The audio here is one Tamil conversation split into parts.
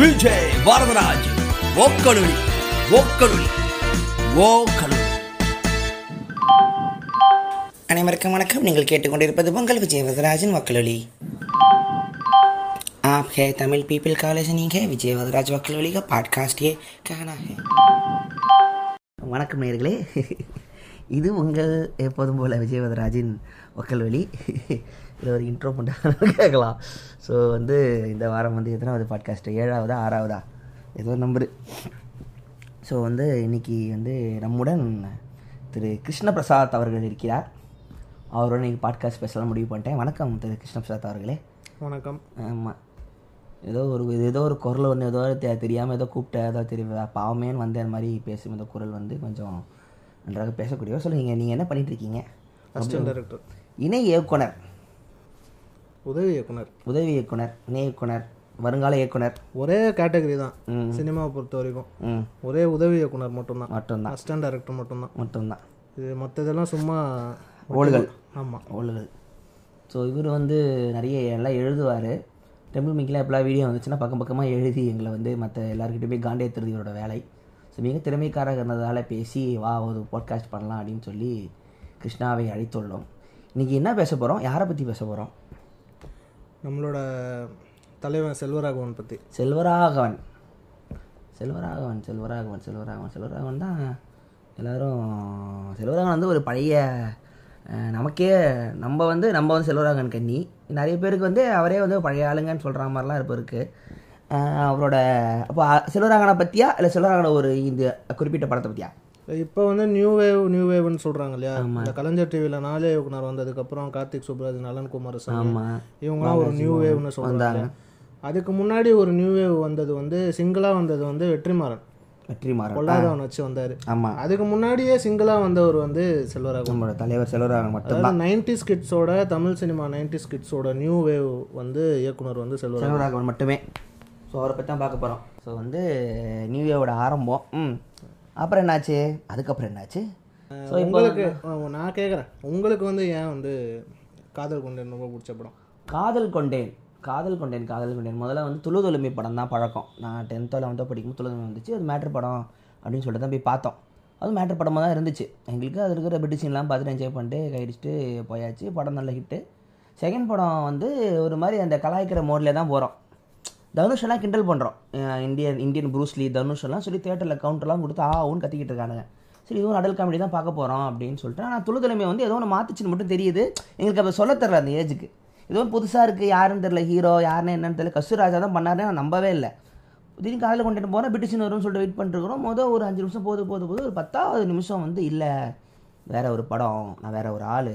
விஜய் வரதராஜ் ஓக்கலுளி ஓக்கலுளி ஓக்கலுளி அனைவருக்கும் வணக்கம் நீங்கள் கேட்டுக்கொண்டிருப்பது பொங்கல் விஜய் வரதராஜன் வக்கலொலி आप है तमिल पीपल का लिसनिंग है विजय वदराज वकलोली का पॉडकास्ट ये कहना है வணக்கம் நேர்களே இது உங்கள் எப்போதும் போல் விஜயவதராஜின் ஒக்கல்வெளி இதில் ஒரு இன்ட்ரோ பண்ணுறாங்க கேட்கலாம். ஸோ வந்து இந்த வாரம் வந்து எத்தனாவது பாட்காஸ்ட் ஏழாவதா ஆறாவதா? ஏதோ நம்பரு ஸோ வந்து இன்னைக்கு வந்து நம்முடன் திரு கிருஷ்ணபிரசாத் அவர்கள் இருக்கிறார். அவரோட இன்னைக்கு பாட்காஸ்ட் பேசலாம் முடிவு பண்ணிட்டேன். வணக்கம் திரு கிருஷ்ணபிரசாத் அவர்களே. வணக்கம். ஆமாம் ஏதோ ஒரு ஏதோ ஒரு குரல் ஒன்று ஏதோ தெரியாமல் ஏதோ கூப்பிட்டேன். ஏதோ தெரிய பாவமேன்னு வந்து மாதிரி பேசும் இந்த குரல் வந்து கொஞ்சம் நன்றாக பேசக்கூடிய சொல்லுங்க நீங்கள் என்ன டைரக்டர் இணை இயக்குனர். உதவி இயக்குனர். உதவி இயக்குனர் இணை இயக்குனர் வருங்கால இயக்குனர். ஒரே கேட்டகரி தான். சினிமாவை பொறுத்த வரைக்கும். ஒரே உதவி இயக்குனர் மட்டும்தான். மட்டும்தான். அசிஸ்டன்ட் டைரக்டர் மட்டும்தான். மட்டும்தான். இது மற்றதெல்லாம் சும்மா ரோல்கள் ஆமாம் ஓலுகள் ஸோ இவர் வந்து நிறைய எல்லாம் எழுதுவார். டெம்பிள் மிங்கில் எப்போலாம் வீடியோ வந்துச்சுன்னா பக்கம் பக்கமாக எழுதி எங்களை வந்து மற்ற எல்லாருக்கிட்டையுமே காண்டேத்துறது இவரோட வேலை. ஸோ மிக திறமைக்காரர் இருந்ததால் பேசி வா ஒரு பாட்காஸ்ட் பண்ணலாம் அப்படின்னு சொல்லி கிருஷ்ணாவை அழைத்துள்ளோம். இன்றைக்கி என்ன பேச போகிறோம் யாரை பற்றி பேச போகிறோம் நம்மளோட தலைவன் செல்வராகவன் பற்றி செல்வராகவன். செல்வராகவன் செல்வராகவன் செல்வராகவன் செல்வராகவன் தான் எல்லோரும் செல்வராகவன் வந்து ஒரு பழைய நமக்கே நம்ம வந்து நம்ம வந்து செல்வராகவன் கண்ணி. நிறைய பேருக்கு வந்து அவரே வந்து பழைய ஆளுங்கன்னு சொல்கிற மாதிரிலாம் இப்போ இருக்குது அவரோட அப்போ செல்வராகவனை பற்றியா இல்லை செல்வராகவனை ஒரு இந்த குறிப்பிட்ட படத்தை பற்றியா இப்போ வந்து நியூ வேவ் நியூ வேவ்னு சொல்கிறாங்க இல்லையா இந்த கலைஞர் டிவியில் நாளே இயக்குனர் வந்ததுக்கப்புறம் கார்த்திக் சுப்ராஜ் நலன் குமார் சாமி ஆமாம் இவங்கலாம் ஒரு நியூ வேவ்னு சொல்கிறாங்க அதுக்கு முன்னாடி ஒரு நியூ வேவ் வந்தது வந்து சிங்கிளாக வந்தது வந்து வெற்றிமாறன். வெற்றிமாறன். பொல்லாதவன் வச்சு வந்தார். ஆமாம் அதுக்கு முன்னாடியே சிங்கிளாக வந்தவர் வந்து செல்வராகவன். நம்மளோட தலைவர் செல்வராகவன் மட்டும் நைன்டி ஸ்கிட்ஸோட தமிழ் சினிமா நைன்டி ஸ்கிட்ஸோட நியூ வேவ் வந்து இயக்குனர் வந்து செல்வராகவன். செல்வராகவன் மட்டுமே. ஸோ அவரை பற்றி தான் பார்க்க போகிறோம் ஸோ வந்து நியூ இயரோட ஆரம்பம் ம் அப்புறம் என்னாச்சு? அதுக்கப்புறம் என்னாச்சு? ஸோ உங்களுக்கு நான் கேட்குறேன் உங்களுக்கு வந்து ஏன் வந்து காதல் கொண்டு ரொம்ப பிடிச்ச படம்? காதல் கொண்டேன். காதல் கொண்டேன் காதல் கொண்டேன். முதல்ல வந்து துளுதுலுமி படம் தான் பழக்கம். நான் டென்த்தோ லெவன்த்தோ படிக்கும்போது துளுதுலுமி வந்துச்சு. அது மேட்ரு படம் அப்படின்னு சொல்லிட்டு தான் போய் பார்த்தோம். அது மேட்ரு படமாக தான் இருந்துச்சு. எங்களுக்கு அது இருக்கிற பெட்டிஷன்லாம் பார்த்துட்டு என்ஜாய் பண்ணிட்டு கைடிச்சிட்டு போயாச்சு. படம் நல்ல ஹிட்டு செகண்ட் படம் வந்து ஒரு மாதிரி அந்த கலாய்க்கிற மோட்லேயே தான் போகிறோம் தனுஷ் எல்லாம் கிண்டல் பண்ணுறோம் இந்தியன் இந்தியன் ப்ரூஸ்லி தனுஷ் எல்லாம் சொல்லி தேட்டரில் கவுண்டர்லாம் கொடுத்து ஆ ஊன்னு கத்திக்கிட்டு இருக்கானுங்க. சரி இதுவும் அடல் காமெடி தான் பார்க்க போகிறோம் அப்படின்னு சொல்லிட்டு ஆனால் துளுதலைமை வந்து ஏதோ ஒன்று மாற்றுச்சுன்னு மட்டும் தெரியுது. எங்களுக்கு அதை சொல்ல தெரில அந்த ஏஜுக்கு ஏதோ புதுசாக இருக்குது யாருன்னு தெரில ஹீரோ யாருன்னு என்னன்னு தெரியல. ராஜா தான் பண்ணாருன்னு நான் நம்பவே இல்லை. திடீர்னு காலையில் கொண்டுட்டு போனால் பிடிச்சின்னு வரும்னு சொல்லிட்டு வெயிட் பண்ணிருக்கிறோம். மொதல் ஒரு அஞ்சு நிமிஷம் போது போது போது ஒரு பத்தாவது நிமிஷம் வந்து இல்லை வேற ஒரு படம் நான் வேற ஒரு ஆள்.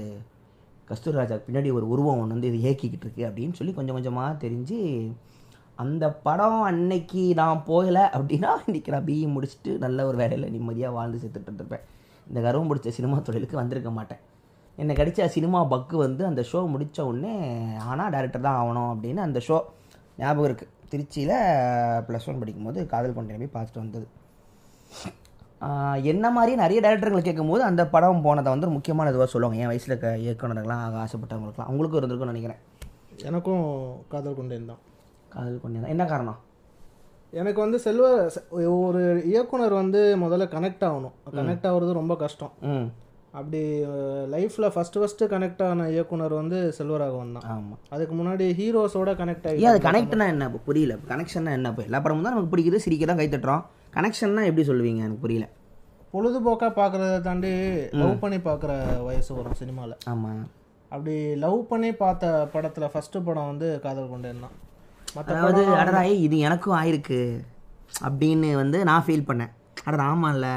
கஸ்தூர் ராஜா பின்னாடி ஒரு உருவம் ஒன்று வந்து இது இயக்கிக்கிட்டு இருக்கு. அப்படின்னு சொல்லி கொஞ்சம் கொஞ்சமாக தெரிஞ்சு அந்த படம் அன்னைக்கு நான் போகலை அப்படின்னா இன்றைக்கி நான் பிஇ முடிச்சுட்டு நல்ல ஒரு வேலையில் நிம்மதியாக வாழ்ந்து செத்துட்டு இருப்பேன் இந்த கர்வம் பிடிச்ச சினிமா தொழிலுக்கு வந்திருக்க மாட்டேன். என்னை கிடைச்ச சினிமா பக்கு வந்து அந்த ஷோ முடித்த உடனே ஆனால் டேரக்டர் தான் ஆகணும் அப்படின்னு அந்த ஷோ ஞாபகம் இருக்குது திருச்சியில் ப்ளஸ் ஒன் படிக்கும்போது காதல் கொண்டே போய் பார்த்துட்டு வந்தது. என்ன மாதிரி நிறைய டேரக்டர்களை கேட்கும்போது அந்த படம் போனதை வந்து முக்கியமான இதுவாக சொல்லுவாங்க. என் வயசில் இருக்க இயக்குனர்கள்லாம் ஆக ஆசைப்பட்டவங்களுக்குலாம் அவங்களுக்கும் இருந்திருக்கும்னு நினைக்கிறேன். எனக்கும் காதல் கொண்டேன் தான். காதல் கொண்டேன் என்ன காரணம்? எனக்கு வந்து செல்வ ஒரு இயக்குனர் வந்து முதல்ல கனெக்ட் ஆகணும். கனெக்ட் ஆகுறது ரொம்ப கஷ்டம். அப்படி லைஃப்பில் ஃபஸ்ட்டு ஃபஸ்ட்டு கனெக்ட் ஆன இயக்குனர் வந்து செல்வராகவன் தான். ஆமாம் அதுக்கு முன்னாடி ஹீரோஸோட கனெக்ட் ஆகி அது கனெக்ட்னா என்ன? இப்போ புரியல. கனெக்ஷன்னா என்ன? இப்போ எல்லா படமும் தான் நமக்கு பிடிக்குது. சிரிக்கிறோம் கை தட்டுறோம். கனெக்ஷன்னா எப்படி சொல்லுவீங்க? எனக்கு புரியல. பொழுதுபோக்காக பார்க்குறத தாண்டி லவ் பண்ணி பார்க்குற வயசு வரும் சினிமாவில் ஆமாம் அப்படி லவ் பண்ணி பார்த்த படத்தில் ஃபஸ்ட்டு படம் வந்து காதல் கொண்டேன் தான். அதாவது அடடா ஏய், இது எனக்கும் ஆயிருக்கு அப்படின்னு வந்து நான் ஃபீல் பண்ணேன். அடடா ஆமாம்ல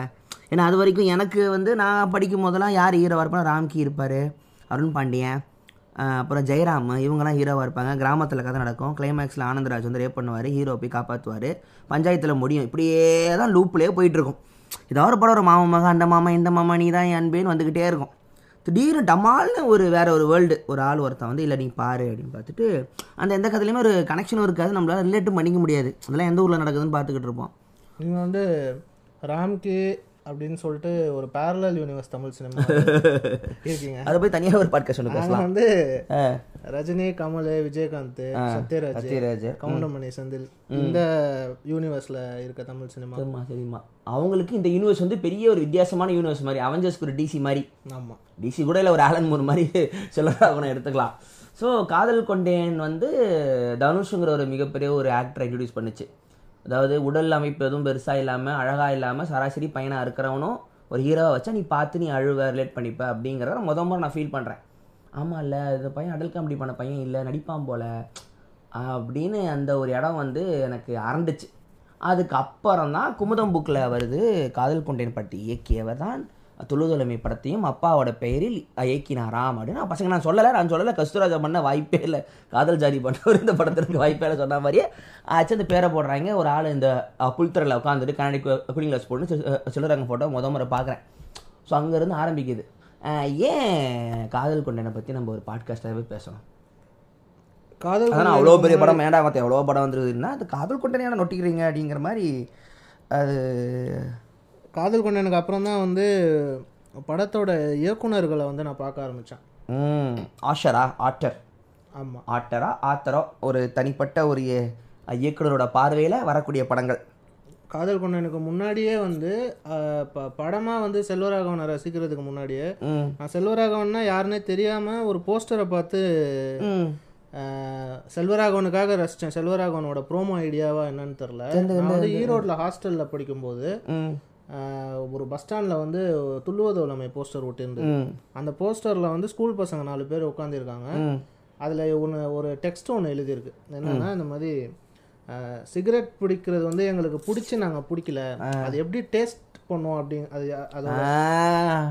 ஏன்னா அது வரைக்கும் எனக்கு வந்து நான் படிக்கும் போதெல்லாம் யார் ஹீரோவாக இருப்பாங்க ராம்கி இருப்பார் அருண் பாண்டியன் அப்புறம் ஜெயராம் இவங்கெல்லாம் ஹீரோவாக இருப்பாங்க. கிராமத்தில் கதை நடக்கும். கிளைமேக்ஸில் ஆனந்தராஜ் வந்து ரேப் பண்ணுவார் ஹீரோ போய் காப்பாற்றுவார் பஞ்சாயத்தில் முடியும். இப்படியே தான் லூப்லேயே போயிட்டுருக்கும் ஏதாவது ஒரு படம் ஒரு மாமா மகன் அந்த மாமா இந்த மாமா நீ தான் என் அன்பேன்னு வந்துக்கிட்டே இருக்கும். திடீர்னு டமால்னு ஒரு வேற ஒரு வேர்ல்டு ஒரு ஆள் ஒருத்தன் வந்து இல்லை நீ பாரு அப்படின்னு பார்த்துட்டு அந்த எந்த கதையிலுமே ஒரு கனெக்ஷனும் இருக்காது நம்மளால ரிலேட்டும் பண்ணிக்க முடியாது. அதெல்லாம் எந்த ஊரில் நடக்குதுன்னு பார்த்துக்கிட்டு இருப்போம். நீங்கள் வந்து ராம்கி அப்படின்னு சொல்லிட்டு ஒரு பேரலல் யூனிவர்ஸ் தமிழ் சினிமா இருக்கீங்க. அதை போய் தனியாக ஒரு பாட்காஸ்ட் ஒன்று பேசலாம். வந்து. ரஜினி கமல் விஜயகாந்த் சத்யராஜ் சத்யராஜ். கவுண்டமணி செந்தில் இந்த யூனிவர்ஸ்ல இருக்க தமிழ் சினிமா சரிம்மா சரிம்மா அவங்களுக்கு இந்த யூனிவர்ஸ் வந்து பெரிய ஒரு வித்தியாசமான யூனிவர்ஸ் மாதிரி அவெஞ்சர்ஸ்க்கு ஒரு டிசி மாதிரி. ஆமா. டிசி கூட இல்லை ஒரு ஆலன் மூர் மாதிரி சொல்லலாம் எடுத்துக்கலாம். ஸோ காதல் கொண்டேன் வந்து தனுஷுங்கிற ஒரு மிகப்பெரிய ஒரு ஆக்டரை இன்ட்ரடியூஸ் பண்ணுச்சு. அதாவது உடல் அமைப்பு எதுவும் பெருசாக இல்லாமல் அழகாக இல்லாமல் சராசரி பையனாக இருக்கிறவனும் ஒரு ஹீரோவை வச்சா நீ பார்த்து நீ அழுவ ரிலேட் பண்ணிப்ப அப்படிங்கிறத முத முறை நான் ஃபீல் பண்ணுறேன் ஆமாம் இல்லை இந்த பையன் அடல் காமெடி பண்ண பையன் இல்லை நடிப்பான் போல. அப்படின்னு அந்த ஒரு இடம் வந்து எனக்கு அரண்டுச்சு அதுக்கு அப்புறம் தான் குமுதம் புக்கில் வருது காதல் கொண்டேன் பட்டி இயக்கியவர் தான் துளுதொலைமை படத்தையும் அப்பாவோட பெயரில் இயக்கினாராம் அப்படின்னு நான் பசங்க நான் சொல்லலை நான் சொல்லலை கஸ்தூராஜா பண்ண வாய்ப்பே இல்லை. காதல் ஜாதி பண்ணவர் இந்த படத்திற்கு வாய்ப்பே இல்லை சொன்ன மாதிரியே ஆச்சு அந்த பேரை போடுறாங்க. ஒரு ஆள் இந்த புல்தரையில் உட்காந்துட்டு கண்ணாடி கூலிங் கிளாஸ் போட்டு சொல்லுறாங்க ஃபோட்டோ முத முறை பார்க்குறேன். ஸோ அங்கேருந்து ஆரம்பிக்குது. ஏன் காதல் கொண்டேனை பற்றி நம்ம ஒரு பாட்காஸ்டாகவே பேசணும்? காதல் அதான் அவ்வளோ பெரிய படம் வேண்டாம் மற்ற எவ்வளோ படம் வந்துருக்குன்னா அது காதல் கொண்டனையான நொட்டிக்கிறீங்க அப்படிங்கிற மாதிரி அது காதல் கொண்டனுக்கு அப்புறம் தான் வந்து படத்தோட இயக்குனர்களை வந்து நான் பார்க்க ஆரம்பிச்சேன். ம், ஆஷரா ஆட்டர். ஆமா. ஆட்டரா ஆத்தரோ ஒரு தனிப்பட்ட ஒரு இய- இயக்குனரோட பார்வையில் வரக்கூடிய படங்கள். காதல் கொண்டனுக்கு முன்னாடியே வந்து அஹ், ப- படமா வந்து செல்வராகவனை ரசிக்கிறதுக்கு முன்னாடியே நான் செல்வராகவன்னா யாருன்னே தெரியாம ஒரு போஸ்டரை பார்த்து செல்வராகவனுக்காக ரசிச்சேன். செல்வராகவனோட ப்ரோமோ ஐடியாவா என்னன்னு தெரில நான் வந்து ஈரோட்ல ஹாஸ்டல்ல படிக்கும்போது ஒரு பஸ் ஸ்டாண்ட்ல வந்து துள்ளுவதோலமை போஸ்டர் ஒட்டியிருந்தது ம். அந்த போஸ்டர்ல வந்து ஸ்கூல் பசங்க நாலு பேர் உட்காந்துருக்காங்க அதில் ஒன்று ஒரு டெக்ஸ்ட் ஒன்று எழுதியிருக்கு. என்னன்னா இந்த மாதிரி சிகரெட் பிடிக்கிறது வந்து எங்களுக்கு பிடிச்சி நாங்கள் பிடிக்கல. அது எப்படி டேஸ்ட் பண்ணுவோம் அப்படி அது அதோட ஆ,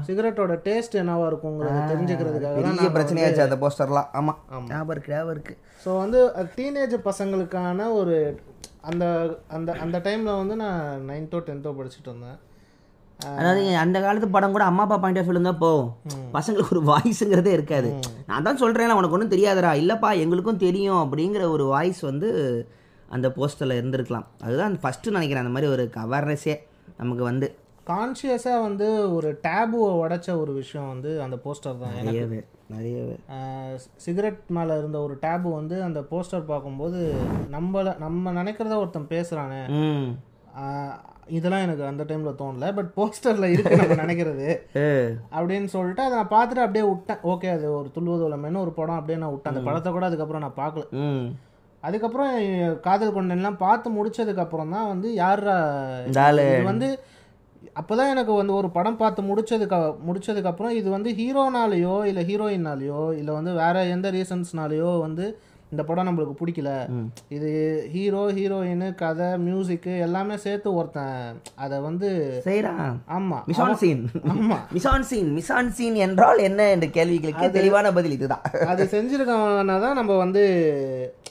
சிகரெட்டோட டேஸ்ட் என்னவா இருக்குங்கிறத தெரிஞ்சுக்கிறதுக்காக பெரிய பிரச்சனையாச்சு அந்த போஸ்டர்லாம் ஆமாம் ஞாபகம் இருக்கு ஞாபகம் இருக்கு. ஸோ வந்து டீனேஜ் பசங்களுக்கான ஒரு அந்த அந்த அந்த டைமில் வந்து நான் நைன்த்தோ டென்த்தோ படிச்சுட்டு இருந்தேன். அதாவது அந்த காலத்து படம் கூட அம்மா அப்பா பாயிண்ட் ஆஃப் வியூ இருந்தால் போகும். பசங்களுக்கு ஒரு வாய்ஸுங்கிறதே இருக்காது. நான் தான் சொல்கிறேன் உனக்கு ஒன்றும் தெரியாதுடா. இல்லைப்பா எங்களுக்கும் தெரியும் அப்படிங்கிற ஒரு வாய்ஸ் வந்து அந்த போஸ்டரில் இருந்திருக்கலாம். அதுதான் ஃபஸ்ட்டு நினைக்கிறேன் அந்த மாதிரி ஒரு அவேர்னஸே நமக்கு வந்து. கான்ஷியஸாக வந்து ஒரு டேபுவை உடைச்ச ஒரு விஷயம் வந்து அந்த போஸ்டர் தான் நிறையவே நிறையவே. சிகரெட் மேலே இருந்த ஒரு டேபு வந்து அந்த போஸ்டர் பார்க்கும்போது நம்மள நம்ம நினைக்கிறத ஒருத்தன் பேசுகிறானே இதெல்லாம் எனக்கு அந்த டைமில் தோணல. பட் போஸ்டரில் இருக்கு நம்ம நினைக்கிறது. அப்படின்னு சொல்லிட்டு அதை நான் பார்த்துட்டு அப்படியே விட்டேன். ஓகே அது ஒரு துள்ளுவதோலமேனு ஒரு படம் அப்படியே நான் விட்டேன். அந்த படத்தை கூட அதுக்கப்புறம் நான் பார்க்கல. அதுக்கப்புறம் காதல் கொண்டெல்லாம் பார்த்து முடிச்சதுக்கு அப்புறம் தான் வந்து யார் வந்து அப்போதான் எனக்கு வந்து ஒரு படம் பார்த்து முடிச்சதுக்கு முடிச்சதுக்கு அப்புறம் இது வந்து ஹீரோனாலேயோ இல்லை ஹீரோயின்னாலேயோ இல்லை வந்து வேற எந்த ரீசன்ஸ்னாலேயோ வந்து இந்த படம் நம்மளுக்கு பிடிக்கல. இது ஹீரோ ஹீரோயின் கதை மியூசிக்கு எல்லாமே சேர்த்து ஒருத்தன் அதை வந்து செய்கிறான் ஆமா. Mise en scene. ஆமா. Mise en scene. Mise en scene என்றால் என்ன என்ற கேள்விகளுக்கு தெளிவான பதில் இதுதான். அது செஞ்சிருக்கவனா தான் நம்ம வந்து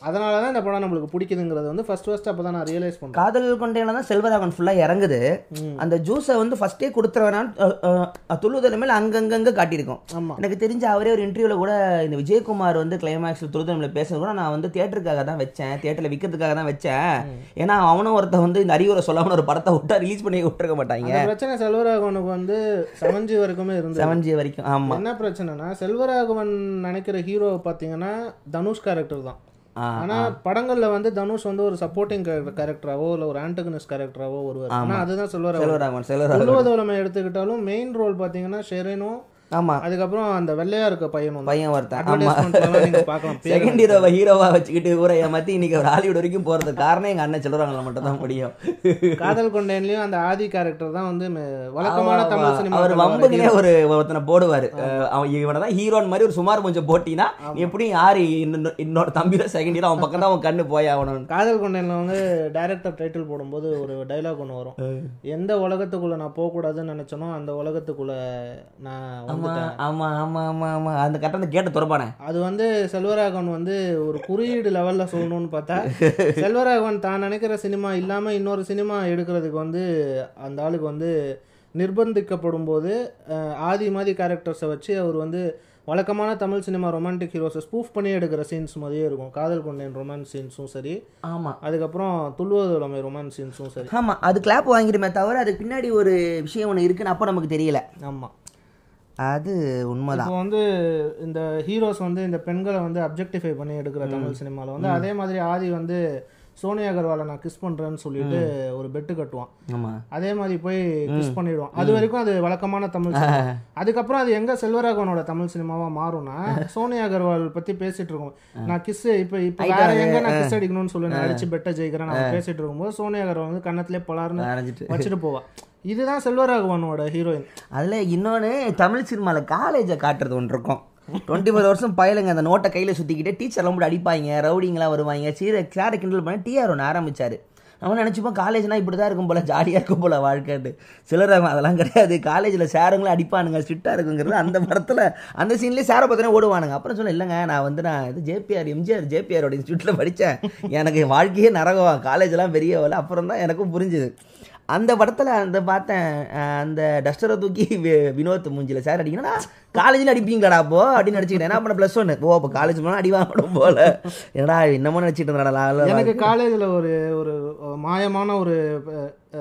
அதனால தான் இந்த படம் நம்மளுக்கு பிடிக்குதுங்கிறது வந்து ஃபர்ஸ்ட் ஃபர்ஸ்ட் அப்போ தான் நான் ரியலைஸ் பண்ணுறேன் காதல் கொண்டேல தான் செல்வராகவன் ஃபுல்லாக இறங்குது. அந்த ஜூஸை வந்து ஃபர்ஸ்டே கொடுத்துருவேனான் துள்ளுதல் மேலே அங்கங்கங்க காட்டியிருக்கோம். ஆமா. எனக்கு தெரிஞ்ச அவரே ஒரு இன்டர்வியூவில் கூட இந்த விஜயகுமார் வந்து கிளைமேக்ஸில் துள்ளுதல் பேசுறது கூட நான் வந்து தியேட்டருக்காக தான் வச்சேன். தியேட்டரில் விற்கிறதுக்காக தான் வச்சேன். ஏன்னா அவனும் ஒருத்தன் வந்து இந்த அறிவுரை சொல்லாமல் ஒரு படத்தை விட்டா ரிலீஸ் பண்ணி விட்டுருக்க மாட்டாங்க. பிரச்சனை செல்வராகவனுக்கு வந்து செவன்ஜி வரைக்குமே இருந்தது. செவன் ஜி வரைக்கும் ஆமாம் என்ன பிரச்சனைனா செல்வராகவன் நினைக்கிற ஹீரோ பார்த்தீங்கன்னா தனுஷ் கேரக்டர் தான். ஆனா படங்கள்ல வந்து தனுஷ் வந்து ஒரு சப்போர்ட்டிங் கேரக்டராவோ இல்ல ஒரு ஆண்டகனிஸ்ட் கேரக்டராவோ வருவார். ஆனா அதுதான் செல்வராகவன். செல்வராகவன் எடுத்துக்கிட்டாலும் மெயின் ரோல் பாத்தீங்கன்னா ஷெரினும் ஆமாம் அதுக்கப்புறம் அந்த வெள்ளையா இருக்க பையனும் தான். பையன் ஒருத்தன் ஆமாம் பார்க்கலாம். செகண்ட் ஹீரோவை ஹீரோவா வச்சுக்கிட்டு ஊரை ஏமாத்தி இன்னைக்கு ஒரு ஹாலிவுட் வரைக்கும் போறது காரணம் எங்க அண்ணன் செல்வராங்கள மட்டும் தான் முடியும். காதல் கொண்டேன்லயும் அந்த ஆதி கேரக்டர் தான் வந்து வழக்கமான தமிழ் சினிமா அவர் வம்புக்குனே ஒரு ஒருத்தனை போடுவாரு. அவன் இவனை தான் ஹீரோன் மாதிரி ஒரு சுமார் கொஞ்சம் போட்டினா எப்படி யாரு இன்னொ- இன்னொரு தம்பி தான் செகண்ட் ஹீரோ அவன் பக்கம் தான் அவன் கண்ணு போய் அவனு காதல் கொண்டேன்ல வந்து டைரக்டர் டைட்டில் போடும்போது ஒரு டைலாக் ஒன்று வரும். எந்த உலகத்துக்குள்ள நான் போகக்கூடாதுன்னு நினைச்சனோ அந்த உலகத்துக்குள்ள நான் ஆமா வந்துட்டேன் ஆமா ஆமா ஆமா ஆமா. அந்த கட்டணத்தை கேட்டு துறப்பானே. அது வந்து செல்வராகவன் வந்து ஒரு குறியீடு லெவல்ல சொல்லணும்னு பார்த்தா செல்வராகவன் தான் நினைக்கிற சினிமா இல்லாம இன்னொரு சினிமா எடுக்கிறதுக்கு வந்து அந்த ஆளுக்கு வந்து நிர்பந்திக்கப்படும் போது ஆதி மாதிரி கேரக்டர்ஸை வச்சு அவர் வந்து வழக்கமான தமிழ் சினிமா ரொமான்டிக் ஹீரோஸை ஸ்பூஃப் பண்ணி எடுக்கிற சீன்ஸ் மாதிரியே இருக்கும். காதல் கொண்டேன் ரொமான்ஸ் சீன்ஸும் சரி. ஆமா. அதுக்கப்புறம் துள்ளுவதுலமை ரொமான்ஸ் சீன்ஸும் சரி. ஆமா அது கிளாப் வாங்கிடுமே தவிர அதுக்கு பின்னாடி ஒரு விஷயம் ஒன்று இருக்குன்னு அப்போ நமக்கு தெரியல. ஆமாம் அது உண்மைதான். இப்போ வந்து இந்த ஹீரோஸ் வந்து இந்த பெண்களை வந்து அப்ஜெக்டிஃபை பண்ணி எடுக்கிற தமிழ் சினிமாவில் வந்து அதே மாதிரி ஆதி வந்து சோனியா அகர்வாலை நான் கிஸ் பண்றேன்னு சொல்லிட்டு ஒரு பெட்டு கட்டுவான். அதே மாதிரி போய் கிஸ் பண்ணிடுவான். அது வரைக்கும் அது வழக்கமான தமிழ் சினிமா அதுக்கப்புறம் அது எங்க செல்வராகவனோட தமிழ் சினிமாவா மாறும்னா சோனியா அகர்வால் பத்தி பேசிட்டு இருக்கோம். நான் கிஸ் இப்ப இப்ப வேற எங்க நான் கிஸ் அடிக்கணும்னு சொல்லி நான் அடிச்சு பெட்ட ஜெயிக்கிறேன் நான் பேசிட்டு இருக்கும்போது சோனியா அகர்வால் வந்து கன்னத்திலே பலார்னு அரைஞ்சிட்டு. வச்சுட்டு போவா. இதுதான் செல்வராகவனோட ஹீரோயின் அதில் இன்னொன்று தமிழ் சினிமாவில் காலேஜை காட்டுறது ஒன்று இருக்கும். டுவெண்ட்டி ஃபோர் வருஷம் பயலுங்க. அந்த நோட்டை கையில் சுற்றிக்கிட்டு டீச்சர்லாம் கூட அடிப்பாங்க ரவுடிங்களாம் வருவாங்க. சீரை சேரை கிண்டல் பண்ணி டிஆர் ஒன்று ஆரம்பிச்சார். நம்ம நினச்சிப்போம்? காலேஜ்னா இப்படி தான் இருக்கும் போல் ஜாலியாக இருக்கும் போல் வாழ்க்கைட்டு சிலர் அதெல்லாம் கிடையாது. காலேஜில் சேருங்களும் அடிப்பானுங்க ஸ்ட்ரிக்டாக இருக்குங்கிறது அந்த படத்தில் அந்த சீன்லேயே சேரை பார்த்தோன்னே ஓடுவானுங்க. அப்புறம் சொல்ல இல்லைங்க நான் வந்து நான் இது ஜேபிஆர் எம்ஜிஆர் ஜேபிஆரோட இன்ஸ்டியூட்டில் படித்தேன் எனக்கு வாழ்க்கையே நரகம். காலேஜெலாம் பெரிய அப்புறம் தான் எனக்கும் புரிஞ்சுது. அந்த படத்தில் அந்த பார்த்தேன் அந்த டஸ்டரை தூக்கி வினோத் மூஞ்சில. சார் அடிக்கணும்னா காலேஜில் அடிப்பீங்களாடா அப்போ அப்படின்னு நினச்சிக்கிட்டேன். என்ன பண்ண ப்ளஸ் ஒன்று ஓ அப்போ காலேஜ் போனால் அடி வாங்கணும் போல. என்னடா என்னமோ நினச்சிட்டு இருந்தாடா எனக்கு காலேஜில் ஒரு ஒரு மாயமான ஒரு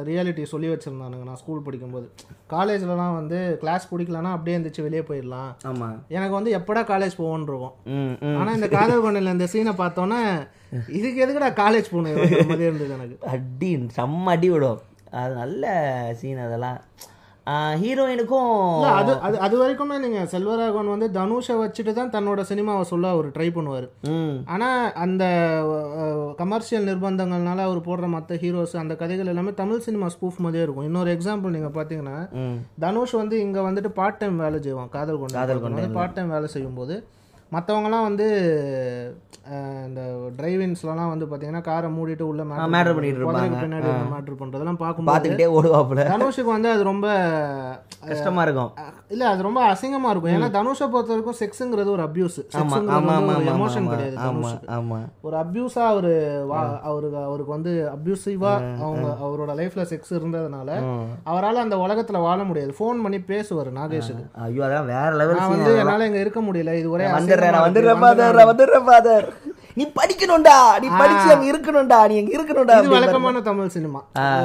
ரியாலிட்டி சொல்லி வச்சுருந்தானுங்க நான் ஸ்கூல் படிக்கும்போது. காலேஜ்லலாம் வந்து கிளாஸ் பிடிக்கலன்னா அப்படியே இருந்துச்சு வெளியே போயிடலாம். ஆமாம் எனக்கு வந்து எப்படா காலேஜ் போவோன்னு இருக்கும். ஆனால் இந்த காதல் கொண்டையில் இந்த சீனை பார்த்தோன்னே இதுக்கு எதுக்குடா காலேஜ் போகணும்? இருந்தது எனக்கு. அடி செம்ம அடி விடும். அது நல்ல சீன் அதெல்லாம். ஹீரோயினுக்கும் அது அது அது வரைக்குமே நீங்கள் செல்வராகவன் வந்து தனுஷை வச்சுட்டு தான் தன்னோட சினிமாவை சொல்ல அவர் ட்ரை பண்ணுவார். ஆனால் அந்த கமர்ஷியல் நிர்பந்தங்கள்னால அவர் போடுற மற்ற ஹீரோஸ் அந்த கதைகள் எல்லாமே தமிழ் சினிமா ஸ்பூஃப் மாதிரியே இருக்கும். இன்னொரு எக்ஸாம்பிள் நீங்கள் பார்த்தீங்கன்னா தனுஷ் வந்து இங்கே வந்துட்டு பார்ட் டைம் வேலை செய்வான் காதல் கொண்டு காதல் வந்து பார்ட் டைம் வேலை செய்யும்போது மற்றவங்கலாம் வந்து இந்த டிரைவிங்ஸ்லாம் வந்து பார்த்தீங்கன்னா காரை மூடிட்டு உள்ள matter பண்ணிட்டு இருப்பாங்க. பின்னாடி மேட்ரு பண்ணுறதெல்லாம் பார்க்கும்போது பார்த்துக்கிட்டே ஓடுவாப்புல. தனுஷுக்கு வந்து அது ரொம்ப கஷ்டமா இருக்கும். இல்ல அது ரொம்ப அசிங்கமா இருக்கும். ஏன்னா தனுஷை பொறுத்த வரைக்கும் செக்ஸுங்கிறது ஒரு அபியூஸ் எமோஷன் கிடையாது ஆமா தனுஷுக்கு. ஆமா. ஒரு அபியூஸா அவரு அவருக்கு அவருக்கு வந்து அபியூசிவா அவங்க அவரோட லைஃப்ல செக்ஸ் இருந்ததுனால அவரால அந்த உலகத்துல வாழ முடியாது. ஃபோன் பண்ணி பேசுவாரு நாகேஷுக்கு. ஐயோ அதான் வேற லெவல் நான் வந்து என்னால இங்க இருக்க முடியல. இது ஒரே வந்துடுறேன். வந்துடுறேன் ஃபாதர் வந்துடுறேன் ஃபாதர் நீ படிக்கணும்டா நீ படிச்சு அங்க இருக்கணும்டா நீ அங்க இருக்கணும்டா வழக்கமான தமிழ் சினிமா.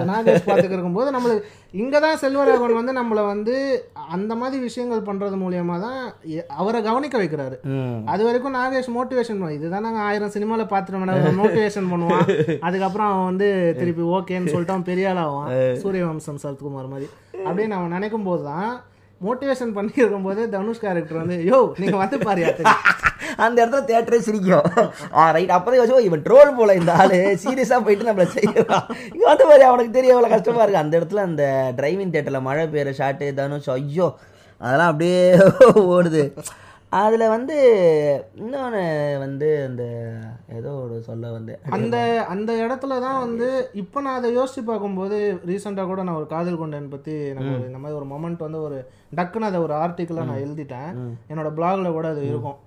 நாகேஷ் பார்த்துக்கு இருக்கும்போது நம்மளுக்கு இங்க தான் செல்வராகவன் வந்து நம்மள வந்து அந்த மாதிரி விஷயங்கள் பண்றது மூலியமா தான் அவரை கவனிக்க வைக்கிறாரு. அது வரைக்கும் நாகேஷ் மோட்டிவேஷன் பண்ணுவான். இதுதான் நாங்கள் ஆயிரம் சினிமாவில் பார்த்துட்டு மோட்டிவேஷன் பண்ணுவான். அதுக்கப்புறம் அவன் வந்து திருப்பி ஓகேன்னு சொல்லிட்டு அவன் பெரிய ஆள் ஆவான் சூரியவம்சம் சரத்குமார் மாதிரி. அப்படின்னு அவன் நினைக்கும் போது தான் மோட்டிவேஷன் பண்ணி போது தனுஷ் கேரக்டர் வந்து யோ நீங்க வந்து பாரு அந்த இடத்துல தேட்டரே சிரிக்கும். ஆ ரைட் அப்பதான் யோசிச்சு இவன் ட்ரோல் போல இந்த ஆளு. சீரியஸா போயிட்டு நம்மளை செய்யலாம் இங்க வந்து பாரு அவனுக்கு தெரியும் எவ்வளவு கஷ்டமா இருக்கு. அந்த இடத்துல அந்த டிரைவிங் தேட்டரில் மழை பெய்கிற ஷாட்டு தனுஷ் ஐயோ அதெல்லாம் அப்படியே ஓடுது. அதுல வந்து இன்னொன்று வந்து அந்த ஏதோ ஒரு சொல்ல வந்து அந்த அந்த இடத்துல தான் வந்து இப்போ நான் அதை யோசிச்சு பார்க்கும்போது ரீசெண்டாக கூட நான் ஒரு காதல் கொண்டேன் பற்றி ஒரு இந்த மாதிரி ஒரு மொமெண்ட் வந்து ஒரு டக்குன்னு அதை ஒரு ஆர்டிக்கிளாக நான் எழுதிட்டேன். என்னோட பிளாக்ல கூட அது இருக்கும்.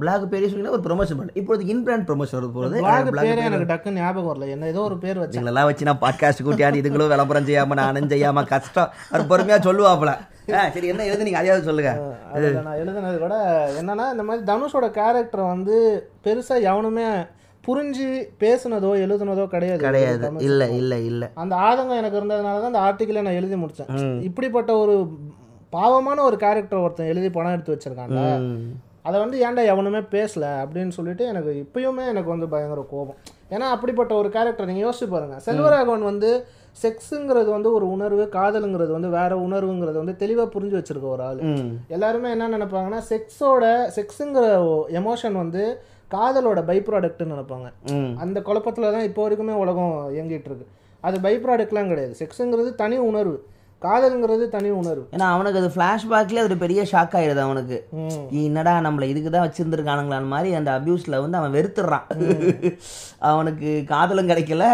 பிளாக் பேரே சொன்னீங்கன்னா ஒரு ப்ரொமோஷன் பண்ணு. இப்போதைக்கு இன் பிராண்ட் ப்ரொமோஷன் வருது போகுது பிளாக் பேரே எனக்கு டக்குன்னு ஞாபகம் வரல. என்ன ஏதோ ஒரு பேர் வச்சேன். இதுங்களெல்லாம் வச்சு நான் பாட்காஸ்ட் கூட்டியாடி இதுங்களும் விளம்பரம் செய்யாம நானும் செய்யாம கஷ்டம். அவர் பொறுமையா சொல்லுவாப்புல. சரி என்ன எழுதுனீங்க அதையாவது சொல்லுங்க. நான் எழுதுனது கூட என்னன்னா இந்த மாதிரி தனுஷோட கேரக்டரை வந்து பெருசா எவனுமே புரிஞ்சு பேசுனதோ எழுதுனதோ கிடையாது. கிடையாது. இல்ல இல்ல இல்ல. அந்த ஆதங்கம் எனக்கு இருந்ததுனால தான் அந்த ஆர்டிக்கிளை நான் எழுதி முடிச்சேன். இப்படிப்பட்ட ஒரு பாவமான ஒரு கேரக்டர் ஒருத்தன் எழுதி படம் எடுத்து வச்சிருக்காங்க. அதை வந்து ஏன்டா எவனுமே பேசல அப்படின்னு சொல்லிட்டு எனக்கு இப்பயுமே எனக்கு வந்து பயங்கர கோபம். ஏன்னா அப்படிப்பட்ட ஒரு கேரக்டர் நீங்கள் யோசிச்சு பாருங்க. செல்வராகவன் வந்து செக்ஸுங்கிறது வந்து ஒரு உணர்வு காதலுங்கிறது வந்து வேற உணர்வுங்கிறது வந்து தெளிவாக புரிஞ்சு வச்சிருக்க ஒரு ஆள். எல்லாருமே என்ன நினைப்பாங்கன்னா செக்ஸோட செக்ஸுங்கிற எமோஷன் வந்து காதலோட பை ப்ராடக்ட்னு நினைப்பாங்க. அந்த குழப்பத்துல தான் இப்போ வரைக்குமே உலகம் இயங்கிட்டு இருக்கு. அது பை ப்ராடக்ட்லாம் கிடையாது. செக்ஸுங்கிறது தனி உணர்வு. காதலுங்கிறது தனி உணர்வு. ஏன்னா அவனுக்கு அது ஃப்ளாஷ்பேக்லேயே அது ஒரு பெரிய ஷாக் ஆயிடுது அவனுக்கு. என்னடா நம்மளை இதுக்கு தான் வச்சிருந்துருக்கானுங்களான்னு மாதிரி அந்த அபியூஸ்ல வந்து அவன் வெறுத்துடுறான். அவனுக்கு காதலும் கிடைக்கல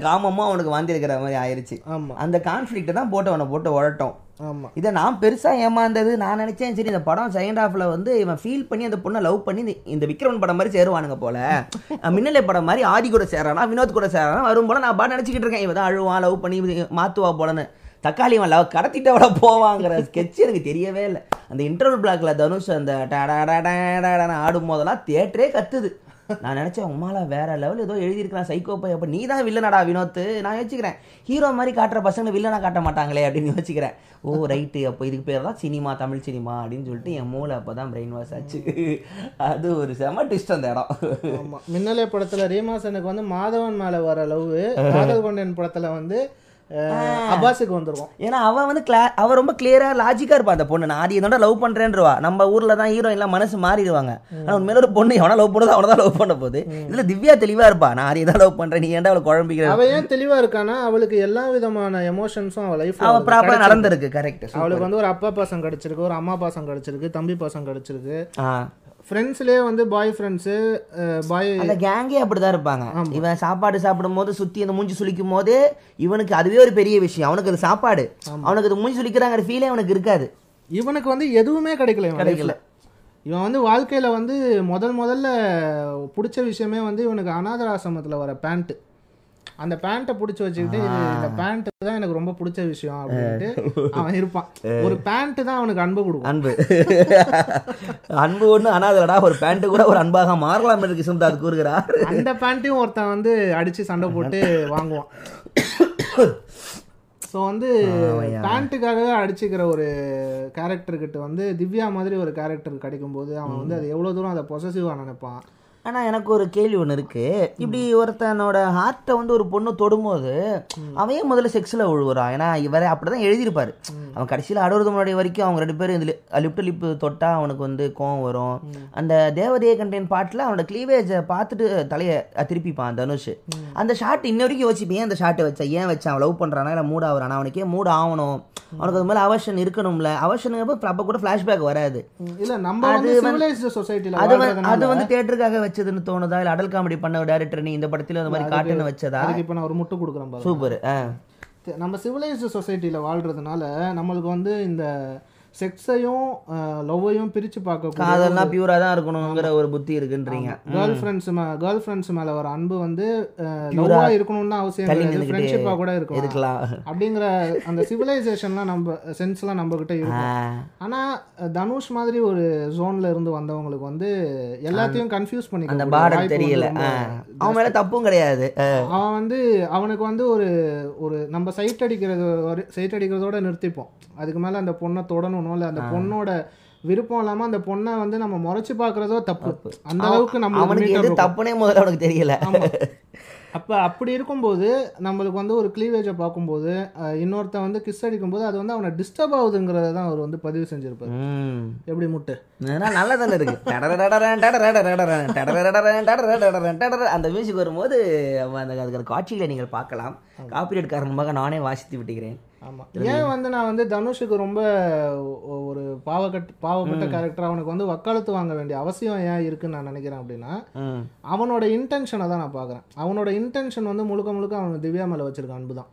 காமமும் அவனுக்கு வாந்திருக்கிற மாதிரி ஆயிருச்சு. ஆமா. அந்த கான்ஃப்ளிக்ட்டை தான் போட்டு அவனை போட்டு உழட்டும். ஆமா. இதை நான் பெருசா ஏமாந்தது நான் நினைச்சேன். சரி இந்த படம் செகண்ட் ஹாஃப்ல வந்து இவன் ஃபீல் பண்ணி அந்த பொண்ணை லவ் பண்ணி இந்த- விக்ரமன் படம் மாதிரி சேருவானுங்க போல. மின்னலை படம் மாதிரி ஆதி கூட சேரானா வினோத் கூட சேரானா வரும் போல நான் பாட்டு நினைச்சுக்கிட்டு இருக்கேன். இவன் தான் அழுவான் லவ் பண்ணி மாத்துவா போலன்னு. தக்காளி அவன் லவ் கடத்திட்டு போவாங்கிற ஸ்கெட்ச் எனக்கு தெரியவே இல்லை. அந்த இன்டர்வல் பிளாக்ல தனுஷ் அந்த ஆடும் போதெல்லாம் தேட்டரே கத்துது. நான் நினைச்சேன் உமாலா வேற லெவல் ஏதோ எழுதியிருக்கலாம் சைக்கோ பை அப்போ நீ தான் வில்லனடா வினோத் நான் யோசிக்கிறேன் ஹீரோ மாதிரி காட்டுற பசங்க வில்லனா காட்ட மாட்டாங்களே அப்படின்னு யோசிக்கிறேன். ஓ ரைட்டு அப்போ இதுக்கு பேர் தான் சினிமா தமிழ் சினிமா அப்படின்னு சொல்லிட்டு என் மூளை அப்போ தான் பிரெயின் வாஷ் ஆச்சு. அது ஒரு செம டிஸ்ட் அந்த இடம். ஆமா. மின்னலே படத்துல ரீமாசனுக்கு வந்து மாதவன் மேலே வர லவ் காதல் படத்தில் வந்து அஹ், அப்பாஸுக்கு வந்துருக்கும் ஏன்னா அவன் வந்து கிளா அவ ரொம்ப கிளியரா லாஜிக்கா இருப்பா அந்த பொண்ணு. நான் ஆதி லவ் பண்றேன்றவா. நம்ம ஊர்ல தான் ஹீரோயின்லாம் மனசு மாறிடுவாங்க. ஆனா உண்மையில ஒரு பொண்ணு எவனா லவ் பண்ணதோ அவனை தான் லவ் பண்ண போகுது இதுல திவ்யா தெளிவா இருப்பா. நான் ஆதியை தான் லவ் பண்றேன் நீ ஏன்டா அவளை குழம்பிக்கிற? அவ ஏன் தெளிவா இருக்கானா அவளுக்கு எல்லா விதமான எமோஷன்ஸும் அவ லைஃப்ல அவ ப்ராப்பரா நடந்திருக்கு கரெக்ட் அவளுக்கு வந்து ஒரு அப்பா பாசம் கிடைச்சிருக்கு ஒரு அம்மா பாசம் கிடைச்சிருக்கு தம்பி பாசம் கிடைச்சிருக்கு. ஃப்ரெண்ட்ஸ்லயே வந்து பாய் ஃப்ரெண்ட்ஸு பாய் அந்த கேங்கே அப்படிதான் இருப்பாங்க. இவன் சாப்பாடு சாப்பிடும் போது சுத்தி அந்த மூஞ்சி சுளிக்கும் போதே இவனுக்கு அதுவே ஒரு பெரிய விஷயம். அவனுக்கு அது சாப்பாடு. அவனுக்கு அது மூஞ்சி சுளிக்கிறாங்கிற ஃபீலே அவனுக்கு இருக்காது. இவனுக்கு வந்து எதுவுமே கிடைக்கல இவன் கிடைக்கல. இவன் வந்து வாழ்க்கையில வந்து முதல் முதல்ல பிடிச்ச விஷயமே வந்து இவனுக்கு அனாத ஆசிரமத்துல வர பேண்ட் அந்த பேண்ட்டை பிடிச்சி வச்சுக்கிட்டு இந்த பேண்ட் தான் எனக்கு ரொம்ப பிடிச்ச விஷயம் அப்படின்ட்டு அவன் இருப்பான். ஒரு பேண்ட் தான் அவனுக்கு அன்பு கொடுக்கும். அன்பு. அன்பு ஒண்ணு அனாதலடா ஒரு பேண்ட் கூட ஒரு அன்பாக மாறலாம் என்று கிசுந்தாது கூறுகிறார். அந்த பேண்ட்டையும் ஒருத்தன் வந்து அடிச்சு சண்டை போட்டு வாங்குவான். ஸோ வந்து பேண்ட்டுக்காக அடிச்சுக்கிற ஒரு கேரக்டர் கிட்ட வந்து திவ்யா மாதிரி ஒரு கேரக்டர் கிடைக்கும்போது அவன் வந்து அது எவ்வளோ தூரம் அதை பொசசிவாக நினைப்பான். ஆனா எனக்கு ஒரு கேள்வி ஒன்று இருக்கு. இப்படி ஒருத்தனோட ஹார்ட்டை வந்து ஒரு பொண்ணு தொடும்போது ஏன் முதல்ல செக்ஸில் விழுவுறான் ஏன்னா இவரே அப்படிதான் எழுதியிருப்பாரு. அவன் கடைசியில் அடுவது முன்னாடி வரைக்கும் அவங்க ரெண்டு பேரும் இதில் லிப்ட் லிப்பு தொட்டா அவனுக்கு வந்து கோவம் வரும். அந்த தேவதைய கண்டேன் பாட்டில் அவனோட க்ளீவேஜை பார்த்துட்டு தலையை திருப்பிப்பான் தனுஷ். அந்த ஷாட் இன்ன வரைக்கும் யோசிப்பேன் ஏன் அந்த ஷாட்டை வச்சா? ஏன் வச்சான் அவன் லவ் பண்ணுறானா இல்லை மூட் ஆகுறானா? அவனுக்கு மூட் ஆகணும் அவனுக்கு அது மேலே அவர்ஷன் இருக்கணும்ல? அவர்ஷனுங்கிறப்ப அப்போ கூட ஃப்ளாஷ்பேக் வராது. இல்ல நம்ம அது வந்து அது வந்து தியேட்டருக்காக வச்சதுன்னு தோணுதா? இல்ல அடல் காமெடி பண்ண டேரக்டர் நீ இந்த படத்துல அந்த மாதிரி காட்டுன்னு வச்சதா? இப்போ நான் ஒரு முட்டு கொடுக்குறேன் சூப்பர் நம்ம சிவிலைஸ்டு சொசைட்டில வாழ்றதுனால நம்மளுக்கு வந்து இந்த செக்ஸையும் லவ்வையும் பிரிச்சு பார்க்க காதல்னா பியூரா தான் இருக்கணுங்கிற ஒரு புத்தி இருக்குன்றீங்க. கேர்ள் ஃப்ரெண்ட்ஸ் கேர்ள் ஃப்ரெண்ட்ஸ் மேல வர அன்பு வந்து லவ்வா இருக்கணும்னு அவசியம் தள்ளி கிடையாது. நின்னுக்கிட்டே ஃப்ரெண்ட்ஷிப்பா கூட இருக்கலாம். இருக்கலாம். அப்படிங்கிற அந்த சிவிலைசேஷன்லாம் நம்ம சென்ஸ்லாம் நம்ம கிட்ட இருக்கும். ஆஹ், ஆனா தனுஷ் மாதிரி ஒரு ஜோன்ல இருந்து வந்தவங்களுக்கு வந்து எல்லாத்தையும் கன்ஃபியூஸ் பண்ணி அந்த பார்டர் தெரியல. அவன் மேல தப்பும் கிடையாது. அவன் வந்து அவனுக்கு வந்து ஒரு ஒரு நம்ம சைட் அடிக்கிறது சைட் அடிக்கிறதோட நிறுத்திப்போம். அதுக்கு மேல அந்த பொண்ணை இல்லை அந்த பொண்ணோட விருப்பம் இல்லாம அந்த பொண்ணை வந்து நம்ம முறைச்சு பார்க்கறதோ தப்பு. அந்த அளவுக்கு நம்ம அவனுக்கு தப்புனே முதல்ல அவனுக்கு தெரியல. அப்ப அப்படி இருக்கும்போது நம்மளுக்கு வந்து ஒரு க்ளீவேஜை பார்க்கும்போது அஹ், இன்னொருத்தன் வந்து கிஸ் அடிக்கும்போது அது வந்து அவனை டிஸ்டர்ப் ஆகுதுங்கிறத தான் அவர் வந்து பதிவு செஞ்சிருப்பாரு. எப்படி முட்டு? அதெல்லாம் நல்லா தானே இருக்கு அந்த மியூசிக் வரும்போது அந்த அதுக்கு காட்சிகளை நீங்கள் பார்க்கலாம். காப்பிரைட் காரணமாக நானே வாசித்து விட்டுகிறேன். ஆமா. ஏன் வந்து நான் வந்து தனுஷுக்கு ரொம்ப ஒரு பாவக்கட் பாவப்பட்ட கேரக்டர் அவனுக்கு வந்து வக்காலத்து வாங்க வேண்டிய அவசியம் ஏன் இருக்குன்னு நான் நினைக்கிறேன் அப்படின்னா. அவனோட இன்டென்ஷனை தான் நான் பார்க்குறேன். அவனோட இன்டென்ஷன் வந்து முழுக்க முழுக்க அவன் திவ்யா மேல வச்சிருக்க அன்பு தான்.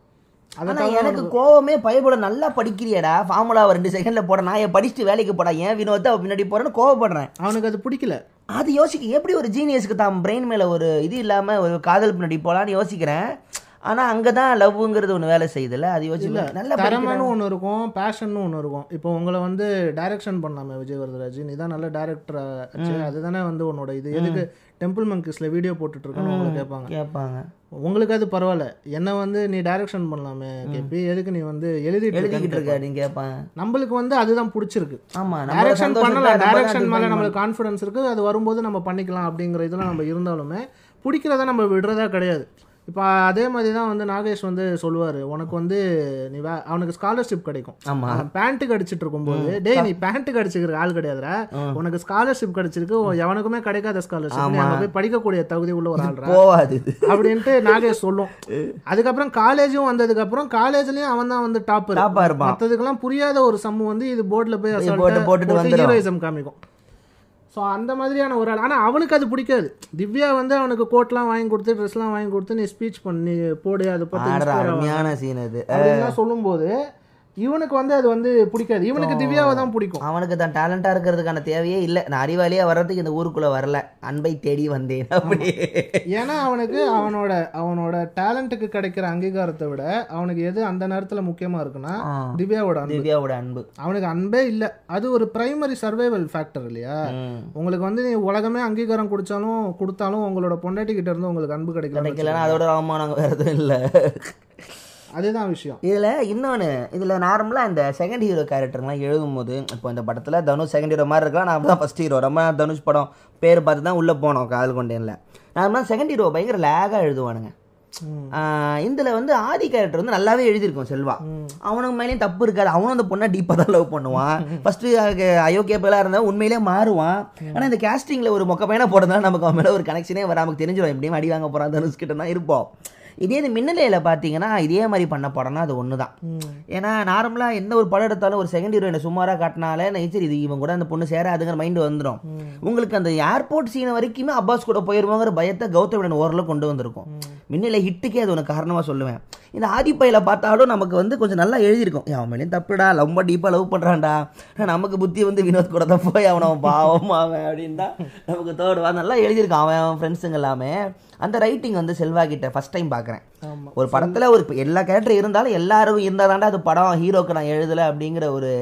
எனக்கு கோவமே பயப்பட நல்லா படிக்கிறியடா. ஃபார்முலா ரெண்டு செகண்ட்ல போட நான் ஏன் படிச்சுட்டு வேலைக்கு போடா. ஏன் வினோத்தை பின்னாடி போறேன்னு கோவப்படுறேன். அவனுக்கு அது பிடிக்கல. அது யோசிக்க எப்படி ஒரு ஜீனியஸ்க்கு தான் பிரெயின் மேல ஒரு இது இல்லாம ஒரு காதல் பின்னாடி போலான்னு யோசிக்கிறேன். ஆனா அங்கதான் லவ்ங்கிறது ஒண்ணு வேலை செய்யுதுல்ல? அது யோசிக்கல நல்லா திறமைன்னு ஒன்று இருக்கும் பேஷன்னு ஒன்று இருக்கும். இப்போ உங்களை வந்து டைரக்ஷன் பண்ணலாமே விஜய் வரதராஜ் நீ தான் நல்ல டேரக்டர் அதுதானே வந்து உன்னோட இது. எதுக்கு டெம்பிள் மங்கிஸ்ல வீடியோ போட்டுட்டு இருக்கேன்னு கேட்பாங்க. கேட்பாங்க. உங்களுக்கு அது பரவாயில்ல. என்ன வந்து நீ டைரக்ஷன் பண்ணலாமே கேபி எதுக்கு நீ வந்து எழுதிட்டு எழுதிக்கிட்டு இருக்க அப்படின்னு கேட்பாங்க. நம்மளுக்கு வந்து அதுதான் பிடிச்சிருக்கு. ஆமா டைரக்ஷன் பண்ணலாம். தான் டைரக்ஷன் மேல நம்மளுக்கு கான்ஃபிடன்ஸ் இருக்கு. அது வரும்போது நம்ம பண்ணிக்கலாம் அப்படிங்கிற இதெல்லாம் நம்ம இருந்தாலுமே பிடிக்கிறத நம்ம விடுறதா கிடையாது. இப்போ அதே மாதிரி தான் வந்து நாகேஷ் வந்து சொல்லுவார் உனக்கு வந்து நீ வே அவனுக்கு ஸ்காலர்ஷிப் கிடைக்கும். ஆமா. அவன் பேண்ட்டுக்கு அடிச்சிட்டு இருக்கும்போது டேய் நீ பேண்ட்டுக்கு அடிச்சுக்கிற ஆள் கிடையாதுடா. உனக்கு ஸ்காலர்ஷிப் கிடைச்சிருக்கு எவனுக்குமே கிடைக்காத ஸ்காலர்ஷிப் அங்க போய் படிக்கக்கூடிய தகுதி உள்ள ஒரு ஆள்ரா போவாது. இது. அப்படின்ட்டு நாகேஷ் சொல்லும். அதுக்கப்புறம் காலேஜும் வந்ததுக்கு அப்புறம் காலேஜ்லயும் அவன் தான் வந்து டாப்பர். மற்றதுக்கெல்லாம் புரியாத ஒரு சம்மு வந்து இது போர்டில் போய் போட்டுட்டு வந்துரும். ஹீரோயிசம் காமிக்கும். ஸோ அந்த மாதிரியான ஒரு ஆள். ஆனால் அவனுக்கு அது பிடிக்காது. திவ்யா வந்து அவனுக்கு கோட்லாம் வாங்கி கொடுத்து ட்ரெஸ்லாம் வாங்கி கொடுத்து நீ ஸ்பீச் பண்ணி போடு அதை பற்றி அருமையான சீன் அது. சொல்லும்போது இவனுக்கு வந்து அது வந்து பிடிக்காது. இவனுக்கு திவ்யாவை தான் பிடிக்கும். அவனுக்கு தான் டேலண்டா இருக்கிறதுக்கான தேவையே இல்லை. நான் அறிவாளியா வர்றதுக்கு இந்த ஊருக்குள்ள வரல. அன்பை தேடி வந்தேன். அப்படி. ஏன்னா அவனுக்கு அவனோட அவனோட டேலண்ட்டுக்கு கிடைக்கிற அங்கீகாரத்தை விட அவனுக்கு எது அந்த நேரத்துல முக்கியமா இருக்குன்னா. திவ்யாவோட அன்பு. திவ்யாவோட அன்பு. அவனுக்கு அன்பே இல்ல. அது ஒரு பிரைமரி சர்வைவல் ஃபேக்டர் இல்லையா. உங்களுக்கு வந்து நீ உலகமே அங்கீகாரம் கொடுத்தாலும் கொடுத்தாலும் உங்களோட பொண்டாட்டி கிட்ட இருந்து உங்களுக்கு அன்பு கிடைக்கல அதோட அவமானம் வேற எதுவும் இல்லை. அதுதான் விஷயம். இதில் இன்னொன்று இதில் நார்மலாக இந்த செகண்ட் ஹீரோ கேரக்டர்லாம் எழுதும்போது இப்போ இந்த படத்தில் தனுஷ் செகண்ட் ஹீரோ மாதிரி இருக்கலாம் நான் தான் ஃபஸ்ட் ஹீரோ ரொம்ப தனுஷ் படம் பேர் பார்த்து தான் உள்ளே போனோம் காதல் கொண்டேனில். நார்மலாக செகண்ட் ஹீரோ பயங்கர லேகாக எழுதுவானுங்க. இதில் வந்து ஆதி கேரக்டர் வந்து நல்லாவே எழுதியிருக்கும் செல்வா. அவனுக்கு மேலேயும் தப்பு இருக்காது. அவனும் அந்த பொண்ணை டீப்பாக தான் லவ் பண்ணுவான். ஃபஸ்ட்டு அயோக்கியப்பெல்லாம் இருந்தால் உண்மையிலே மாறுவான். ஆனால் இந்த கேஸ்டிங்கில் ஒரு மொக்க பையனை போடுறதுனால நமக்கு அவன் மேலே ஒரு கனெக்ஷனே வர நமக்கு தெரிஞ்சிடும் எப்படியும் அடி வாங்க போகிறான் தனுஷ் கிட்ட தான் இருப்போம். இதே இந்த மின்னலையில் பார்த்தீங்கன்னா இதே மாதிரி பண்ண படம்னா அது ஒன்று தான் ஏன்னா நார்மலாக எந்த ஒரு படம் எடுத்தாலும் ஒரு செகண்ட் ஹீரோயினை சுமாராக காட்டினாலே நான் சரி இது இவன் கூட அந்த பொண்ணு சேராதுங்கிற மைண்டு வந்துடும் உங்களுக்கு அந்த ஏர்போர்ட் சீனை வரைக்குமே அப்பாஸ் கூட போயிருவோங்கிற பயத்தை கௌதமிடன் ஓரளவு கொண்டு வந்திருக்கும். மின்னலை ஹிட்டுக்கே அது ஒன்று காரணமாக சொல்லுவேன். இந்த ஆதிப்பையில பார்த்தாலும் நமக்கு வந்து கொஞ்சம் நல்லா எழுதியிருக்கும். அவன் மேலேயும் தப்புடா ரொம்ப டீப்பாக லவ் பண்ணுறான்டா நமக்கு புத்தி வந்து வினோத் கூட தான் போய் அவன் அவன் பாவம் அவன் அப்படின்னு தான் நமக்கு தோடுவா நல்லா எழுதியிருக்கான் அவன் அவன் ஃப்ரெண்ட்ஸுங்க எல்லாமே. அந்த ரைட்டிங் வந்து செல்வா கிட்ட ஃபர்ஸ்ட் டைம் பார்க்குறேன் ஒரு படத்துல ஒரு எல்லா கேரக்டர் இருந்தாலும் எல்லாரும் இருந்தா தாண்டா அது படம் ஹீரோக்கு நான் எழுதல அப்படிங்கிற ஒரு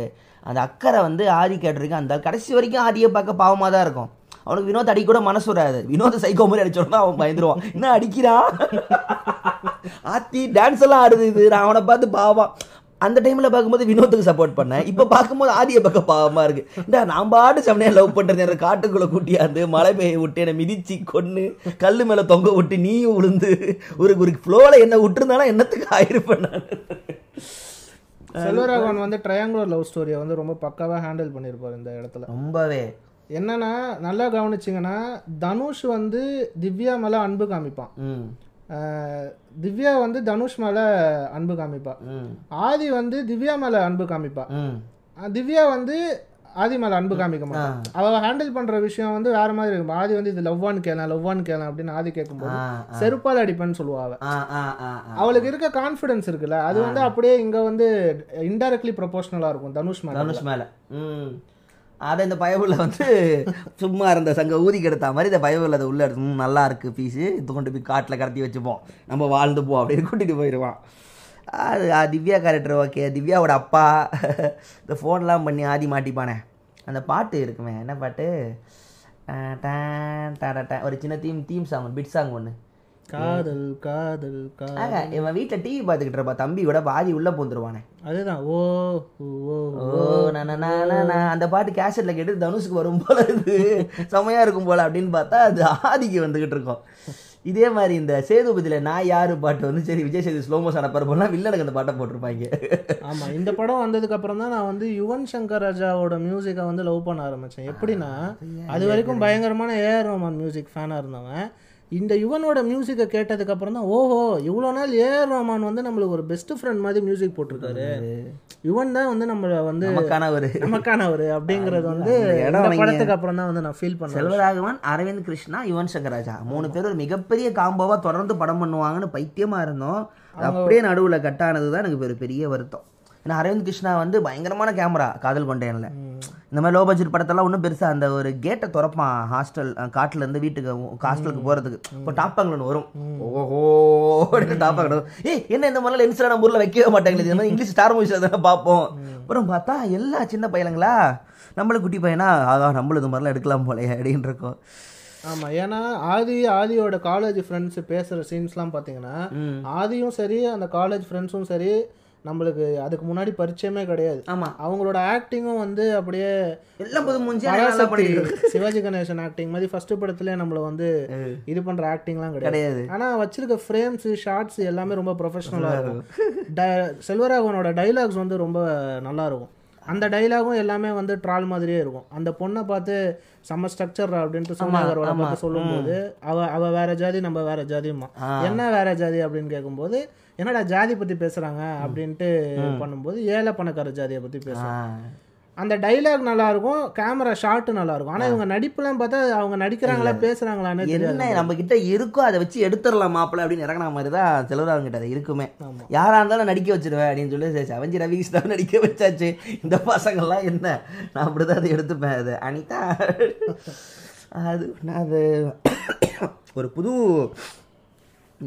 அந்த அக்கறை வந்து ஆதி கேட்டிருக்கு. அந்த கடைசி வரைக்கும் ஆதியை பார்க்க பாவமா தான் இருக்கும். அவனுக்கு வினோத் அடிக்க கூட மனசு வராது. வினோத் சைக்கோ மாதிரி அடிச்சோன்னா அவன் பயந்துருவான். என்ன அடிக்கிறான் ஆத்தி டான்ஸ் எல்லாம் ஆடுது இது. நான் அவனை பார்த்து பாவம். அந்த டைம்ல பார்க்கும்போது வினோத்துக்கு சப்போர்ட் பண்ணேன். இப்போ பார்க்கும்போது ஆதியை பார்க்க பாவமா இருக்கு. இந்த நான் பாட்டு செம்மையா லவ் எனக்கு காட்டுக்குள்ள கூட்டியாந்து மழை பெய்ய விட்டு என்னை மிதிச்சு கொன்னு கல்லு மேல தொங்க விட்டு நீயும் விழுந்து ஒரு ஒரு ஃப்ளோல என்ன விட்டுருந்தாலும் என்னத்துக்கு ஆயிருப்பேன் நான்? செல்வராகவன் வந்து ட்ரையாங்குலர் லவ் ஸ்டோரியை வந்து ரொம்ப பக்காவா ஹேண்டில் பண்ணியிருப்பார் இந்த இடத்துல. ரொம்பவே. என்னன்னா நல்லா கவனிச்சிங்கன்னா தனுஷ் வந்து திவ்யா மேல அன்பு காமிப்பான். திவ்யா வந்து தனுஷ் மேல அன்பு காமிப்பா. ஆதி வந்து திவ்யா மேல அன்பு காமிப்பா. திவ்யா வந்து ஆதி மேல அன்பு காமிக்க மாட்டான் அவ ஹேண்டில் பண்ற விஷயம் வந்து வேற மாதிரி இருக்கும். ஆதி வந்து இது லவ்வான்னு கேளேன் லவ்வான்னு கேளேன் அப்படின்னு ஆதி கேட்கும்போது செருப்பால் அடிப்பேன்னு சொல்லுவா அவ. ஆ ஆ ஆ ஆ. அவளுக்கு இருக்க கான்ஃபிடன்ஸ் இருக்குல்ல அது வந்து அப்படியே இங்க வந்து இன்டைரக்ட்லி ப்ரொபோஷனலா இருக்கும் தனுஷ் மேல. தனுஷ் மேல. ம். அதை இந்த பயபுள்ள வந்து சும்மா இருந்த சங்க ஊதி கெடுத்த மாதிரி இந்த பயபுள்ள அதை உள்ளே எடுத்து நல்லா இருக்குது பீஸு இது கொண்டு போய் காட்டில் கடத்தி வச்சுப்போம். நம்ம வாழ்ந்து போ அப்படின்னு கூட்டிகிட்டு போயிடுவான் அது திவ்யா கேரக்டர் ஓகே திவ்யாவோட அப்பா இந்த ஃபோன்லாம் பண்ணி ஆதி மாட்டிப்பானே. அந்த பாட்டு இருக்குமே என்ன பாட்டு? ஒரு சின்ன theme theme song bit song ஒன்று காதல் காதல் காதல். இவன் வீட்டில் டிவி பார்த்துக்கிட்டு இருப்பா. தம்பி விட பாதி உள்ளே பூந்துருவானே. அதுதான். ஓ ஓ ஓ. அந்த பாட்டு கேசட்ல கேட்டு தனுஷுக்கு வரும் போல இது செமையா இருக்கும் போல அப்படின்னு பார்த்தா அது ஆதிக்கு வந்துகிட்டு இருக்கும். இதே மாதிரி இந்த சேதுபதியில நான் யாரு பாட்டு வந்து சரி விஜய் சேது ஸ்லோ மோஷன் அனுப்புற போலாம் வில்லனுக்கு அந்த பாட்டை போட்டிருப்பாங்க. ஆமா இந்த படம் வந்ததுக்கு அப்புறம் தான் நான் வந்து யுவன் சங்கர் ராஜாவோட மியூசிக்கை வந்து லவ் பண்ண ஆரம்பிச்சேன். எப்படின்னா அது வரைக்கும் பயங்கரமான ஏஆர் ரஹ்மான் மியூசிக் ஃபேனா இருந்தவன். இந்த யுவனோட மியூசிக்கை கேட்டதுக்கு அப்புறம் தான் ஓஹோ இவ்வளோ நாள் ஏஆர் ரஹ்மான் வந்து நம்மளுக்கு ஒரு பெஸ்ட் ஃப்ரெண்ட் மாதிரி மியூசிக் போட்டிருக்காரு. யுவன் தான் வந்து நம்மள வந்து நமக்கான ஒரு நமக்கானவர் அப்படிங்கிறது வந்து. படத்துக்கு அப்புறம் தான் வந்து நான் ஃபீல் பண்ணேன் செல்வராகவன் அரவிந்த் கிருஷ்ணா யுவன் சங்கர் ராஜா மூணு பேர் ஒரு மிகப்பெரிய காம்போவா தொடர்ந்து படம் பண்ணுவாங்கன்னு பைத்தியமா இருந்தோம். அப்படியே நடுவுல கட் ஆனது தான் எனக்கு ஒரு பெரிய வருத்தம். ஏன்னா அரவிந்த் கிருஷ்ணா வந்து பயங்கரமான கேமரா காதல் கொண்டேன்ல இந்த மாதிரி லோ பட்ஜெட் படத்தெல்லாம் ஒன்றும் பெருசா அந்த ஒரு கேட்டை திறப்பான் ஹாஸ்டல் காட்டுல இருந்து வீட்டுக்கு ஹாஸ்டலுக்கு போறதுக்கு. இப்போ டாப்பாங்கல் ஒன்று வரும். ஓஹோ டாப்பாங்கல் வரும். ஏய் என்ன இந்த மாதிரிலாம் லென்ஸ்ல நம்ம ஊர்ல வைக்கவே மாட்டாங்களே? இது மாதிரி இங்கிலீஷ் ஸ்டார் மூவிஸ்ல தானே பார்ப்போம். அப்புறம் பார்த்தா எல்லா சின்ன பையனுங்களா? நம்மளும் குட்டி பையனா? ஆகா நம்மளும் இது மாதிரிலாம் எடுக்கலாம் போலயே அப்படின்னு இருக்கும். ஆமா ஏன்னா ஆதி ஆதியோட காலேஜ் ஃப்ரெண்ட்ஸ் பேசுற சீன்ஸ்லாம் பாத்தீங்கன்னா ஆதியும் சரி அந்த காலேஜ் ஃப்ரெண்ட்ஸும் சரி நம்மளுக்கு அதுக்கு முன்னாடி பரிச்சயமே கிடையாது. ஆமா. அவங்களோட ஆக்டிங்கும் வந்து அப்படியே எல்லாம் புது இருக்கு. சிவாஜி கணேசன் ஆக்டிங் மாதிரி ஃபர்ஸ்ட் படத்துல நம்மள வந்து இது பண்ற ஆக்டிங்லாம் கிடையாது. கிடையாது. ஆனா வச்சிருக்க ஃப்ரேம்ஸ் ஷார்ட்ஸ் எல்லாமே ரொம்ப ப்ரொஃபஷனலா இருக்கும். ட- செல்வராகவனோட டைலாக்ஸ் வந்து ரொம்ப நல்லா இருக்கும் அந்த டைலாகும் எல்லாமே வந்து ட்ரால் மாதிரியே இருக்கும். அந்த பொண்ணை பார்த்து செம்ம ஸ்ட்ரக்சர் அப்படின்ட்டு சோனாகரோட பார்த்து சொல்லும்போது அவ அவ வேற ஜாதி நம்ம வேற ஜாதியுமா என்ன வேற ஜாதி அப்படின்னு கேட்கும்போது என்னடா ஜாதி பத்தி பேசுறாங்க அப்படின்ட்டு பண்ணும்போது ஏழை பணக்கார ஜாதியை பத்தி பேசுறாங்க ஆ. அந்த டைலாக் நல்லா இருக்கும் கேமரா ஷாட் நல்லா இருக்கும் ஆனா இவங்க நடிப்புலாம் பார்த்தா அவங்க நடிக்கிறாங்களா பேசுறாங்களான்னு என்ன நம்ம கிட்ட இருக்கோ அதை வச்சு எடுத்துடலாம் மாப்பிள்ள அப்படின்னு இறங்கின மாதிரி தான் செல்வராகவன் கிட்ட அது இருக்குமே. யாரா இருந்தாலும் நடிக்க வச்சிருவேன் அப்படின்னு சொல்லி சவஞ்சி ரவி கிருஷ்ணாவை நடிக்க வச்சாச்சு. இந்த பசங்கள்லாம் என்ன? நான் அப்படிதான் அதை எடுத்துப்பேன் அது. அனிதா அது நான் அது ஒரு புது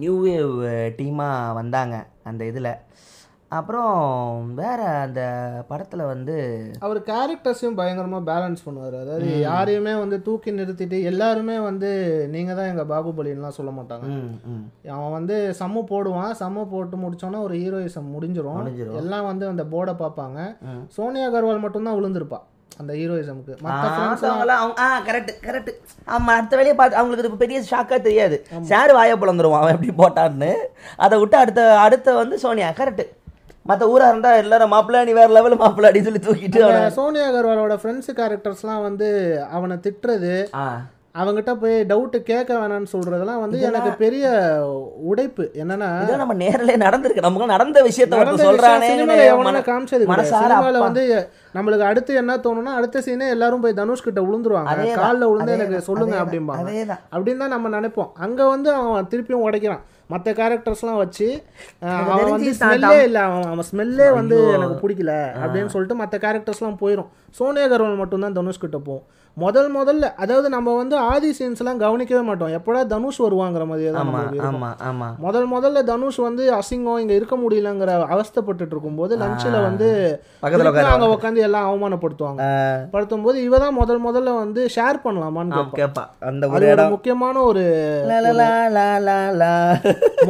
நியூ வேவ் டீமாக வந்தாங்க அந்த இதில். அப்புறம் வேற அந்த படத்தில் வந்து அவர் கேரக்டர்ஸையும் பயங்கரமா பேலன்ஸ் பண்ணுவார். அதாவது யாரையுமே வந்து தூக்கி நிறுத்திட்டு எல்லாருமே வந்து நீங்க தான் எங்க பாகுபலின்லாம் சொல்ல மாட்டாங்க. அவன் வந்து சம்மு போடுவான். சம்மு போட்டு முடிச்சோன்னா ஒரு ஹீரோயிசம் முடிஞ்சிரும். முடிஞ்சிரும். எல்லாம் வந்து அந்த போர்டை பார்ப்பாங்க. சோனியா அகர்வால் மட்டும்தான் விழுந்திருப்பா. அந்த ஹீரோயிசம்க்கு. கரெக்ட் கரெக்ட் ஆமா அடுத்த வேலையை பார்த்து அவங்களுக்கு இது பெரிய ஷாக்காக தெரியாது. சார் வாயை பிளந்துருவான் அவன் எப்படி போட்டான்னு. அதை விட்டு அடுத்த அடுத்த வந்து சோனியா கரெக்ட் மற்ற ஊரா இருந்தா எல்லாரும் மாப்பிள்ள நீ வேற லெவல் மாப்பிள்ள அப்படின்னு சொல்லி தூக்கிட்டு சோனியா அகர்வாலோட ஃப்ரெண்ட்ஸ் கேரக்டர்ஸ்லாம் வந்து அவனை திட்டுறது அவங்ககிட்ட போய் டவுட்டு கேட்க வேணாம்னு சொல்றதெல்லாம் வந்து எனக்கு பெரிய உடைப்பு. என்னன்னா நம்ம நேரிலே நடந்திருக்கு. நமக்கு நடந்த விஷயத்த சொல்றானே காமிச்சது அப்பா. வந்து நம்மளுக்கு அடுத்து என்ன தோணும்னா அடுத்த சீனே எல்லாரும் போய் தனுஷ் கிட்ட விழுந்துருவாங்க காலில் விழுந்து எனக்கு சொல்லுங்க அப்படிம்பாங்க. அப்படின்னு தான் நம்ம நினைப்போம். அங்க வந்து அவன் திருப்பியும் உடைக்கிறான். மற்ற கேரக்டர்ஸ்லாம் வச்சு அவன் வந்து ஸ்மெல்லே இல்லை. அவன் அவன் ஸ்மெல்லே வந்து எனக்கு பிடிக்கல அப்படின்னு சொல்லிட்டு மற்ற கேரக்டர்ஸ்லாம் போயிடும் சோனியா அகர்வால் மட்டும்தான் தனுஷ் கிட்ட போகும். முதல் முதல்ல அதாவது நம்ம வந்து ஆதி சீன்ஸ்லாம் கவனிக்கவே மாட்டோம். எப்படா தனுஷ் வருவாங்கிற மாதிரியே தான் முதல் முதல்ல தனுஷ் வந்து அசிங்கம் இங்க இருக்க முடியலங்கிற அவஸ்தைப்பட்டுட்டு இருக்கும்போது லஞ்சில் வந்து. அங்க உட்காந்து எல்லாம் அவமானப்படுத்துவாங்க. படுத்தும் போது இவ தான் முதல் முதல்ல வந்து ஷேர் பண்ணலாமான்னு கேட்பா. அந்த ஒரு முக்கியமான ஒரு.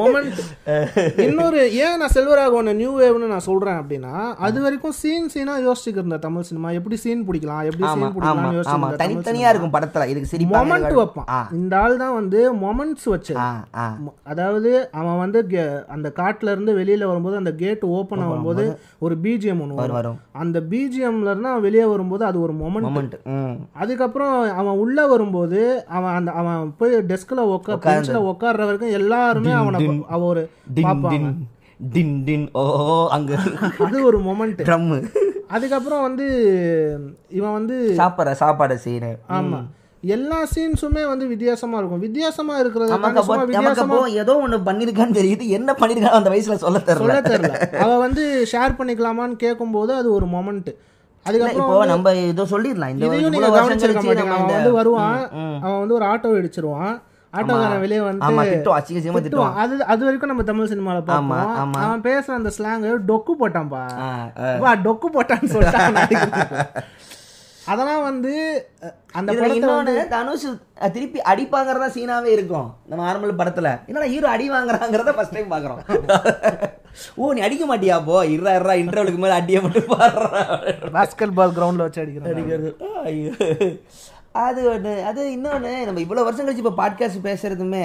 மொமெண்ட் இன்னொரு ஏன் நான் செல்வராகவன் நியூ வேவ்னு நான் சொல்றேன் அப்படின்னா அது வரைக்கும் சீன் சீனா யோசிச்சுட்டு இருந்த தமிழ் சினிமா எப்படி சீன் பிடிக்கலாம் எப்படி சீன் பிடிக்கலாம் யோசிச்சு தனித்தனியா இருக்கும் படத்துல. இதுக்கு சிரிப்பா மொமெண்ட் வைப்பான். இந்த ஆள் தான் வந்து மொமெண்ட்ஸ் ம- அதாவது அவன் வந்து அந்த காட்டுல இருந்து வெளியில வரும்போது அந்த கேட் ஓபன் ஆகும்போது ஒரு பிஜிஎம் ஒன்று வரும் அந்த பிஜிஎம்ல இருந்து அவன் வெளியே வரும்போது அது ஒரு மொமெண்ட் அதுக்கப்புறம் அவன் உள்ள வரும்போது அவன் அந்த அவன் போய் டெஸ்க்ல உட்கா பெஞ்சில் உட்கார்ற வரைக்கும் எல்லாருமே அவனை அவ ஒரு பார்ப்பாங்க. டின் டின் ஓ அங்க. அது ஒரு மொமெண்ட் ட்ரம் அதுக்கப்புறம் வந்து இவன் வந்து சாப்பாடு சாப்பாடு சீனு ஆமா. எல்லா சீன்ஸுமே வந்து வித்தியாசமா இருக்கும். வித்தியாசமா இருக்கிறது ஏதோ ஒண்ணு பண்ணிருக்கான்னு தெரியுது. என்ன பண்ணிருக்கான்னு அந்த வயசுல சொல்ல தெரியல. சொல்ல தெரியல. அவ வந்து ஷேர் பண்ணிக்கலாமான்னு கேட்கும்போது அது ஒரு மொமெண்ட் அதுக்கப்புறம் நம்ம இதோ சொல்லிடலாம். இந்த இதையும் நீங்க கவனிச்சிருக்க மாட்டீங்க. அவன் வந்து வருவான். அவன் வந்து ஒரு ஆட்டோ இடிச்சிருவான். ஆட்டோக்காரன் வெளியே வந்து ஆமா அசிங்க அசிங்கமா திட்டுவான். திட்டுவான். அது அது வரைக்கும் நம்ம தமிழ் சினிமால ஆமா. அவன் பேசுற அந்த ஸ்லாங் டொக்கு போட்டான்பா. வா டொக்கு போட்டான்னு சொல்லிட்டான். அதெல்லாம் வந்து அந்த வந்து தனுஷ் திருப்பி அடிப்பாங்கிறதா சீனாவே இருக்கும். நம்ம நார்மல் படத்துல. என்னடா ஹீரோ அடி வாங்குறாங்கிறத ஃபர்ஸ்ட் டைம் பாக்குறோம் ஓ நீ அடிக்க மாட்டியா போ. இருறா இருறா இன்டர்வலுக்கு மேல அடிய மட்டும் பாடுறா. பாஸ்கெட் பால் கிரவுண்ட்ல வச்சு அடிக்கிறான். அடிக்கிறது. ஐயோ. அது ஒன்று அது இன்னொன்று நம்ம இவ்வளோ வருஷம் கழிச்சு இப்போ பாட்காஸ்ட் பேசுறதுமே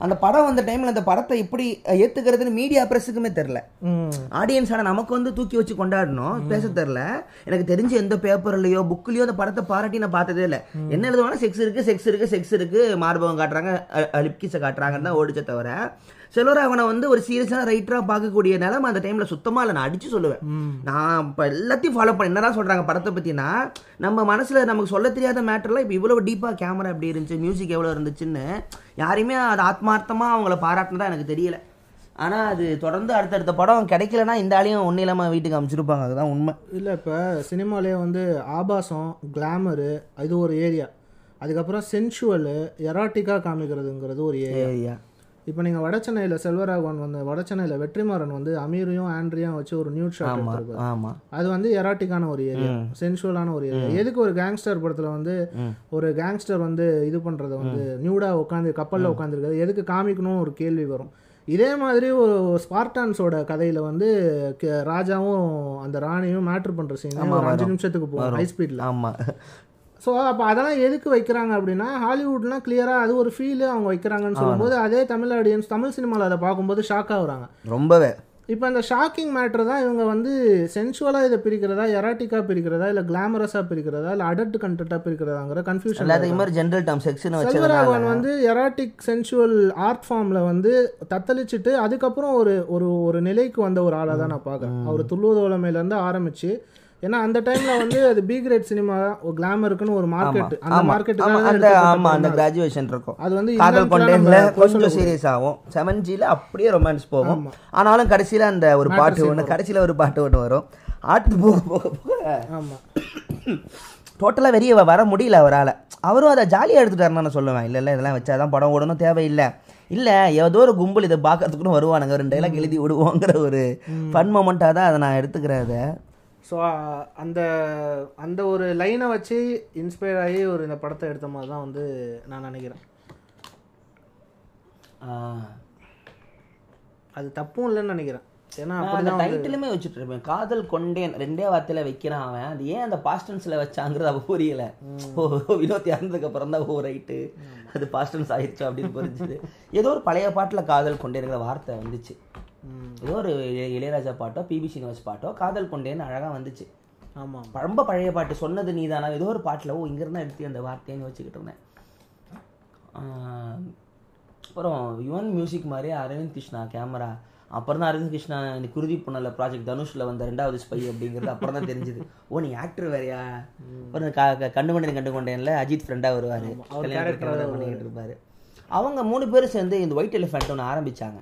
அந்த படம் வந்த டைமில் அந்த படத்தை எப்படி ஏற்றுக்கிறதுன்னு மீடியா ப்ரெஸ்ஸுக்குமே தெரில ம். ஆடியன்ஸ் ஆனால் நமக்கு வந்து தூக்கி வச்சு கொண்டாடணும் பேச தெரில எனக்கு தெரிஞ்ச எந்த பேப்பர்லையோ புக்லேயோ அந்த படத்தை பாராட்டி நான் பார்த்ததே இல்லை. என்ன எழுதுவாங்கன்னா செக்ஸ் இருக்கு செக்ஸ் இருக்கு செக்ஸ் இருக்கு. மார்பகம் காட்டுறாங்க லிப்கிஸை காட்டுறாங்கன்னு தான் ஓடிச்ச தவிர செல்வராகவனை வந்து ஒரு சீரியஸான ரைட்டராக பார்க்கக்கூடிய நிலைமை அந்த டைமில் சுத்தமாக இல்லை. நான் அடிச்சு சொல்லுவேன். நான் இப்போ எல்லாத்தையும் ஃபாலோ பண்ண என்னதான் சொல்கிறாங்க படத்தை பற்றினா நம்ம மனசில் நமக்கு சொல்ல தெரியாத மேட்டர்லாம் இப்போ இவ்வளோ டீப்பாக கேமரா எப்படி இருந்துச்சு மியூசிக் எவ்வளோ இருந்துச்சுன்னு யாரையுமே அது ஆத்மார்த்தமாக அவங்கள பாராட்டினதா எனக்கு தெரியல. ஆனால் அது தொடர்ந்து அடுத்தடுத்த படம் கிடைக்கலனா இந்த ஆளையும் ஒன்றும் இல்லாமல் வீட்டுக்கு அமைச்சிருப்பாங்க. அதுதான் உண்மை. இல்லை இப்போ சினிமாலே வந்து ஆபாசம் கிளாமரு இது ஒரு ஏரியா அதுக்கப்புறம் சென்சுவலு எராட்டிக்காக காமிக்கிறதுங்கிறது ஒரு ஏரியா இப்போ நீங்கள் வடச்சென்னையில் செல்வராகவன் வந்து வடச்சென்னையில் வெற்றிமாறன் வந்து அமீரையும் ஆண்ட்ரியும் வச்சு ஒரு நியூட் ஷாட் எடுத்திருப்பாரு. ஆமாம் அது வந்து எராட்டிக்கான ஒரு ஏரியா சென்சுவலான ஒரு ஏரியா எதுக்கு ஒரு கேங்ஸ்டர் படத்தில் வந்து ஒரு கேங்ஸ்டர் வந்து இது பண்ணுறத வந்து நியூடாக உட்காந்து கப்பலில் உட்காந்துருக்கிறது எதுக்கு காமிக்கணும் ஒரு கேள்வி வரும். இதே மாதிரி ஒரு ஸ்பார்டான்ஸோட கதையில் வந்து ராஜாவும் அந்த ராணியும் மேட்ரு பண்ணுற சீன் ஒரு அஞ்சு நிமிஷத்துக்கு போகும் ஹை ஸ்பீடில் ஆமாம் ஸோ அப்போ அதெல்லாம் எதுக்கு வைக்கிறாங்க அப்படின்னா ஹாலிவுட்லாம் கிளியராக அது ஒரு ஃபீல் அவங்க வைக்கிறாங்கன்னு சொல்லும்போது அதே தமிழ் ஆடியன்ஸ் தமிழ் சினிமாவில் அதை பார்க்கும்போது ஷாக் ஆகுறாங்க. ரொம்பவே. இப்போ அந்த ஷாக்கிங் மேட்ரு தான் இவங்க வந்து சென்சுவலாக இதை பிரிக்கிறதா எராட்டிக்காக பிரிக்கிறதா இல்லை கிளாமரஸாக பிரிக்கிறதா இல்லை அடல்ட் கண்டென்ட்டாக பிரிக்கிறதாங்கிற கன்ஃபியூஷன் எல்லாத்தையும் மாதிரி ஜென்ரல் டேர்ம் வச்சதுனால. செல்வராகவன் வந்து எராட்டிக் சென்சுவல் ஆர்ட் ஃபார்மில் வந்து தத்தளிச்சுட்டு அதுக்கப்புறம் ஒரு ஒரு ஒரு நிலைக்கு வந்த ஒரு ஆளாக தான் நான் பார்க்குறேன். அவர் துள்ளுவதோலமையிலேருந்து ஆரம்பித்து ஏன்னா அந்த டைம்ல வந்து அது பி கிரேட் சினிமா கிளாமருக்குன்னு ஒரு மார்க்கெட் அந்த தான் அந்த ஆமா. அந்த. கிராஜுவேஷன் இருக்கும். அது வந்து காதல் கொண்டேன்ல கொஞ்சம் சீரியஸ் ஆகும். செவன் ஜில அப்படியே ரொமான்ஸ் போகும். ஆனாலும் கடைசியில அந்த ஒரு பாட்டு ஒன்று கடைசியில ஒரு பாட்டு ஒன்று வரும். ஆட்டு போக போக போக ஆமா. டோட்டலாக வெளியே வர முடியல அவரால். அவரும் அதை ஜாலியாக எடுத்துட்டாருன்னு நான் சொல்லுவேன். இல்லை இல்லை இதெல்லாம் வச்சாதான் படம் ஓடணும் தேவையில்லை. இல்லை ஏதோ ஒரு கும்பல் இதை பார்க்கறதுக்குன்னு வருவானுங்க. ரெண்டு டைலாக் எழுதி விடுவோங்கிற ஒரு ஃபன் மொமெண்ட்டாக தான் அதை நான் எடுத்துக்கிறேன் அதை. ஸோ அந்த அந்த ஒரு லைனை வச்சு இன்ஸ்பயர் ஆகி ஒரு இந்த படத்தை எடுத்த மாதிரி தான் வந்து நான் நினைக்கிறேன். அது தப்பும் இல்லைன்னு நினைக்கிறேன். ஏன்னா அந்த டைட்டிலுமே வச்சுட்டு இருப்பேன். காதல் கொண்டேன் ரெண்டே வார்த்தையில வைக்கிறான் அவன். அது ஏன் அந்த பாஸ்டன்ஸ்ல வச்சாங்கிறது அவ புரியல. ஓ வினோத் இறந்ததுக்கு அப்புறம் தான் ஓ ரைட்டு அது பாஸ்டன்ஸ் ஆயிடுச்சு அப்படின்னு புரிஞ்சுது. ஏதோ ஒரு பழைய பாட்டுல காதல் கொண்டேங்கிற வார்த்தை வந்துச்சு. ஏதோ ஒரு இளைய- இளையராஜா பாட்டோ பிபி சீனிவாஸ் பாட்டோ காதல் கொண்டேன்னு அழகா வந்துச்சு. ஆமா ரொம்ப பழைய பாட்டு சொன்னது நீதானா? ஏதோ ஒரு பாட்டில் ஓ இங்கிருந்தா எடுத்து அந்த வார்த்தைன்னு வச்சுக்கிட்டு இருந்தேன். அப்புறம் யுவன் மியூசிக் மாதிரி அரவிந்த் கிருஷ்ணா கேமரா. அப்புறம் தான் அரவிந்த் கிருஷ்ணா நீ குருதி புனல ப்ராஜெக்ட் தனுஷ்ல வந்த ரெண்டாவது ஸ்பை அப்படிங்கிறது அப்புறம் தான் தெரிஞ்சுது. ஓ நீ ஆக்டர் வேறையா? அப்புறம் க கண்டு கொண்டேன் கண்டு கொண்டேன்ல அஜித் ஃப்ரெண்டா வருவாரு பண்ணிக்கிட்டு இருப்பாரு. அவங்க மூணு பேரும் சேர்ந்து இந்த ஒயிட் எலிஃபென்ட் ஒன்று ஆரம்பிச்சாங்க.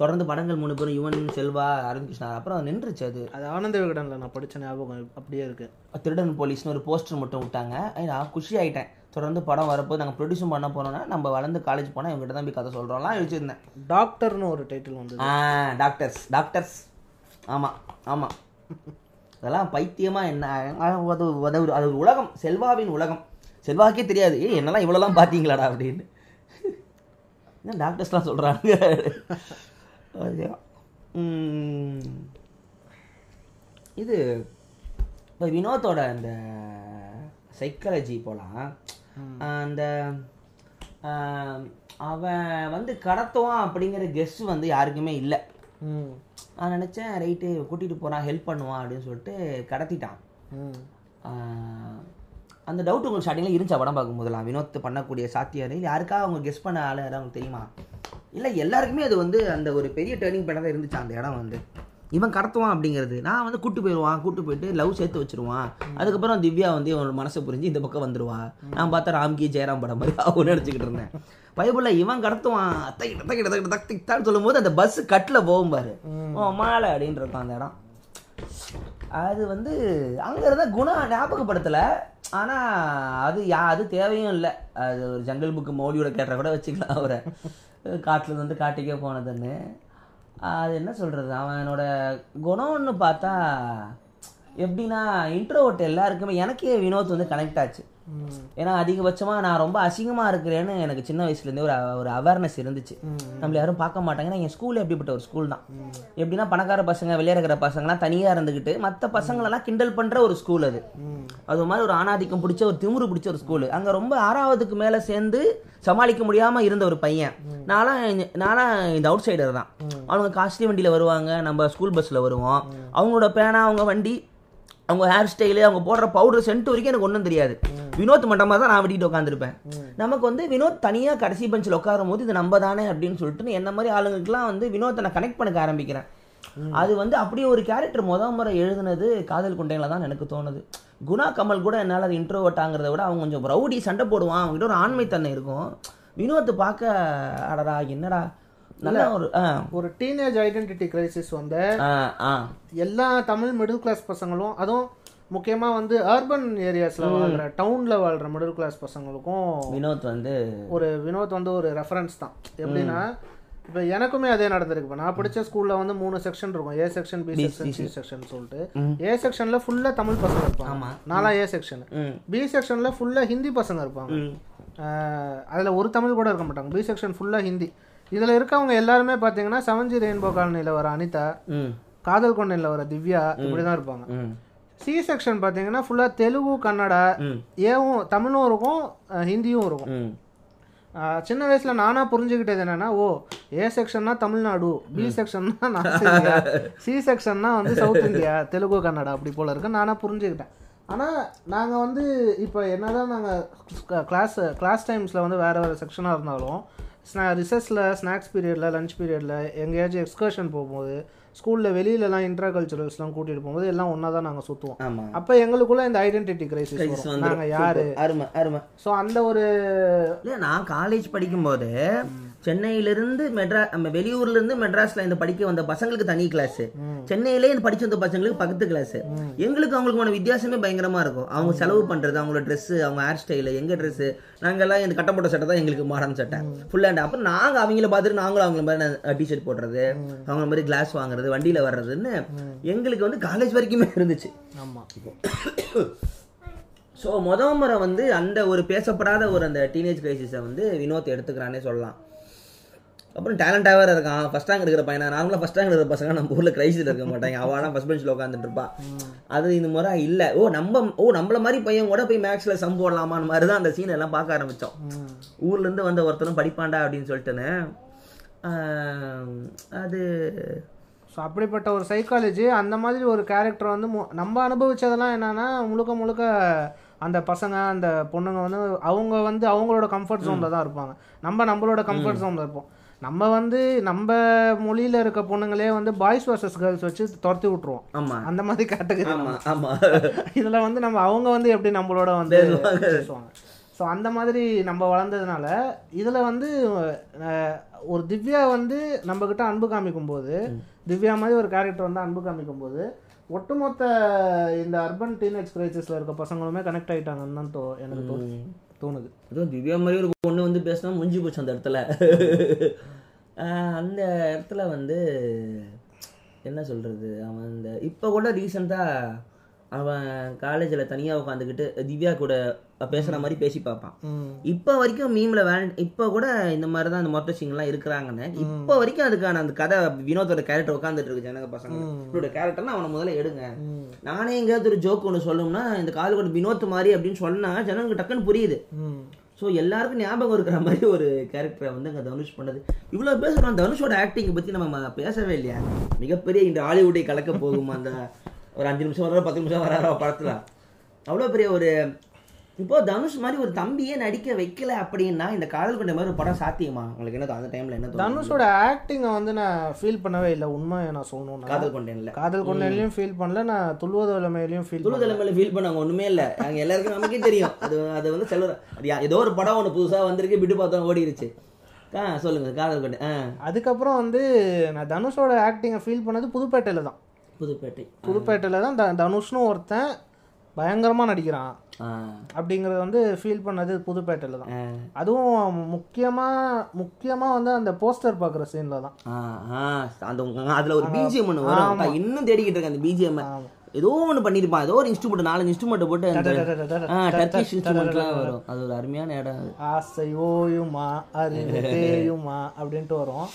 தொடர்ந்து படங்கள் மூணு பேரும் யுவன் செல்வா அரவிந்த் கிருஷ்ணா அப்புறம் நின்றுச்சு அது. அது ஆனந்த விகடன்ல நான் படிச்ச ஞாபகம் அப்படியே இருக்கு. திருடன் போலீஸ்னு ஒரு போஸ்டர் மட்டும் விட்டாங்க. நான் குஷி ஆயிட்டேன். தொடர்ந்து படம் வரப்போது நாங்கள் ப்ரொடியூஸும் பண்ண போனோம்னா நம்ம வளர்ந்து காலேஜ் போனால் இவங்ககிட்ட தான் போய் கதை சொல்கிறோம்லாம் யோசிச்சிருந்தேன் டாக்டர்னு ஒரு டைட்டில் வந்தது. ஆ டாக்டர்ஸ் டாக்டர்ஸ் ஆமாம் ஆமாம் அதெல்லாம் பைத்தியமாக என்ன அது அது ஒரு உலகம். செல்வாவின் உலகம். செல்வாக்கே தெரியாது. ஏய் என்னெல்லாம் இவ்வளோலாம் பார்த்தீங்களாடா அப்படின்னு. என்ன டாக்டர்ஸ்லாம் சொல்கிறாங்க இது இப்போ வினோத்தோட அந்த சைக்காலஜி போலாம். அந்த அவன் வந்து கடத்துவான் அப்படிங்கிற கெஸ் வந்து யாருக்குமே இல்லை. நான் நினச்சேன் ரைட்டு கூட்டிகிட்டு போகிறான் ஹெல்ப் பண்ணுவான் அப்படின்னு சொல்லிட்டு கடத்திட்டான். அந்த டவுட் உங்களுக்கு ஸ்டார்டிங்கில் இருந்துச்சா படம் பார்க்கும்போதெல்லாம் வினோத் பண்ணக்கூடிய சாத்தியாரு யாருக்கா அவங்க கெஸ் பண்ண ஆள் யாராவது தெரியுமா? இல்லை எல்லாருக்குமே அது வந்து அந்த ஒரு பெரிய டேர்னிங் தான் இருந்துச்சு அந்த இடம் வந்து? இவன் கடத்துவான் அப்படிங்கிறது. நான் வந்து கூட்டு போயிடுவான் கூட்டு போயிட்டு லவ் சேர்த்து வச்சிருவான். அதுக்கப்புறம் திவ்யா வந்து இவனோட மனசை புரிஞ்சு இந்த பக்கம் வந்துருவா. நான் பார்த்தா ராம்கி ஜெயராம் படம் மாதிரி அவன் நினச்சிக்கிட்டு இருந்தேன். பைபிளில் இவன் கடத்துவான். தக்கிட்ட தக்கிட்ட தக்கிட்ட தக் திக்தான்னு சொல்லும்போது அந்த பஸ் கட்டில் போகும் பாரு. ஓ மாலை அப்படின்னு இருக்கும் அந்த இடம். அது வந்து அங்கே இருந்தால் குணம் ஞாபகப்படுத்தலை. ஆனால் அது யா அது தேவையும் இல்லை. அது ஒரு ஜங்கல் புக்கு மௌலியோட கேட்ட கூட வச்சுக்கலாம் அவரை. காட்டில் வந்து காட்டுக்கே போனதுன்னு. அது என்ன சொல்கிறது அவனோட குணம்னு பார்த்தா எப்படின்னா இன்ட்ரோவர்ட் எல்லாருக்குமே எனக்கே வினோத் வந்து கனெக்ட் ஆச்சு. ஏன்னா அதிகபட்சமா நான் ரொம்ப அசிங்கமா இருக்கிறேன்னு எனக்கு சின்ன வயசுல இருந்தே ஒரு ஒரு அவேர்னஸ் இருந்துச்சு. நம்மள யாரும் பார்க்க மாட்டாங்க. என் ஸ்கூல் எப்படிப்பட்ட ஒரு ஸ்கூல் தான். எப்படின்னா பணக்கார பசங்க விளையாடுற பசங்கலாம் தனியா இருந்துக்கிட்டு மற்ற பசங்களெல்லாம் கிண்டல் பண்ற ஒரு ஸ்கூல் அது. அது மாதிரி ஒரு ஆணாதிக்கம் பிடிச்ச ஒரு திமுரு பிடிச்ச ஒரு ஸ்கூல் அங்க ரொம்ப ஆறாவதுக்கு மேல சேர்ந்து சமாளிக்க முடியாம இருந்த ஒரு பையன். நானும் நானும் இந்த அவுட் சைடர் தான். அவங்க காஸ்ட்லி வண்டியில வருவாங்க. நம்ம ஸ்கூல் பஸ்ல வருவோம். அவங்களோட பேனா அவங்க வண்டி அவங்க ஹேர் ஸ்டைலு அவங்க போடுற பவுடர் சென்ட் வரைக்கும் எனக்கு ஒன்றும் தெரியாது. வினோத் மட்டமாக தான் நான் வெட்டிட்டு உட்காந்துருப்பேன் நமக்கு வந்து வினோத் தனியாக கடைசி பெஞ்சில் உட்காரும் போது இது நம்ம தானே அப்படின்னு சொல்லிட்டு என்ன மாதிரி ஆளுங்களுக்குலாம் வந்து வினோத்தை நான் கனெக்ட் பண்ணிக்க ஆரம்பிக்கிறேன். அது வந்து அப்படியே ஒரு கேரக்டர் முத முறை எழுதுனது காதல் குண்டையில தான் எனக்கு தோணுது. குணா கமல் கூட என்னால் அது இன்ட்ரோவர்ட்டாங்கிறத விட அவன் கொஞ்சம் ரவுடி சண்டை போடுவான். அவங்ககிட்ட ஒரு ஆண்மைத்தன்மை இருக்கும். வினோத் பார்க்க அடடா என்னடா? நல்ல ஒரு ஒரு டீனேஜ் ஐடென்டிட்டி கிரைசிஸ் வந்த எல்லா தமிழ் மிடில் கிளாஸ் பசங்களும் அதுவும் முக்கியமா வந்து அர்பன் ஏரியாஸ்ல வாழ்ற டவுன்ல வாழ்ற மிடில் கிளாஸ் பசங்களுக்கும் வினோத் வந்து ஒரு வினோத் வந்து ஒரு ரெஃபரன்ஸ் தான். எப்படின்னா இப்போ எனக்குமே அதே நடந்திருக்கு. இப்போ நான் படிச்ச ஸ்கூல்ல வந்து மூணு செக்ஷன் இருக்கும். A section B section C section சொல்லிட்டு. ஏ செக்ஷன்ல ஃபுல்லா தமிழ் பசங்க இருப்பாங்க. நாலா ஏ செக்ஷன் பி செக்ஷன்ல ஃபுல்லா ஹிந்தி பசங்க இருப்பாங்க. அதுல ஒரு தமிழ் கூட இருக்க மாட்டாங்க. பி செக்ஷன் ஃபுல்லா ஹிந்தி. இதுல இருக்கவங்க எல்லாருமே பாத்தீங்கன்னா செவன்ஜி ரெயின்போ காலனில வர அனிதா காதல் கொண்டையில் வர திவ்யா இப்படி தான் இருப்பாங்க. சி செக்ஷன் பார்த்தீங்கன்னா ஃபுல்லாக தெலுங்கு கன்னடா ஏவும் தமிழும் இருக்கும் ஹிந்தியும் இருக்கும். சின்ன வயசுல நானா புரிஞ்சுக்கிட்டது என்னன்னா ஓ ஏ செக்ஷன்னா தமிழ்நாடு பி செக்ஷன்னா நார்த் இந்தியா சி செக்ஷன்னா வந்து சவுத் இந்தியா தெலுங்கு கன்னடா அப்படி போல இருக்கு. நானா புரிஞ்சுக்கிட்டேன். ஆனால் நாங்கள் வந்து இப்போ என்னதான் நாங்கள் கிளாஸ் கிளாஸ் டைம்ஸில் வந்து வேறு வேறு செக்ஷனாக இருந்தாலும் ஸ்நா ரிசர்ஸில் ஸ்நாக்ஸ் பீரியடில் லஞ்ச் பீரியடில் எங்கேயாச்சும் எக்ஸ்கர்ஷன் போகும்போது ஸ்கூலில் வெளியிலலாம் இன்ட்ரா கல்ச்சுரல்ஸ்லாம் கூட்டிகிட்டு போகும்போது எல்லாம் ஒன்றா தான் நாங்கள் சுற்றுவோம் அப்போ எங்களுக்குள்ள இந்த ஐடென்டிட்டி கிரைசிஸ். நாங்கள் யார். அருமை அருமை. ஸோ அந்த ஒரு இல்ல நான் காலேஜ் படிக்கும்போது சென்னையிலிருந்து மெட்ரா நம்ம வெளியூர்ல இருந்து மெட்ராஸ்ல இந்த படிக்க வந்த பசங்களுக்கு தனி கிளாஸ் சென்னையிலே இந்த படிச்சு வந்த பசங்களுக்கு பக்கத்து கிளாஸ் எங்களுக்கு அவங்களுக்கான வித்தியாசமே பயங்கரமா இருக்கும். அவங்க செலவு பண்றது அவங்களோட Dress அவங்க ஹேர் ஸ்டைல் எங்க Dress. நாங்கெல்லாம் இந்த கட்டப்பட்ட சட்டை தான் எங்களுக்கு மாடர்ன் சட்டை. ஃபுல் ஹேண்ட் அப்புறம் நாங்க அவங்கள பார்த்துட்டு நாங்களும் அவங்கள மாதிரி டிஷர்ட் போடுறது அவங்க மாதிரி கிளாஸ் வாங்குறது வண்டியில வர்றதுன்னு எங்களுக்கு வந்து காலேஜ் வரைக்குமே இருந்துச்சு. ஆமாம் ஸோ முத முறை வந்து அந்த ஒரு பேசப்படாத ஒரு அந்த டீனேஜ் கிரைசிஸை வந்து வினோத் எடுத்துக்கிறானே சொல்லலாம். அப்புறம் டேலண்டாக வேறு இருக்கான். ஃபஸ்ட் ரேங்க் எடுக்கிற பையனா? நார்மலாக ஃபஸ்ட் ரேங்க் எடுக்கிற பசங்க. நம்ம ஊரில் கிரைசில் இருக்க மாட்டாங்க. அவனா ஃபஸ்ட் பெஞ்சில் உட்காந்துட்டு இருப்பான் அது இந்த முறை இல்லை. ஓ நம்ம ஓ நம்மள மாதிரி பையன் கூட போய் மேக்ஸில் சம் போடலாமான்னு மாதிரி தான் அந்த சீன் எல்லாம் பார்க்க ஆரம்பித்தோம் ஊர்லேருந்து வந்த ஒருத்தரும் படிப்பான்டா அப்படின்னு சொல்லிட்டுன்னு அது ஸோ அப்படிப்பட்ட ஒரு சைக்காலஜி அந்த மாதிரி ஒரு கேரக்டர் வந்து நம்ம அனுபவிச்சதெல்லாம் என்னன்னா முழுக்க முழுக்க அந்த பசங்க அந்த பொண்ணுங்க வந்து அவங்க வந்து அவங்களோட கம்ஃபர்ட் ஜோனில் தான் இருப்பாங்க. நம்ம நம்மளோட கம்ஃபர்ட் ஜோனில் இருப்போம். நம்ம வந்து நம்ம மொழியில இருக்க பொண்ணுங்களே வந்து பாய்ஸ் வர்சஸ் கேர்ள்ஸ் வச்சு துரத்தி விட்டுருவோம். ஆமாம் அந்த மாதிரி கேட்டகரி ஆமாம் ஆமாம் இதுல வந்து நம்ம அவங்க வந்து எப்படி நம்மளோட வந்து பேசுவாங்க. ஸோ அந்த மாதிரி நம்ம வளர்ந்ததுனால இதுல வந்து ஒரு திவ்யா வந்து நம்ம கிட்ட அன்பு காமிக்கும் போது திவ்யா மாதிரி ஒரு கேரக்டர் வந்து அன்பு காமிக்கும் போது ஒட்டுமொத்த இந்த அர்பன் டீனேஜ் கிரைசிஸ்ல இருக்க பசங்களுமே கனெக்ட் ஆயிட்டாங்கன்னு தான் தோ எனக்கு தோ- தோணுது. அதுவும் திவ்யா மாதிரி ஒரு பொண்ணு வந்து பேசினா முடிஞ்சு போச்சு அந்த இடத்துல. அந்த இடத்துல வந்து என்ன சொல்கிறது அவன் இந்த இப்போ கூட ரீசெண்டாக அவன் காலேஜில் தனியாக உட்காந்துக்கிட்டு திவ்யா கூட பேசுகிற மாதிரி பேசி பார்ப்பான். இப்போ வரைக்கும் மீமில் வேல இப்போ கூட இந்த மாதிரி தான் இந்த மொத்த சீன்லாம் இருக்கிறாங்கன்னு இப்போ வரைக்கும் அதுக்கான அந்த கதை வினோத்தோட கேரக்டர் உட்காந்துட்டு இருக்கு ஜனங்க பசங்க. இவரோட கேரக்டர்னா அவனை முதல்ல எடுங்க. நானே எங்கேயாவது ஒரு ஜோக் ஒன்று சொல்லணும்னா இந்த காது கொண்டு வினோத் மாதிரி அப்படின்னு சொன்னா ஜனங்களுக்கு டக்குன்னு புரியுது. ஸோ எல்லாருக்கும் ஞாபகம் இருக்கிற மாதிரி ஒரு கேரக்டரை வந்து அங்கே தனுஷ் பண்ணது. இவ்வளோ பேசுகிறோம் தனுஷோட ஆக்டிங்கை பற்றி நம்ம பேசவே இல்லையா? மிகப்பெரிய இந்த ஹாலிவுட்டை கலக்க போகும் அந்த ஒரு அஞ்சு நிமிஷம் வர பத்து நிமிஷம் வர படத்தில். அவ்வளோ பெரிய ஒரு இப்போ தனுஷ் மாதிரி ஒரு தம்பியே நடிக்க வைக்கல அப்படின்னா இந்த காதல் கொண்ட மாதிரி ஒரு படம் சாத்தியமா? உங்களுக்கு என்ன அந்த டைம்ல என்ன? தனுஷோட ஆக்டிங்கை வந்து நான் ஃபீல் பண்ணவே இல்லை. உண்மை நான் சொல்லணும்னா. காதல் கொண்டேன்ல. காதல் கொண்டையிலையும் ஃபீல் பண்ணல நான் துள்ளுவது இளமையிலையும் ஃபீல் துளு தலைமையில ஃபீல் பண்ணாங்க ஒண்ணுமே இல்ல. அங்க எல்லாருக்கும் நமக்கே தெரியும். அது அது வந்து யா- ஏதோ ஒரு படம் ஒன்று புதுசா வந்திருக்கு விட்டு பார்த்தோம் ஓடிடுச்சு ஆ சொல்லுங்க காதல் கொண்டேன் ஆ. அதுக்கப்புறம் வந்து நான் தனுஷோட ஆக்டிங்கை ஃபீல் பண்ணது புதுப்பேட்டையில் தான். புதுப்பேட்டை. புதுப்பேட்டையில் தான் த- தனுஷ்னு ஒருத்தன் பயங்கரமாக நடிக்கிறான். அப்படிங்கிறத வந்து ஃபீல் பண்ணது புதுப்பேட்டையில் தான். அதுவும் முக்கியமாக முக்கியமாக வந்து அந்த போஸ்டர் பார்க்குற சீனில் தான். அந்த அதுல ஒரு பிஜிஎம் ஒன்று வரும். இன்னும் தேடிக்கிட்டு இருக்கேன் அந்த பிஜிஎம் ஏதோ ஒன்று பண்ணிருப்பான் ஏதோ ஒரு இன்ஸ்ட்ருமெண்ட் நாலஞ்சு இன்ஸ்ட்ருமெண்ட் போட்டு டர்க்கிஷ் இன்ஸ்ட்ருமெண்ட்லாம் வரும். அது ஒரு அருமையான இடம் ஆசை ஓயுமா அறிவு தேயுமா அப்படின்ட்டு வரும்.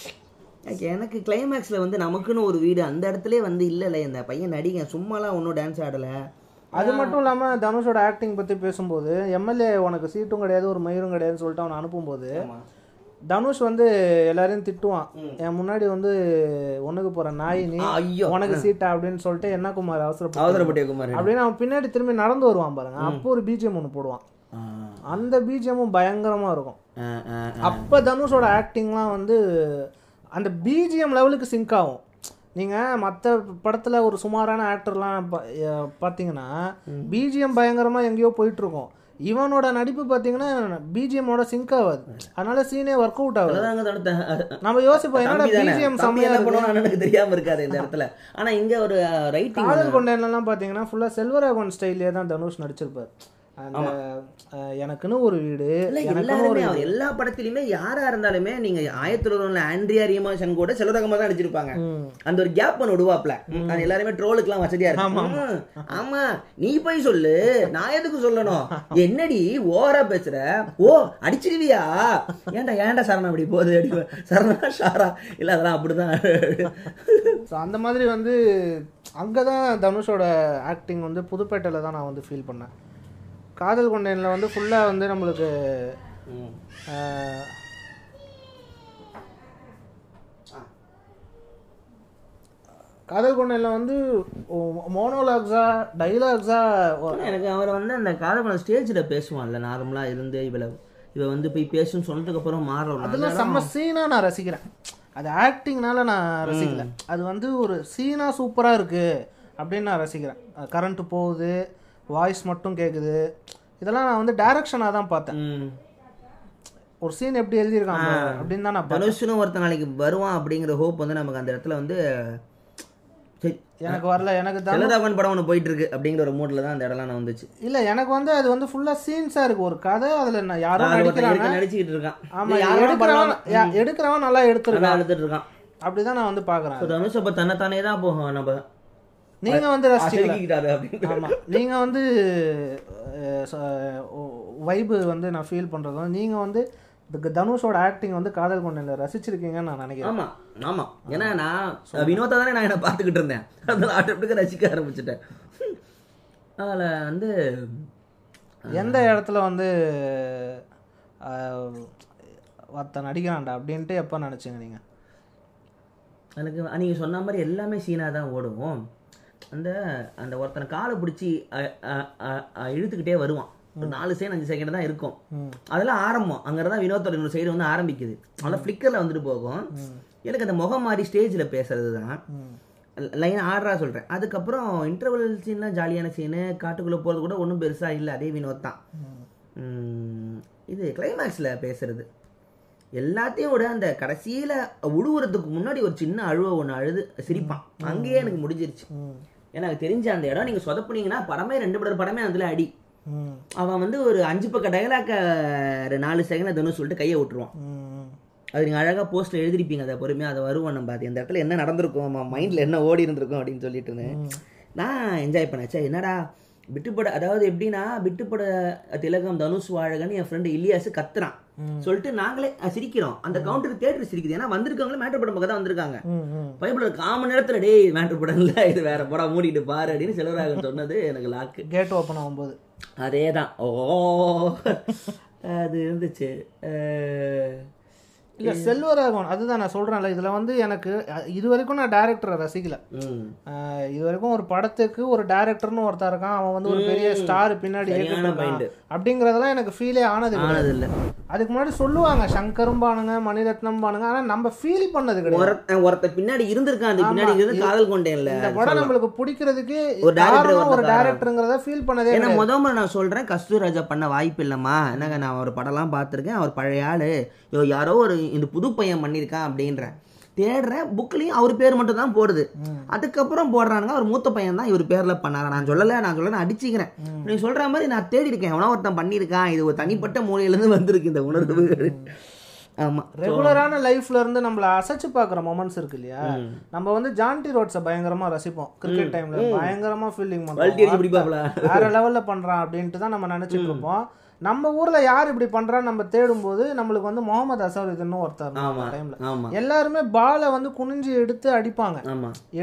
எனக்கு- கிளைமேக்ஸ்ல வந்து நமக்குன்னு ஒரு வீடு அந்த இடத்துல வந்து இல்லைல்ல இந்த பையன் நடிகன். சும்மாலாம் ஒன்றும் டான்ஸ் ஆடல. அது மட்டும் இல்லாமல் தனுஷோட ஆக்டிங் பற்றி பேசும்போது எம்எல்ஏ உனக்கு சீட்டும் கிடையாது ஒரு மயிரும் கிடையாதுன்னு சொல்லிட்டு அவனை அனுப்பும்போது தனுஷ் வந்து எல்லாரையும் திட்டுவான். என் முன்னாடி வந்து ஒண்ணுக்கு போற நாய் நீ ஐயோ. உனக்கு சீட்டா அப்படின்னு சொல்லிட்டு என்ன குமார் அவசரப்பட்டு அவசரப்பட்டிய குமார். அப்படின்னு அவன் பின்னாடி திரும்பி நடந்து வருவான் பாருங்க. அப்போ ஒரு பிஜிஎம் ஒன்று போடுவான். அந்த பிஜிஎம்மும் பயங்கரமா இருக்கும். அப்போ தனுஷோட ஆக்டிங்லாம் வந்து அந்த பிஜிஎம் லெவலுக்கு சிங்க் ஆகும். நீங்கள் மற்ற படத்தில் ஒரு சுமாரான ஆக்டர்லாம் பார்த்தீங்கன்னா பிஜிஎம் பயங்கரமாக எங்கேயோ போயிட்டுருக்கும். இவனோட நடிப்பு பார்த்தீங்கன்னா பிஜிஎம்மோட சிங்க் ஆகாது. அதனால சீனே ஒர்க் அவுட் ஆகாது. நம்ம யோசிப்போம் என்னடா. பிஜிஎம் பண்ணுவான்னு எனக்கு தெரியாம இருக்காது இந்த இடத்துல. ஆனா இங்க ஒரு ரைட்டிங் காதல் கொண்டேன்லாம் பார்த்தீங்கன்னா ஃபுல்லாக செல்வராகவன் ஸ்டைல்லே தான் தனுஷ் நடிச்சிருப்பார். எனக்குன்னு ஒரு வீடு எல்லாருமே எல்லா படத்திலுமே யாரா இருந்தாலுமே நீங்க ஆயிரத்தி தொள்ளாயிரம்ல ஆண்ட்ரியா ரீமாசன் கூட செல்வரகமா தான் நடிச்சிருப்பாங்க. அந்த ஒரு கேப் ஒன்று விடுவாப்ல. அது எல்லாருமே ட்ரோலுக்குலாம் வசதியா இருக்கும் ஆமா நீ போய் சொல்லு. நான் எதுக்கு சொல்லணும்? என்னடி ஓவரா பேசுற? ஓ அடிச்சிருவியா? ஏன்டா ஏன்டா சரணா அப்படி போகுது? அடி சரணா ஷாரா. இல்ல அதெல்லாம் அப்படிதான். அந்த மாதிரி வந்து அங்கே தான் தனுஷோட ஆக்டிங் வந்து புதுப்பேட்டையில் தான் நான் வந்து ஃபீல் பண்ணேன். காதல் கொண்டேனில் வந்து ஃபுல்லாக வந்து நம்மளுக்கு காதல் கொண்டேனில் வந்து மோனோலாக்ஸா டைலாக்ஸா எனக்கு அவர் வந்து அந்த காதல் ஸ்டேஜில் பேசுவான்ல நார்மலாக இருந்து இவ்வளவு இவ வந்து போய் பேசுன்னு சொன்னதுக்கு அப்புறம் மாறணும் அதெல்லாம் செம்ம சீனாக நான் ரசிக்கிறேன். அது ஆக்டிங்னால நான் ரசிக்கல. அது வந்து ஒரு சீனா சூப்பராக இருக்கு அப்படின்னு நான் ரசிக்கிறேன். கரண்ட் போகுது வாய்ஸ் மட்டும் கேட்குது இதெல்லாம் நான் வந்து டைரக்ஷனாக தான் பார்த்தேன். ஒரு சீன் எப்படி எழுதியிருக்காங்க அப்படின்னு தான் நான் பார்த்தேன். தனுஷ்னு ஒருத்தன் நாளைக்கு வருவான் அப்படிங்கிற ஹோப் வந்து நமக்கு அந்த இடத்துல வந்து எனக்கு வரல எனக்கு தான் செல்லதாகவன் படம் ஒன்று போயிட்டு இருக்கு அப்படிங்கிற ஒரு மூட்ல தான் அந்த இடம்லாம் நான் வந்துச்சு. இல்ல எனக்கு வந்து அது வந்து ஃபுல்லா சீன்ஸா இருக்கு. ஒரு கதை அதுல நான் யாரோ அது ஒருத்தன் நடிக்கிறாங்க. நடிச்சுக்கிட்டு இருக்கான். ஆமா இது யாரோ எடுக்கிறவன் எடுக்கிறவன் நல்லா எடுத்திருக்கான். எடுத்துட்டு இருக்கான். அப்படிதான் நான் வந்து பாக்குறேன் இப்போ தனுஷ் அப்போ தன்னைத்தானே தான் போகும் நம்ம. நீங்க வந்து ரசிக்கல செதுக்கிக்கிட்டாரு அப்படின்னு. ஆமா. நீங்க வந்து வைபு வந்து நான் ஃபீல் பண்றது வந்து நீங்க வந்து தனுஷோட ஆக்டிங் வந்து காதல் கொண்ட ரசிச்சிருக்கீங்கன்னு நான் நினைக்கிறேன். ஆமா. ஆமா. ஏன்னா நான் வினோத்தை தானே நான் என்ன பார்த்துக்கிட்டு இருந்தேன். அதனால ஆட்டோமேட்டிக்காக ரசிக்க ஆரம்பிச்சிட்டேன். அதில் வந்து எந்த இடத்துல வந்து ஒருத்தன் நடிக்கிறான்டா அப்படின்ட்டு எப்போ நினைச்சீங்க நீங்க? எனக்கு நீங்கள் சொன்ன மாதிரி எல்லாமே சீனாக தான் ஓடும் அந்த அந்த ஒருத்தனை காலை பிடிச்சி இழுத்துக்கிட்டே வருவான். ஒரு நாலு செகண்ட் அஞ்சு செகண்ட் தான் இருக்கும். அதெல்லாம் ஆரம்பம். அங்கே தான் வினோத்தோட இன்னொரு சைடு வந்து ஆரம்பிக்குது. அதெல்லாம் ஃப்ளிக்கரில் வந்துட்டு போகும். எனக்கு அந்த முகம் மாதிரி ஸ்டேஜில் பேசுறது தான் லைன் ஆர்டராக சொல்கிறேன் அதுக்கப்புறம் இன்டர்வல் சீன்லாம் ஜாலியான சீனு காட்டுக்குள்ளே போகிறது கூட ஒன்றும் பெருசாக இல்லை. அதே வினோத் தான். இது கிளைமேக்ஸில் பேசுறது. எல்லாத்தையும் விட அந்த கடைசியில் உழுவுறதுக்கு முன்னாடி ஒரு சின்ன அழுவ ஒன்று அழுது சிரிப்பான். அங்கேயே எனக்கு முடிஞ்சிருச்சு. எனக்கு தெரிஞ்ச அந்த இடம் நீங்கள் சொதப்புனீங்கன்னா படமே ரெண்டு படம் படமே அதில் அடி. அவன் வந்து ஒரு அஞ்சு பக்க டயலாக்க நாலு செகண்ட் தனுஷ் சொல்லிட்டு கையை விட்டுருவான். அது நீங்கள் அழகாக போஸ்ட்டில் எழுதிருப்பீங்க அதை பொறுமையாக அதை வருவோம் நம்ம. அது இந்த இடத்துல என்ன நடந்திருக்கும் மைண்டில் என்ன ஓடி இருந்திருக்கும் அப்படின்னு சொல்லிட்டுன்னு நான் என்ஜாய் பண்ணேன். என்னடா விட்டுப்பட அதாவது எப்படின்னா விட்டுப்பட திலகம் தனுஷ் வாழகன்னு என் ஃப்ரெண்டு இலியாஸ் கத்துறான். சொல்லிட்டு நாங்களே சிரிக்கிறோம். அந்த கவுண்டருக்கு தேட்டர் சிரிக்குது. ஏன்னா வந்திருக்கவங்களே மேட்டர் படம் பக்கம் தான் வந்திருக்காங்க. பைபிள் காமன் நேரத்தில் டேய் மேட்டர் படம் இல்லை. இது வேற படம். மூடிட்டு பாரு அப்படின்னு செல்வராகவன் சொன்னது எனக்கு லாக்கு. கேட் ஓப்பன் ஆகும்போது. அதே தான் ஓ அது இருந்துச்சு. இல்ல செல்வராகவன் அதுதான் நான் சொல்றேன்ல. இதுல வந்து எனக்கு அஹ், இது வரைக்கும் நான் டேரக்டரை ரசிக்கல. இது வரைக்கும் ஒரு படத்துக்கு ஒரு டேரக்டர்னு ஒருத்தன் இருக்கான். அவன் வந்து ஒரு பெரிய ஸ்டார் பின்னாடி. அப்படிங்கறதெல்லாம் எனக்கு ஃபீலே. ஆனது இல்லை அதுக்கு முன்னாடி சொல்லுவாங்க சங்கரும் பானுங்க மணிரத்னம் பானுங்க ஆனா நம்ம ஃபீல் பண்ணது கிடையாது. ஒருத்தன் ஒருத்தன் பின்னாடி இருந்திருக்கான் அது பின்னாடி இருந்து காதல் கொண்டேன்ல. இந்த படம் நம்மளுக்கு பிடிக்கிறதுக்கு ஒரு காரணம் ஒரு டேரக்டருங்கிறத ஃபீல் பண்ணதே ஏன்னா முத முறை நான் சொல்றேன் கஸ்தூர் ராஜா பண்ண வாய்ப்பு இல்லைம்மா. என்னங்க நான் ஒரு படம்லாம் பார்த்துருக்கேன் அவர் பழைய ஆளு. யாரோ ஒரு இந்த புது பையன் பண்ணியிருக்கான் அப்படின்றேன். தேடுறேன் புக்லேயும் அவர் பேர் மட்டும் தான் போடுது. அதுக்கப்புறம் போடுறானுங்க அவர் மூத்த பையன் தான் இவர் பேரில் பண்ணாரா நான் சொல்லலை நான் சொல்ல நான் அடிச்சுக்கிறேன். நீ சொல்ற மாதிரி நான் தேடி இருக்கேன் எவனா ஒருத்தன் பண்ணியிருக்கான். இது ஒரு தனிப்பட்ட மூலையிலேருந்து வந்திருக்கு இந்த உணர்வு. ஆமா. ரெகுலரான லைஃப்ல இருந்து நம்மள அசைச்சு பார்க்குற மொமெண்ட்ஸ் இருக்கு இல்லையா? நம்ம வந்து ஜான்டி ரோட்ஸை பயங்கரமா ரசிப்போம். கிரிக்கெட் டைம்ல பயங்கரமா ஃபீல்டிங் பிடிப்பாப்ல. வேற லெவல்ல பண்றான் அப்படின்ட்டு தான் நம்ம நினைச்சிட்டு இருப்போம். நம்ம ஊர்ல யார் இப்படி பண்றான்னு நம்ம தேடும்போது நம்மளுக்கு வந்து முகமது அசருதுன்னு ஒருத்தர் டைம்ல எல்லாருமே பாலை வந்து குனிஞ்சு எடுத்து அடிப்பாங்க.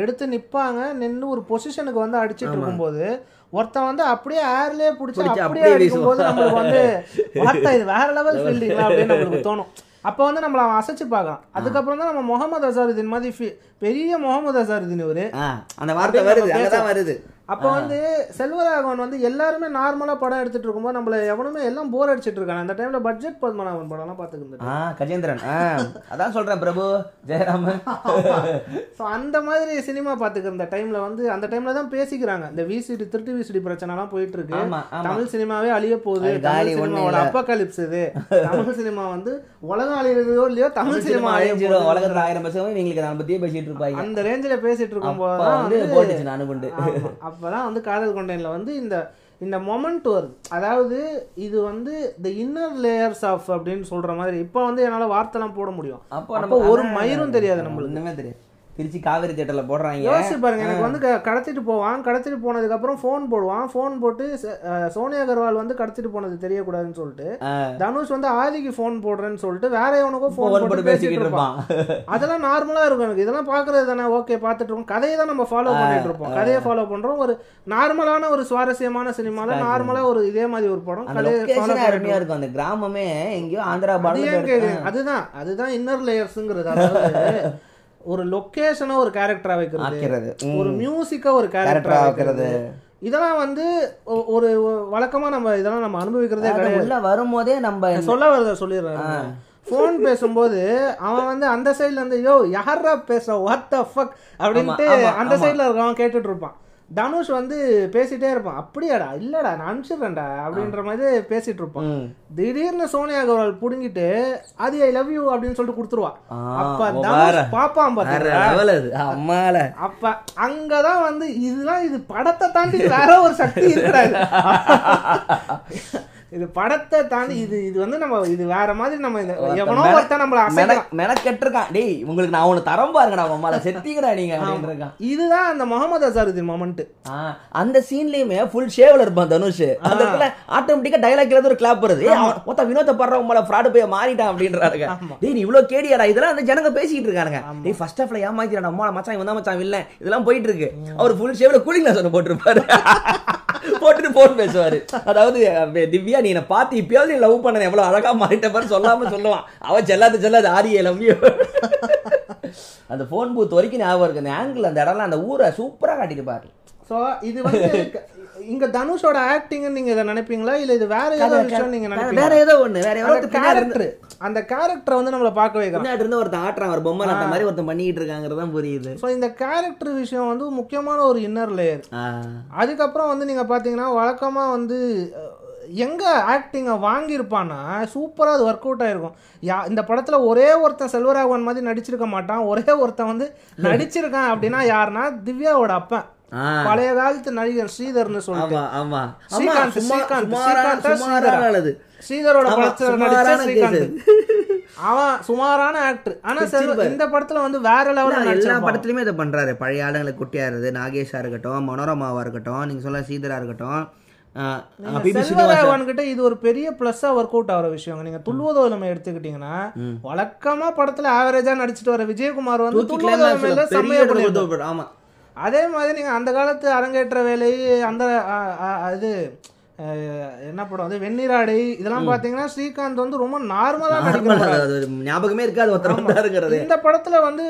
எடுத்து நிப்பாங்க நின்று ஒரு பொசிஷனுக்கு வந்து அடிச்சிட்டு இருக்கும்போது ஒருத்தன் வந்து அப்படியே ஏர்லயே பிடிச்சி அப்படியே அடிக்கும்போது. நம்மளுக்கு வந்து பார்த்தா இது வேற லெவல் ஃபீல்டிங் அப்படின்னு நம்மளுக்கு தோணும். அப்போ வந்து நம்மள அவன் அசைச்சு பார்க்கலாம். அதுக்கப்புறம் தான் நம்ம முகமது அசாருதீன் மாதிரி பெரிய முகமது அசாருதீன் இவரு. ஆ அந்த வார்த்தை வருது வருது. அப்போ வந்து செல்வராகவன் வந்து எல்லாருமே நார்மலா படம் எடுத்துட்டு இருக்கும்போது நம்மள எவனுமே எல்லாம் போர் அடிச்சிட்டு இருக்காங்க அந்த டைம்ல பட்ஜெட் பத்மநாபன் படம்லாம் பார்த்துக்கிட்டு ஆ கஜேந்திரன். அதான் சொல்றேன் பிரபு ஜெயராமன். ஸோ அந்த மாதிரி சினிமா பார்த்துக்கிற டைம்ல வந்து அந்த டைம்ல தான் பேசிக்கிறாங்க. இந்த விசிடி திருட்டு விசிடி பிரச்சனைலாம் போயிட்டு இருக்கு தமிழ் சினிமாவே அழிய போகுது. தமிழ் சினிமாவோட இல்ல. அப்பக்கலிப்ஸ் இது. தமிழ் சினிமா வந்து உலகம் அழியுதோ இல்லையோ தமிழ் சினிமா போகுது. உலகத்துல ஆயிரம் பசங்க நீங்களுக்கு அதை பத்தியே பேசிட்டு இருப்பாங்க. அந்த ரேஞ்சில பேசிட்டு வந்து வந்து போட்டுச்சு கொண்டு. ஆமா. அப்பதான் வந்து காதல் கொண்டேன்ல வந்து இந்த இந்த மொமெண்ட் வருது. அதாவது இது வந்து த இன்னர் லேயர்ஸ் ஆஃப் அப்படின்னு சொல்ற மாதிரி. இப்போ வந்து என்னால வார்த்தைலாம் போட முடியும். அப்போ அப்போ நம்ம ஒரு மயிரும் தெரியாது நம்மளுக்கு. ஒண்ணுமே தெரியாது. திருச்சி காவிரி தேட்டர்ல போடுறாங்க. யோசிச்சு பாருங்க எனக்கு வந்து கடத்திட்டு போவான். கடத்திட்டு போனதுக்கு அப்புறம் ஃபோன் போடுவான். ஃபோன் போட்டு சோனியா அகர்வால் வந்து கடத்திட்டு போனது தெரியக்கூடாதுன்னு சொல்லிட்டு. தனுஷ் வந்து ஆதிக்கு ஃபோன் போடுறேன்னு சொல்லிட்டு வேற எவனுக்கோ போன் ஃபோன் போட்டு பேசிக்கிட்டு இருப்பான். அதெல்லாம் நார்மலா இருக்கும் எனக்கு. இதெல்லாம் பாக்குறது தானே? ஓகே பார்த்துட்டு இருக்கோம். கதையை தான் நம்ம ஃபாலோ பண்ணிட்டு இருப்போம். கதையை ஃபாலோ பண்றோம். ஒரு நார்மலான ஒரு சுவாரஸ்யமான சினிமால நார்மலா ஒரு இதே மாதிரி ஒரு படம் கதையை இருக்கும். அந்த கிராமமே எங்கேயோ ஆந்திரா கேக்குறீங்க? அதுதான். அதுதான் இன்னர் லேயர்ஸ்ங்கிறது அதாவது ஒரு லொகேஷனை ஒரு கேரக்டரா வைக்கிறது ஒரு மியூசிக்கா ஒரு கேரக்டரா வைக்கிறது. இதெல்லாம் வந்து ஒரு வழக்கமா நம்ம இதெல்லாம் நம்ம அனுபவிக்கிறதே கிடையாது. வரும்போதே நம்ம சொல்ல வரத சொல்லிடுறேன் ஃபோன் பேசும்போது அவன் வந்து அந்த சைடுல இருந்து யோ யாரா பேச வாட் த ஃபக் அப்படின்ட்டு அந்த. சைடுல இருக்கவன் கேட்டுட்டு இருப்பான். தனுஷ் வந்து பேசிட்டே இருப்பான். அப்படியாடா இல்லடா நான் அனுப்பிச்சிடுறேன்டா அப்படின்ற மாதிரி பேசிட்டு இருப்பான். திடீர்னு சோனியா அகர்வால் புடுங்கிட்டு அது ஐ லவ் யூ அப்படின்னு சொல்லிட்டு கொடுத்துருவா. அப்ப தனுஷ். பாப்பான் பாத்தீங்களா அப்ப அங்கதான் வந்து இதெல்லாம் இது படத்தை தாண்டி வேற ஒரு சக்தி இருக்கிறாரு இது படத்தை தாண்டி இது இது வந்து நம்ம இது வேற மாதிரி நம்ம எவனோ ஒருத்தன் நம்மள மெனக்கெட்டிருக்கான். டேய் உங்களுக்கு நான் உனக்கு தரம் பாருங்கடா உம்மால செத்திக்கடா நீங்க இதுதான் அந்த முகமது அசாருதீன் மொமெண்ட் அந்த சீன்லயுமே ஃபுல் ஷேவ்ல இருப்பான் தனுஷ். அந்த இடத்துல ஆட்டோமேட்டிக்கா டைலாக் எழுத ஒரு கிளாப் வருது. மொத்த வினோத படுற உங்களை ஃப்ராடு போய் மாறிட்டான் அப்படின்றாங்க டேய் நீ இவ்வளவு கேடியாடா இதெல்லாம் அந்த ஜனங்க பேசிட்டு இருக்கானுங்க. டேய் ஃபர்ஸ்ட் ஹாஃப்ல ஏமாத்திடா அம்மா மச்சான் இவன் தான் மச்சான் இல்ல இதெல்லாம் போயிட்டு இருக்கு. அவர் ஃபுல் ஷேவ்ல கூலிங் ஒன்று போட்டிருப்பாரு. போட்டுட்டு போன் பேசுவாரு. அதாவது திவ்யா நீ என்ன பார்த்து இப்பயாவது லவ் பண்ண எவ்வளவு அழகா மாறிட்ட பாரு சொல்லாம சொல்லுவான். அவன் செல்லாத செல்லாது ஆரியே லவ் யூ அந்த போன் பூத் வரைக்கும் ஞாபகம் இருக்கு. அந்த ஆங்கிள் அந்த இடம்லாம் அந்த ஊரை சூப்பரா காட்டிட்டு சோ இது வந்து இங்க தனுஷோட ஆக்டிங் நீங்க இதை நினைப்பீங்களா? இல்ல இது வேற ஏதோ விஷயம் நீங்க வேற நினைப்பீங்களா? ஏதோ ஒண்ணு வேற அந்த இருந்து- கேரக்டர் அந்த கேரக்டரை வந்து நம்மள பார்க்க வைக்கிறான் பின்னாடி இருந்து ஒருத்தன் ஆட்டுறான் ஒரு பொம்மை நாட்ட மாதிரி ஒருத்தன் பண்ணிட்டு இருக்காங்கிறதான் புரியுது. ஸோ இந்த கேரக்டர் விஷயம் வந்து முக்கியமான ஒரு இன்னர் லேயர். அதுக்கப்புறம் வந்து நீங்கள் பார்த்தீங்கன்னா வழக்கமாக வந்து எங்க ஆக்டிங்கை வாங்கியிருப்பான்னா சூப்பராக அது ஒர்க் அவுட் ஆயிருக்கும். யா இந்த படத்தில் ஒரே ஒருத்தன் செல்வராகவன் மாதிரி நடிச்சிருக்க மாட்டான். ஒரே ஒருத்தன் வந்து நடிச்சிருக்கான் அப்படின்னா யாருன்னா திவ்யாவோட அப்பன். பழைய காலத்து நடிகர் ஸ்ரீதர்னு சொல்லிட்டு. ஆமா ஸ்ரீகாந்த், ஸ்ரீகாந்த், ஸ்ரீதரா? ஸ்ரீதரோட படத்துல நடிச்ச ஸ்ரீகாந்த். அவன் சுமாரான ஆக்டர் ஆனா இந்த படத்துல வந்து வேற லெவலில் எல்லா படத்துலயுமே இதை பண்றாரு. பழைய ஆளுங்களை குட்டியாருது நாகேஷா இருக்கட்டும் மனோரமாவா இருக்கட்டும் நீங்க சொல்ல சீதரா இருக்கட்டும் ஆ, பிபி ஸ்ரீனிவாசன் செல்வராகவன் கிட்ட இது ஒரு பெரிய பிளஸ்ஸா ஒர்க் அவுட் ஆகிற விஷயம் நீங்க துள்ளுவதோ நம்ம எடுத்துக்கிட்டீங்கன்னா வழக்கமா படத்துல ஆவரேஜா நடிச்சிட்டு வர விஜயகுமார் வந்து. ஆமா. அதே மாதிரி நீங்க அந்த காலத்து அரங்கேற்ற வேலை அந்த இது என்ன படம் அது? வெண்ணிராடை இதெல்லாம் பாத்தீங்கன்னா ஸ்ரீகாந்த் வந்து ரொம்ப நார்மலா நடிக்கிற நார்மலா அது ஒரு ஞாபகமே இருக்காது ஒருத்தர் இந்த படத்துல வந்து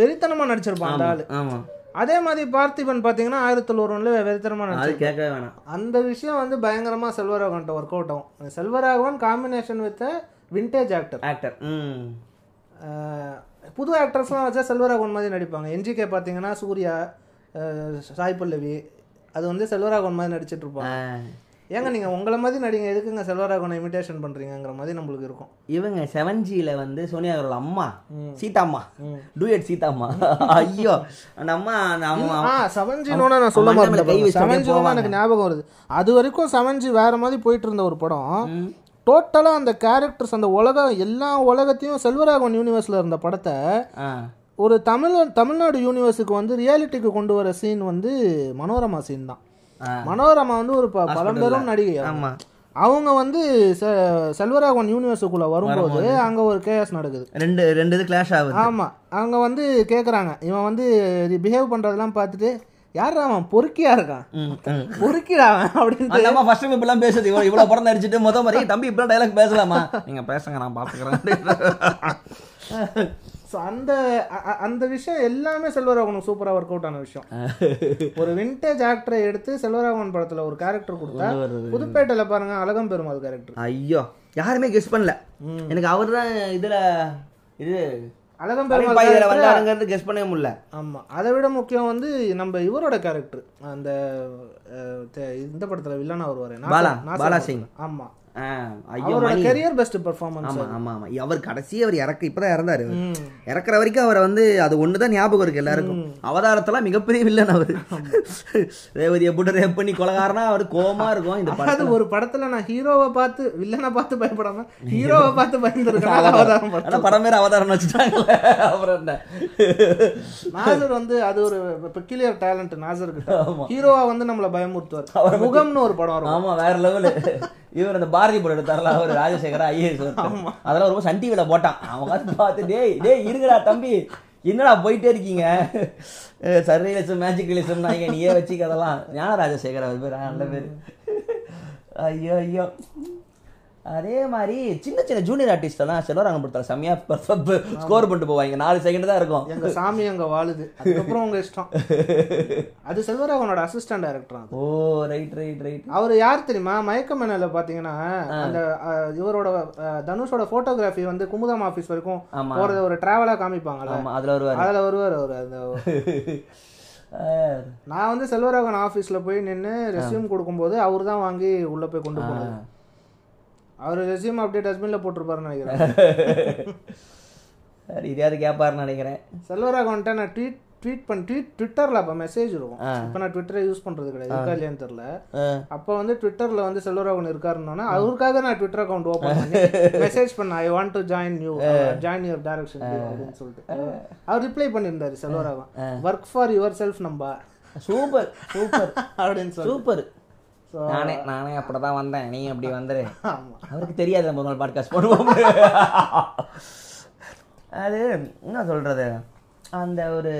வெறித்தனமா நடிச்சிருப்பான் அந்த ஆளு. அதே மாதிரி பார்த்திபன் பாத்தீங்கன்னா ஆயிரத்தி தொண்ணூறுல வெறித்தனமா அது நடிச்சிருப்பான். கேட்கவே வேணாம். அந்த விஷயம் வந்து பயங்கரமா செல்வராகவன்ட்ட ஒர்க் அவுட் ஆகும். Selvaraghavan combination with vintage actor actor புது ஆக்டர்ஸ்லாம் வச்சா செல்வராகவன் மாதிரி நடிப்பாங்க. என்ஜிகே பார்த்தீங்கன்னா சூர்யா சாய் பல்லவி. அது வந்து செல்வராகவன் மாதிரி ஆ. ஏங்க நீங்க உங்களை மாதிரி நடிங்க எதுக்குங்க செல்வராகவனை இமிடேஷன் பண்றீங்கங்கிற மாதிரி நம்மளுக்கு இருக்கும். இவங்க செவன் ஜில வந்து சோனியா அவரோட அம்மா சீதாம்மா. டூயட் சீதாம்மா. ஐயோ அந்த அம்மா அந்த அம்மா ஆ செவன் ஜினோட நான் சொல்ல மாட்டேன் வச்சுட்டு செவன் ஜினோட போவாங்க. எனக்கு ஞாபகம் வருது. அது வரைக்கும் செவன் ஜி வேற மாதிரி போயிட்டு இருந்த ஒரு படம். டோட்டலா அந்த கேரக்டர்ஸ் அந்த உலகம் எல்லா உலகத்தையும் செல்வராகவன் யூனிவர்ஸ்ல இருந்த படத்தை. ஒரு தமிழ் தமிழ்நாடு யூனிவர்ஸுக்கு வந்து ரியாலிட்டிக்கு கொண்டு வர சீன் வந்து மனோரமா சீன் தான். மனோரமா வந்து ஒரு பழம்பெரும் நடிகை அவங்க. வந்து செல்வராகவன் யூனிவர்ஸுக்குள்ள வரும்போது அங்க ஒரு கேஸ் நடக்குது. ரெண்டு ரெண்டு இது கிளாஷ் ஆகுது. ஆமா. அவங்க வந்து கேக்குறாங்க. இவன் வந்து பிஹேவ் பண்றதெல்லாம் பார்த்துட்டு யார் அவன்? பொறுக்கியா இருக்கான். பொறுக்கிடா அவன் அப்படின்னு அந்த அம்மா ஃபர்ஸ்ட் டைம் இப்பெல்லாம் பேசுது. இவ்வளவு இவ்வளவு படம் நடிச்சிட்டு முத மாதிரி தம்பி இப்பெல்லாம் டைலாக் பேசலாமா? நீங்க பேசுங்க நான் பாத்துக்கிறேன். ஸோ அந்த அந்த விஷயம் எல்லாமே செல்வராகவனுக்கு சூப்பரா ஒர்க் அவுட் ஆன விஷயம். ஒரு விண்டேஜ் ஆக்டரை எடுத்து செல்வராகவன் படத்துல ஒரு கேரக்டர் கொடுத்தா புதுப்பேட்டையில பாருங்க அழகம் பெருமாள் கேரக்டர் ஐயோ யாருமே கெஸ் பண்ணல. எனக்கு அவர் தான் இதுல இது அழகம் பெருமாள் வந்தாருங்கிறது கெஸ் பண்ணவே முடியல. ஆமா. அதை விட முக்கியம் வந்து நம்ம இவரோட கேரக்டர் அந்த இந்த படத்துல வில்லனா வருவாரு. பாலா, பாலா. சிங். ஆமா. ஆ, ஐயோ அவரோட கெரியர் பெஸ்ட் பெர்ஃபார்மன்ஸ் ஆமா ஆமா ஆமா. அவர் கடைசி அவர் இறக்க இப்பதான் இறந்தாரு அவர். இறக்குற வரைக்கும் அவரை வந்து அது ஒண்ணுதான் ஞாபகம் இருக்கு எல்லாருக்கும். அவதாரத்தெல்லாம் மிகப்பெரிய வில்லன் அவரு. ரேவதியை போட்டு ரேப் பண்ணி கொலகாரனா அவர் கோவமா இருக்கும் இந்த படத்துல. ஒரு படத்துல நான் ஹீரோவை பார்த்து வில்லனை பார்த்து பயப்படாம ஹீரோவை பார்த்து பயந்துருக்கேன் அவதாரம். படம். ஆனா படம் பேர் அவதாரம் வச்சுட்டாங்கல்ல அப்புறம் என்ன? நாசர் வந்து அது ஒரு பெக்கிலியர் டேலண்ட் நாசர் கிட்ட ஹீரோவா வந்து நம்மள பயமுறுத்துவார். முகம்னு ஒரு படம் வரும். ஆமா வேற லெவலு இவர் அந்த பாரதி படம் எடுத்தார்ல அவர் ராஜசேகரா ஐஏஎஸ் அதெல்லாம் ரொம்ப சன் டிவில போட்டான். அவங்க வந்து பார்த்து டேய் டேய் இருங்கடா தம்பி. என்னடா போயிட்டே இருக்கீங்க? சர்ரியலிசம் மேஜிக் ரிலிசம் நீயே வச்சுக்க அதெல்லாம். ஞான ராஜசேகர் அவர் பேர். நல்ல பேர். ஐயோ ஐயோ. அதே மாதிரி சின்ன சின்ன ஜூனியர் ஆர்டிஸ்ட் எல்லாம் செல்வராங்க படத்தில் செம்மையா ஸ்கோர் பண்ணிட்டு போவாங்க. நாலு செகண்ட் தான் இருக்கும். எங்க சாமி அங்க வாழுது. அதுக்கப்புறம் உங்க இஷ்டம். அது செல்வராகவனோட assistant director oh right right right அவர் யார் தெரியுமா? மயக்க மேனல பாத்தீங்கன்னா அந்த இவரோட தனுஷோட போட்டோகிராஃபி வந்து குமுதம் ஆபீஸ் வரைக்கும். போறத ஒரு டிராவலா காமிப்பாங்கல்ல. அதுல வருவாரு. அதுல வருவார் அவர் அந்த நான் வந்து செல்வராகவன் ஆஃபீஸில் போய் நின்று ரெஸ்யூம் கொடுக்கும்போது அவர் தான் வாங்கி உள்ளே போய் கொண்டு போனது. அவர் ரெஸ்யூம் அப்படியே டஸ்ட்பினில் போட்டிருப்பாருன்னு நினைக்கிறேன். சரி இதையாவது கேட்பாருன்னு நினைக்கிறேன். செல்வராகவன்ட்ட நான் ட்வீட் ட்வீட் பண்ணி ட்வீட் ட்விட்டரில் அப்போ மெசேஜ் இருக்கும். இப்போ நான் ட்விட்டரை யூஸ் பண்ணுறது கிடையாது. இருக்கா இல்லையான்னு தெரில அப்போ வந்து ட்விட்டரில் வந்து செல்வராகவன் இருக்காருன்னா அவருக்காக நான் ட்விட்டர் அக்கௌண்ட் ஓப்பன் பண்ணி மெசேஜ் பண்ணேன். I want to join you join your direction அப்படின்னு சொல்லிட்டு. அவர் ரிப்ளை பண்ணியிருந்தாரு Selvaraghavan. Work for yourself நம்ப. Super super. அப்படின்னு சூப்பர். நானே நானே அப்படிதான் வந்தேன். நீ அப்படி வந்துரு. அவருக்கு தெரியாது நம்ம நாள் பாட்காஸ்ட் பண்ணுவோம் அது என்ன சொல்றது? அந்த ஒரு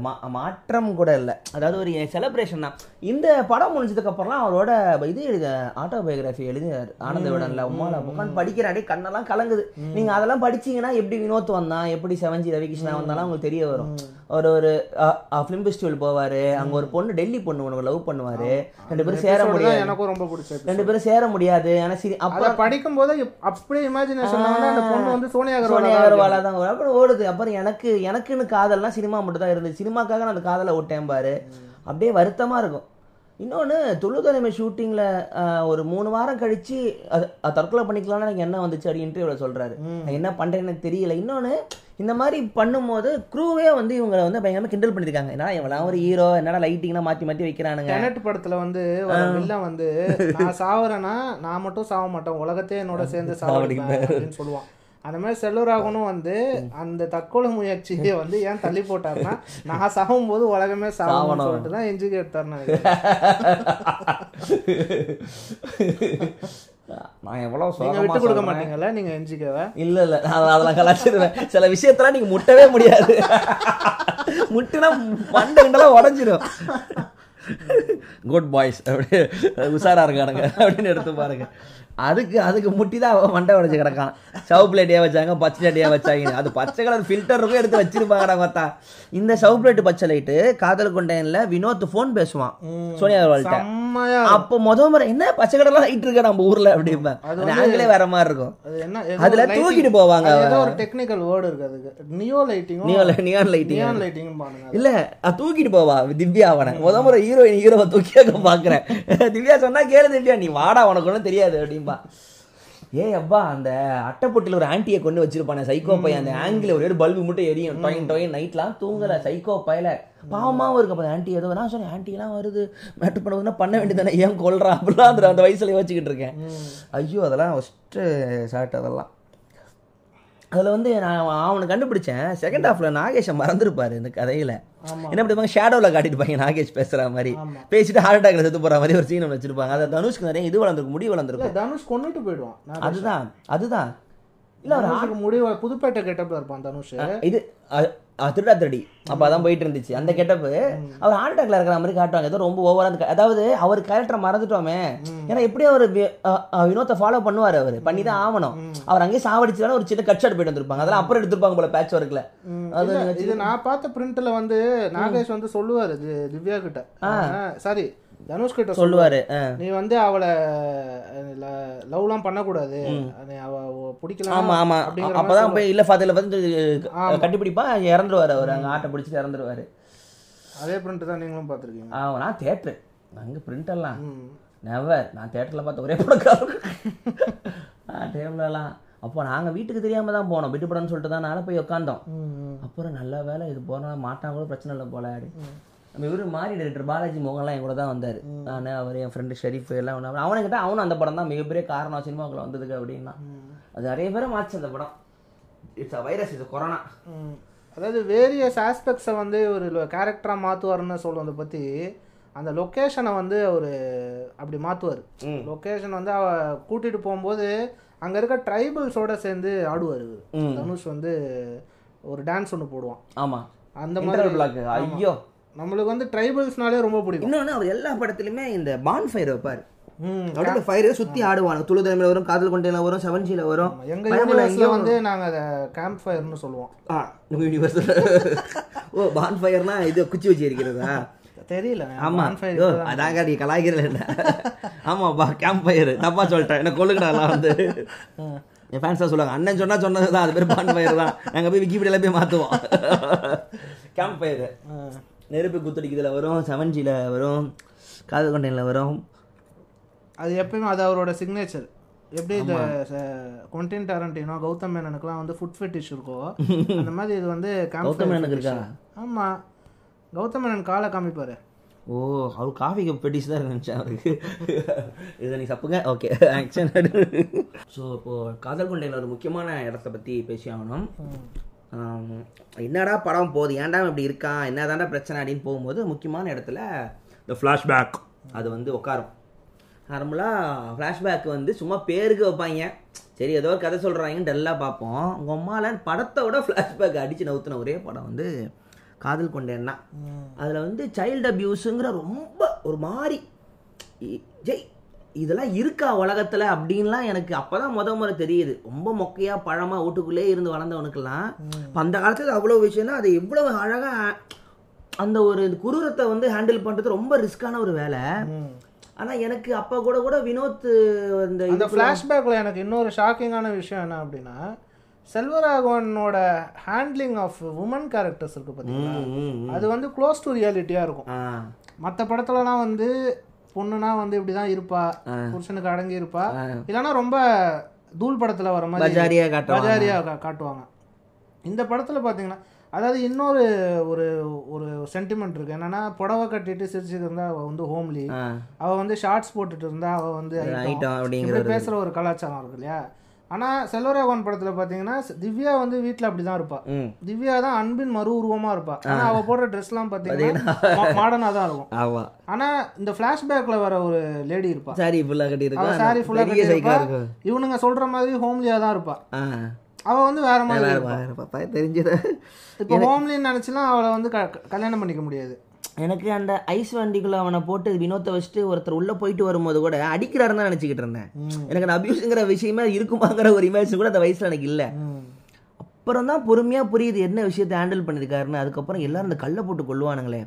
மா மாற்றம் கூட இல்லை. அதாவது ஒரு செலிப்ரேஷன் தான். இந்த படம் முடிஞ்சதுக்கு அப்புறம்லாம் அவரோட இது எழுத ஆட்டோபயோகிராஃபி எழுதினார் ஆனந்த விடன்ல உமால உட்காந்து படிக்கிறாடி கண்ணெல்லாம் கலங்குது. நீங்க அதெல்லாம் படிச்சீங்கன்னா எப்படி வினோத் வந்தான்? எப்படி செவன்ஜி ரவிகிருஷ்ணா வந்தாலும் உங்களுக்கு தெரிய வரும். ஒரு ஒரு ஃபிலிம் ஃபெஸ்டிவல் போவாரு. அங்க ஒரு பொண்ணு டெல்லி பொண்ணு ஒன்று லவ் பண்ணுவாரு. ரெண்டு பேரும் சேர முடியாது. எனக்கும் ரொம்ப பிடிச்சது ரெண்டு பேரும் சேர முடியாது. ஆனா சரி அப்ப அதை படிக்கும் போது அப்படியே இமேஜினேஷன் அந்த பொண்ணு வந்து சோனியா சோனியா அகர்வால் தான். அப்புறம் ஓடுது. அப்புறம் எனக்கு எனக்குன்னு காதல்லாம் சினிமா மட்டும் தான் இருந்துச்சு சினிமாக்காக நான் அந்த காதலை விட்டேன் பாரு. அப்படியே வருத்தமா இருக்கும். இன்னொன்று தொழுதலைமை ஷூட்டிங்கில் ஒரு மூணு வாரம் கழிச்சு அது தற்கொலை பண்ணிக்கலாம்னு எனக்கு என்ன வந்துச்சு அப்படி இன்டர்வியூவில் சொல்கிறாரு என்ன பண்ணுறேன்னு தெரியல. இன்னொன்று இந்த மாதிரி பண்ணும்போது க்ரூவே வந்து இவங்களை வந்து பயங்கரமாக கிண்டல் பண்ணியிருக்காங்க. என்னடா இவங்களாம் ஒரு ஹீரோ என்னடா லைட்டிங்லாம் மாற்றி மாற்றி வைக்கிறானுங்க. டெனட் படத்துல வந்து வர வில்லன் வந்து நான் சாவறேன்னா நான் மட்டும் சாவ மாட்டேன். உலகத்தையே என்னோட சேர்ந்து சாவடிப்பேன் அப்படின்னு சொல்லுவான். அந்த மாதிரி செல்வராகவனும் வந்து அந்த தற்கொலை முயற்சியை வந்து ஏன் தள்ளி போட்டாருன்னா நான் சாகும் போது உலகமே சாவணும்னு சொல்லிட்டு தான் எஞ்சுக்கு நினைக்கிறேன். நான் எவ்வளோ நீங்க விட்டு கொடுக்க மாட்டீங்கல்ல நீங்க எஞ்சிக்கவை? இல்ல இல்ல நான் அதெல்லாம் கலாச்சிருவேன் சில விஷயத்தெல்லாம் நீங்க முட்டவே முடியாது. முட்டுனா மண்டை கிண்டலாம் உடஞ்சிரும். குட் பாய்ஸ் அப்படியே உஷாரா இருக்கானுங்க அப்படின்னு எடுத்து பாருங்க. அதுக்கு அதுக்கு முட்டி தான் அவன் மண்டை உடஞ்சு கிடக்கான். சவு பிளேட்டியா வச்சாங்க பச்சை சட்டியா வச்சாங்க அது பச்சை கலர் ஃபில்டர் இருக்கும் எடுத்து வச்சிருப்பாங்கடா பார்த்தா. இந்த சவு பிளேட் பச்சை லைட்டு காதல் கொண்டேன்ல வினோத் ஃபோன் பேசுவான் சோனியா அகர்வால்கிட்ட. அப்போ முத முறை என்ன பச்சை கடலாம் லைட் இருக்கா நம்ம ஊர்ல அப்படிம்பேன் ஆங்கிலே வேற மாதிரி இருக்கும். அதுல தூக்கிட்டு போவாங்க ஒரு டெக்னிக்கல் வேர்டு இருக்கு அதுக்கு. Neo லைட்டிங்கும் neon neon lighting neon lighting இல்ல தூக்கிட்டு போவா திவ்யா அவனை. முத முறை ஹீரோயின் ஹீரோவை தூக்கியாக பாக்குறேன். திவ்யா சொன்னா கேளு திவ்யா நீ வாடா உனக்கு ஒன்றும் தெரியாது அப்படின்பா ஏய் அப்பா அந்த அட்டைப்பொட்டில ஒரு ஆன்ட்டியை கொண்டு வச்சிருப்பானே சைக்கோ பையன். அந்த ஆங்கிள் ஒரே ஒரு பல்பு மட்டும் எரியும். டொயின் டொயின் நைட்லாம் தூங்கல சைக்கோ பையல. பாவமாவும் இருக்கு அப்ப ஆன்ட்டி ஏதோ நான் சொன்னேன் ஆன்ட்டி எல்லாம் வருது. மேட்டு பண்ணுவதுன்னா பண்ண வேண்டியதானே ஏன் கொல்றா? அப்படிலாம் அந்த அந்த வயசுல யோசிச்சுக்கிட்டு இருக்கேன். ஐயோ அதெல்லாம் ஃபஸ்ட்டு ஷார்ட் அதெல்லாம். அதில் வந்து நான் அவனை கண்டுபிடிச்சேன். செகண்ட் ஹாஃப்ல நாகேஷை மறந்துருப்பாரு இந்த கதையில. என்ன பண்ணுவாங்க? ஷேடோவில் காட்டிட்டு நாகேஷ் பேசுற மாதிரி. பேசிட்டு ஹார்ட் அட்டாக்ல செத்து போற மாதிரி ஒரு சீன் வச்சிருப்பாங்க. அதை தனுஷ்க்கு நிறைய இது வளர்ந்துருக்கும் முடி வளர்ந்துருக்கும். தனுஷ் கொன்னுட்டு போயிடுவான். அதுதான் அதுதான். இல்ல ஒரு தனுஷுக்கு முடி வ- புதுப்பேட்டை கெட்டப்ல இருப்பான் தனுஷ். இது திருடா திருடி அப்ப அதான் போயிட்டு இருந்துச்சு அந்த கெட்டப்பு அவர் ஹார்ட் அட்டாக்ல இருக்கிற மாதிரி காட்டுவாங்க. ஏதோ ரொம்ப ஓவரா இருக்கு அதாவது அவர் கேரக்டர் மறந்துட்டோமே. ஏன்னா எப்படியும் அவர் வினோத்தை ஃபாலோ பண்ணுவாரு அவர். பண்ணி தான் ஆகணும். அவர் அங்கேயே சாவடிச்சுதானே ஒரு சின்ன கட் ஷாட் போயிட்டு வந்திருப்பாங்க. அதெல்லாம் அப்புறம் எடுத்திருப்பாங்க போல பேட்ச் ஒர்க்ல அது இது நான் பார்த்த பிரிண்ட்ல வந்து நாகேஷ் வந்து சொல்லுவாரு திவ்யா கிட்ட. சாரி தனுஷ் கிட்ட சொல்லுவாரு. நீ வந்து அவளை லவ்லாம் பண்ணக்கூடாது. அவ பிடிக்கலாம் ஆமா ஆமா. அப்பதான் போய் இல்ல ஃபாதர்ல வந்து கட்டிப்பிடிப்பா இறந்துருவாரு அவர். அங்க ஆட்டை பிடிச்சிட்டு இறந்துருவாரு. அதே பிரிண்ட் தான் நீங்களும் பார்த்துருக்கீங்க. ஆ, நான் தேட்டரு அங்க பிரிண்ட் எல்லாம். நெவர் நான் தேட்டர்ல பார்த்த ஒரே படம் டேபிளெல்லாம் அப்போ நாங்க வீட்டுக்கு தெரியாம தான் போனோம். விட்டு படம்னு சொல்லிட்டு தான் நாளை போய் உட்காந்தோம் அப்புறம் நல்ல வேலை இது போனா மாட்டான் கூட பிரச்சனை இல்லை போல நம்ம இவரு மாறி டைரக்டர் பாலாஜி மோகன்லாம் என் கூட தான் வந்தார். நான் அவர் என் ஃப்ரெண்டு ஷெரீஃப் எல்லாம் அவனை கிட்ட அவனும் அந்த படம் தான் மிகப்பெரிய காரணம் சினிமாக்குள்ள வந்ததுக்கு அப்படின்னா. அது நிறைய பேரை மாச்சு அந்த படம். இட்ஸ் அ வைரஸ் இது கொரோனா. அதாவது வேரியஸ் ஆஸ்பெக்ட்ஸை வந்து ஒரு கேரக்டராக மாற்றுவாருன்னு சொல்லுவதை பற்றி அந்த லொக்கேஷனை வந்து அவர் அப்படி மாற்றுவார். லொக்கேஷன் வந்து அவ கூட்டிகிட்டு போகும்போது அங்கே இருக்க ட்ரைபல்ஸோட சேர்ந்து ஆடுவார். தனுஷ் வந்து ஒரு டான்ஸ் ஒன்று போடுவான். ஆமா. அந்த மாதிரி ஐயோ. நம்மளுக்கு வந்து ட்ரைபல்ஸ்னாலே ரொம்ப பிடிக்கும். இன்னொன்று அவர் எல்லா படத்துலையுமே இந்த பான் ஃபயர் வைப்பார். ம் அப்படியே ஃபயர் சுற்றி ஆடுவாங்க. துளு தலைமையில் வரும் காதல் கொண்டையில் வரும் செவன் ஜியில் வரும் எங்க பயமுள்ள யூனிவர்ஸ்ல வந்து நாங்க அதை கேம்ப் ஃபயர்னு சொல்லுவோம். ஆ நம்ம யூனிவர்ஸில் ஓ பான் ஃபயர்னா இது குச்சி வச்சு இருக்கிறதா தெரியல ஆமா. bonfire ஓ, அதாங்க நீ கலாய்க்கிறல ஆமாப்பா கேம்ப் ஃபயர் தப்பா சொல்லிட்டேன். என்ன கொள்ளுங்கடா வந்து. என் ஃபேன்ஸ் தான் சொல்லுவாங்க அண்ணன் சொன்னா சொன்னது தான் அது பேர் பான் ஃபயர் தான். நாங்கள் போய் விக்கிபீடியால போய் மாற்றுவோம் கேம்ப் ஃபயர் நெருப்பு குத்தடிக்கிறதுல வரும் செவன் ஜியில் வரும் காதல் கொண்டையில் வரும். அது எப்பயுமே அது அவரோட சிக்னேச்சர் எப்படி இந்த கொண்டின் டாரண்டினோ கௌதம் மேனனுக்குலாம் வந்து ஃபுட் ஃபெட்டிஷ் இருக்கோ அந்த மாதிரி இது வந்து கௌதம் மேனனுக்கு. இருக்கா? ஆமா. கௌதம் மேனன் காலை காமிப்பாரு. ஓ அவர் காஃபி கப் பெட்டிஸ் தான் நினச்சேன் அவருக்கு. இதை நீ சப்புங்க ஓகே ஆக்ஷன் ஸோ இப்போது காதல் கொண்டையில் ஒரு முக்கியமான இடத்த பற்றி பேசி ஆகணும். என்னடா படம் போகுது? ஏன்டா இப்படி இருக்கான் என்னதான்டா பிரச்சனை அப்படின்னு போகும்போது முக்கியமான இடத்துல இந்த ஃப்ளாஷ்பேக் அது வந்து உட்காரும். நார்மலாக ஃப்ளாஷ்பேக் வந்து சும்மா பேருக்கு வைப்பாங்க. சரி ஏதோ ஒரு கதை சொல்கிறாங்கன்னு டல்லாக பார்ப்போம். உங்கள் அம்மாவில் படத்தை விட ஃப்ளாஷ்பேக் அடித்து நவுத்தின ஒரே படம் வந்து காதல் கொண்டேன்னா அதில் வந்து சைல்டு அபியூஸுங்கிற ரொம்ப ஒரு மாதிரி. ஜெய். இதெல்லாம் இருக்கா உலகத்தில் அப்படின்லாம் எனக்கு அப்போ தான் முத முறை தெரியுது. ரொம்ப மொக்கையாக பழமாக வீட்டுக்குள்ளே இருந்து வளர்ந்தவனுக்கெல்லாம் அந்த காலத்தில் அவ்வளோ விஷயம்னா அது எவ்வளோ அழகாக அந்த ஒரு குரூரத்தை வந்து ஹேண்டில் பண்ணுறது ரொம்ப ரிஸ்க்கான ஒரு வேலை. ஆனால் எனக்கு அப்போ கூட கூட வினோத் அந்த இதுக்குள்ள- ஃப்ளாஷ்பேக்கில் எனக்கு இன்னொரு ஷாக்கிங்கான விஷயம் என்ன அப்படின்னா செல்வராகவனோட ஹேண்ட்லிங் ஆஃப் உமன் கேரக்டர்ஸ் இருக்கு பார்த்தீங்களா. அது வந்து க்ளோஸ் டு ரியாலிட்டியாக இருக்கும். மற்ற படத்துலலாம் வந்து பொண்ணுனா வந்து இப்படி தான் இருப்பா புருஷனுக்கு அடங்கி இருப்பா. இல்லைன்னா ரொம்ப தூள் படத்துல வர மாதிரி பஜாரியா காட்டுவாங்க. பஜாரியா கா- காட்டுவாங்க. இந்த படத்துல பாத்தீங்கன்னா அதாவது இன்னொரு ஒரு ஒரு சென்டிமெண்ட் இருக்கு. என்னன்னா புடவை கட்டிட்டு சிரிச்சுட்டு இருந்தா அவ வந்து ஹோம்லி அவ வந்து ஷார்ட்ஸ் போட்டுட்டு இருந்தா அவ வந்து பேசுற ஒரு கலாச்சாரம் இருக்கு இல்லையா? ஆனா செல்வராகவன் படத்துல பாத்தீங்கன்னா திவ்யா வந்து வீட்ல அப்படிதான் இருப்பா. ம். திவ்யா தான் அன்பின் மறு உருவமா இருப்பா. ஆனா அவ போடுற ட்ரெஸ்லாம் பாத்தீங்கன்னா மாடர்னா தான். இருக்கும். ஆமாம் ஆனா இந்த பிளாஷ்பேக்ல வர ஒரு லேடி இருப்பா. சாரி ஃபுல்லாக கட்டியிருக்கா? சாரி ஃபுல்லா பெரிய சைக்கா கட்டிருப்பா இருக்கும். இவனுங்க சொல்ற மாதிரி ஹோம்லியா தான் இருப்பா. ஆ. அவ வந்து வேற மாதிரி இருப்பா. தெரிஞ்சது. இப்போ ஹோம்லின்னு நினைச்சுலாம் அவளை வந்து கல்யாணம் பண்ணிக்க முடியாது. எனக்கு அந்த ஐஸ் வண்டிக்குள்ள அவனை போட்டு வினோத்தை வச்சுட்டு ஒருத்தர் உள்ள போயிட்டு வரும்போது கூட அடிக்கிறாருன்னு தான் நினச்சிக்கிட்டு இருந்தேன். எனக்கு அந்த அபியூஸுங்கிற விஷயமே இருக்குமாங்கிற ஒரு இமேஜ் கூட அந்த வயசுல எனக்கு இல்லை. அப்புறம் தான் பொறுமையா புரியுது என்ன விஷயத்தை ஹேண்டில் பண்ணியிருக்காருன்னு அதுக்கப்புறம் எல்லாரும் அந்த கல்லை போட்டு கொள்ளுவானுங்களே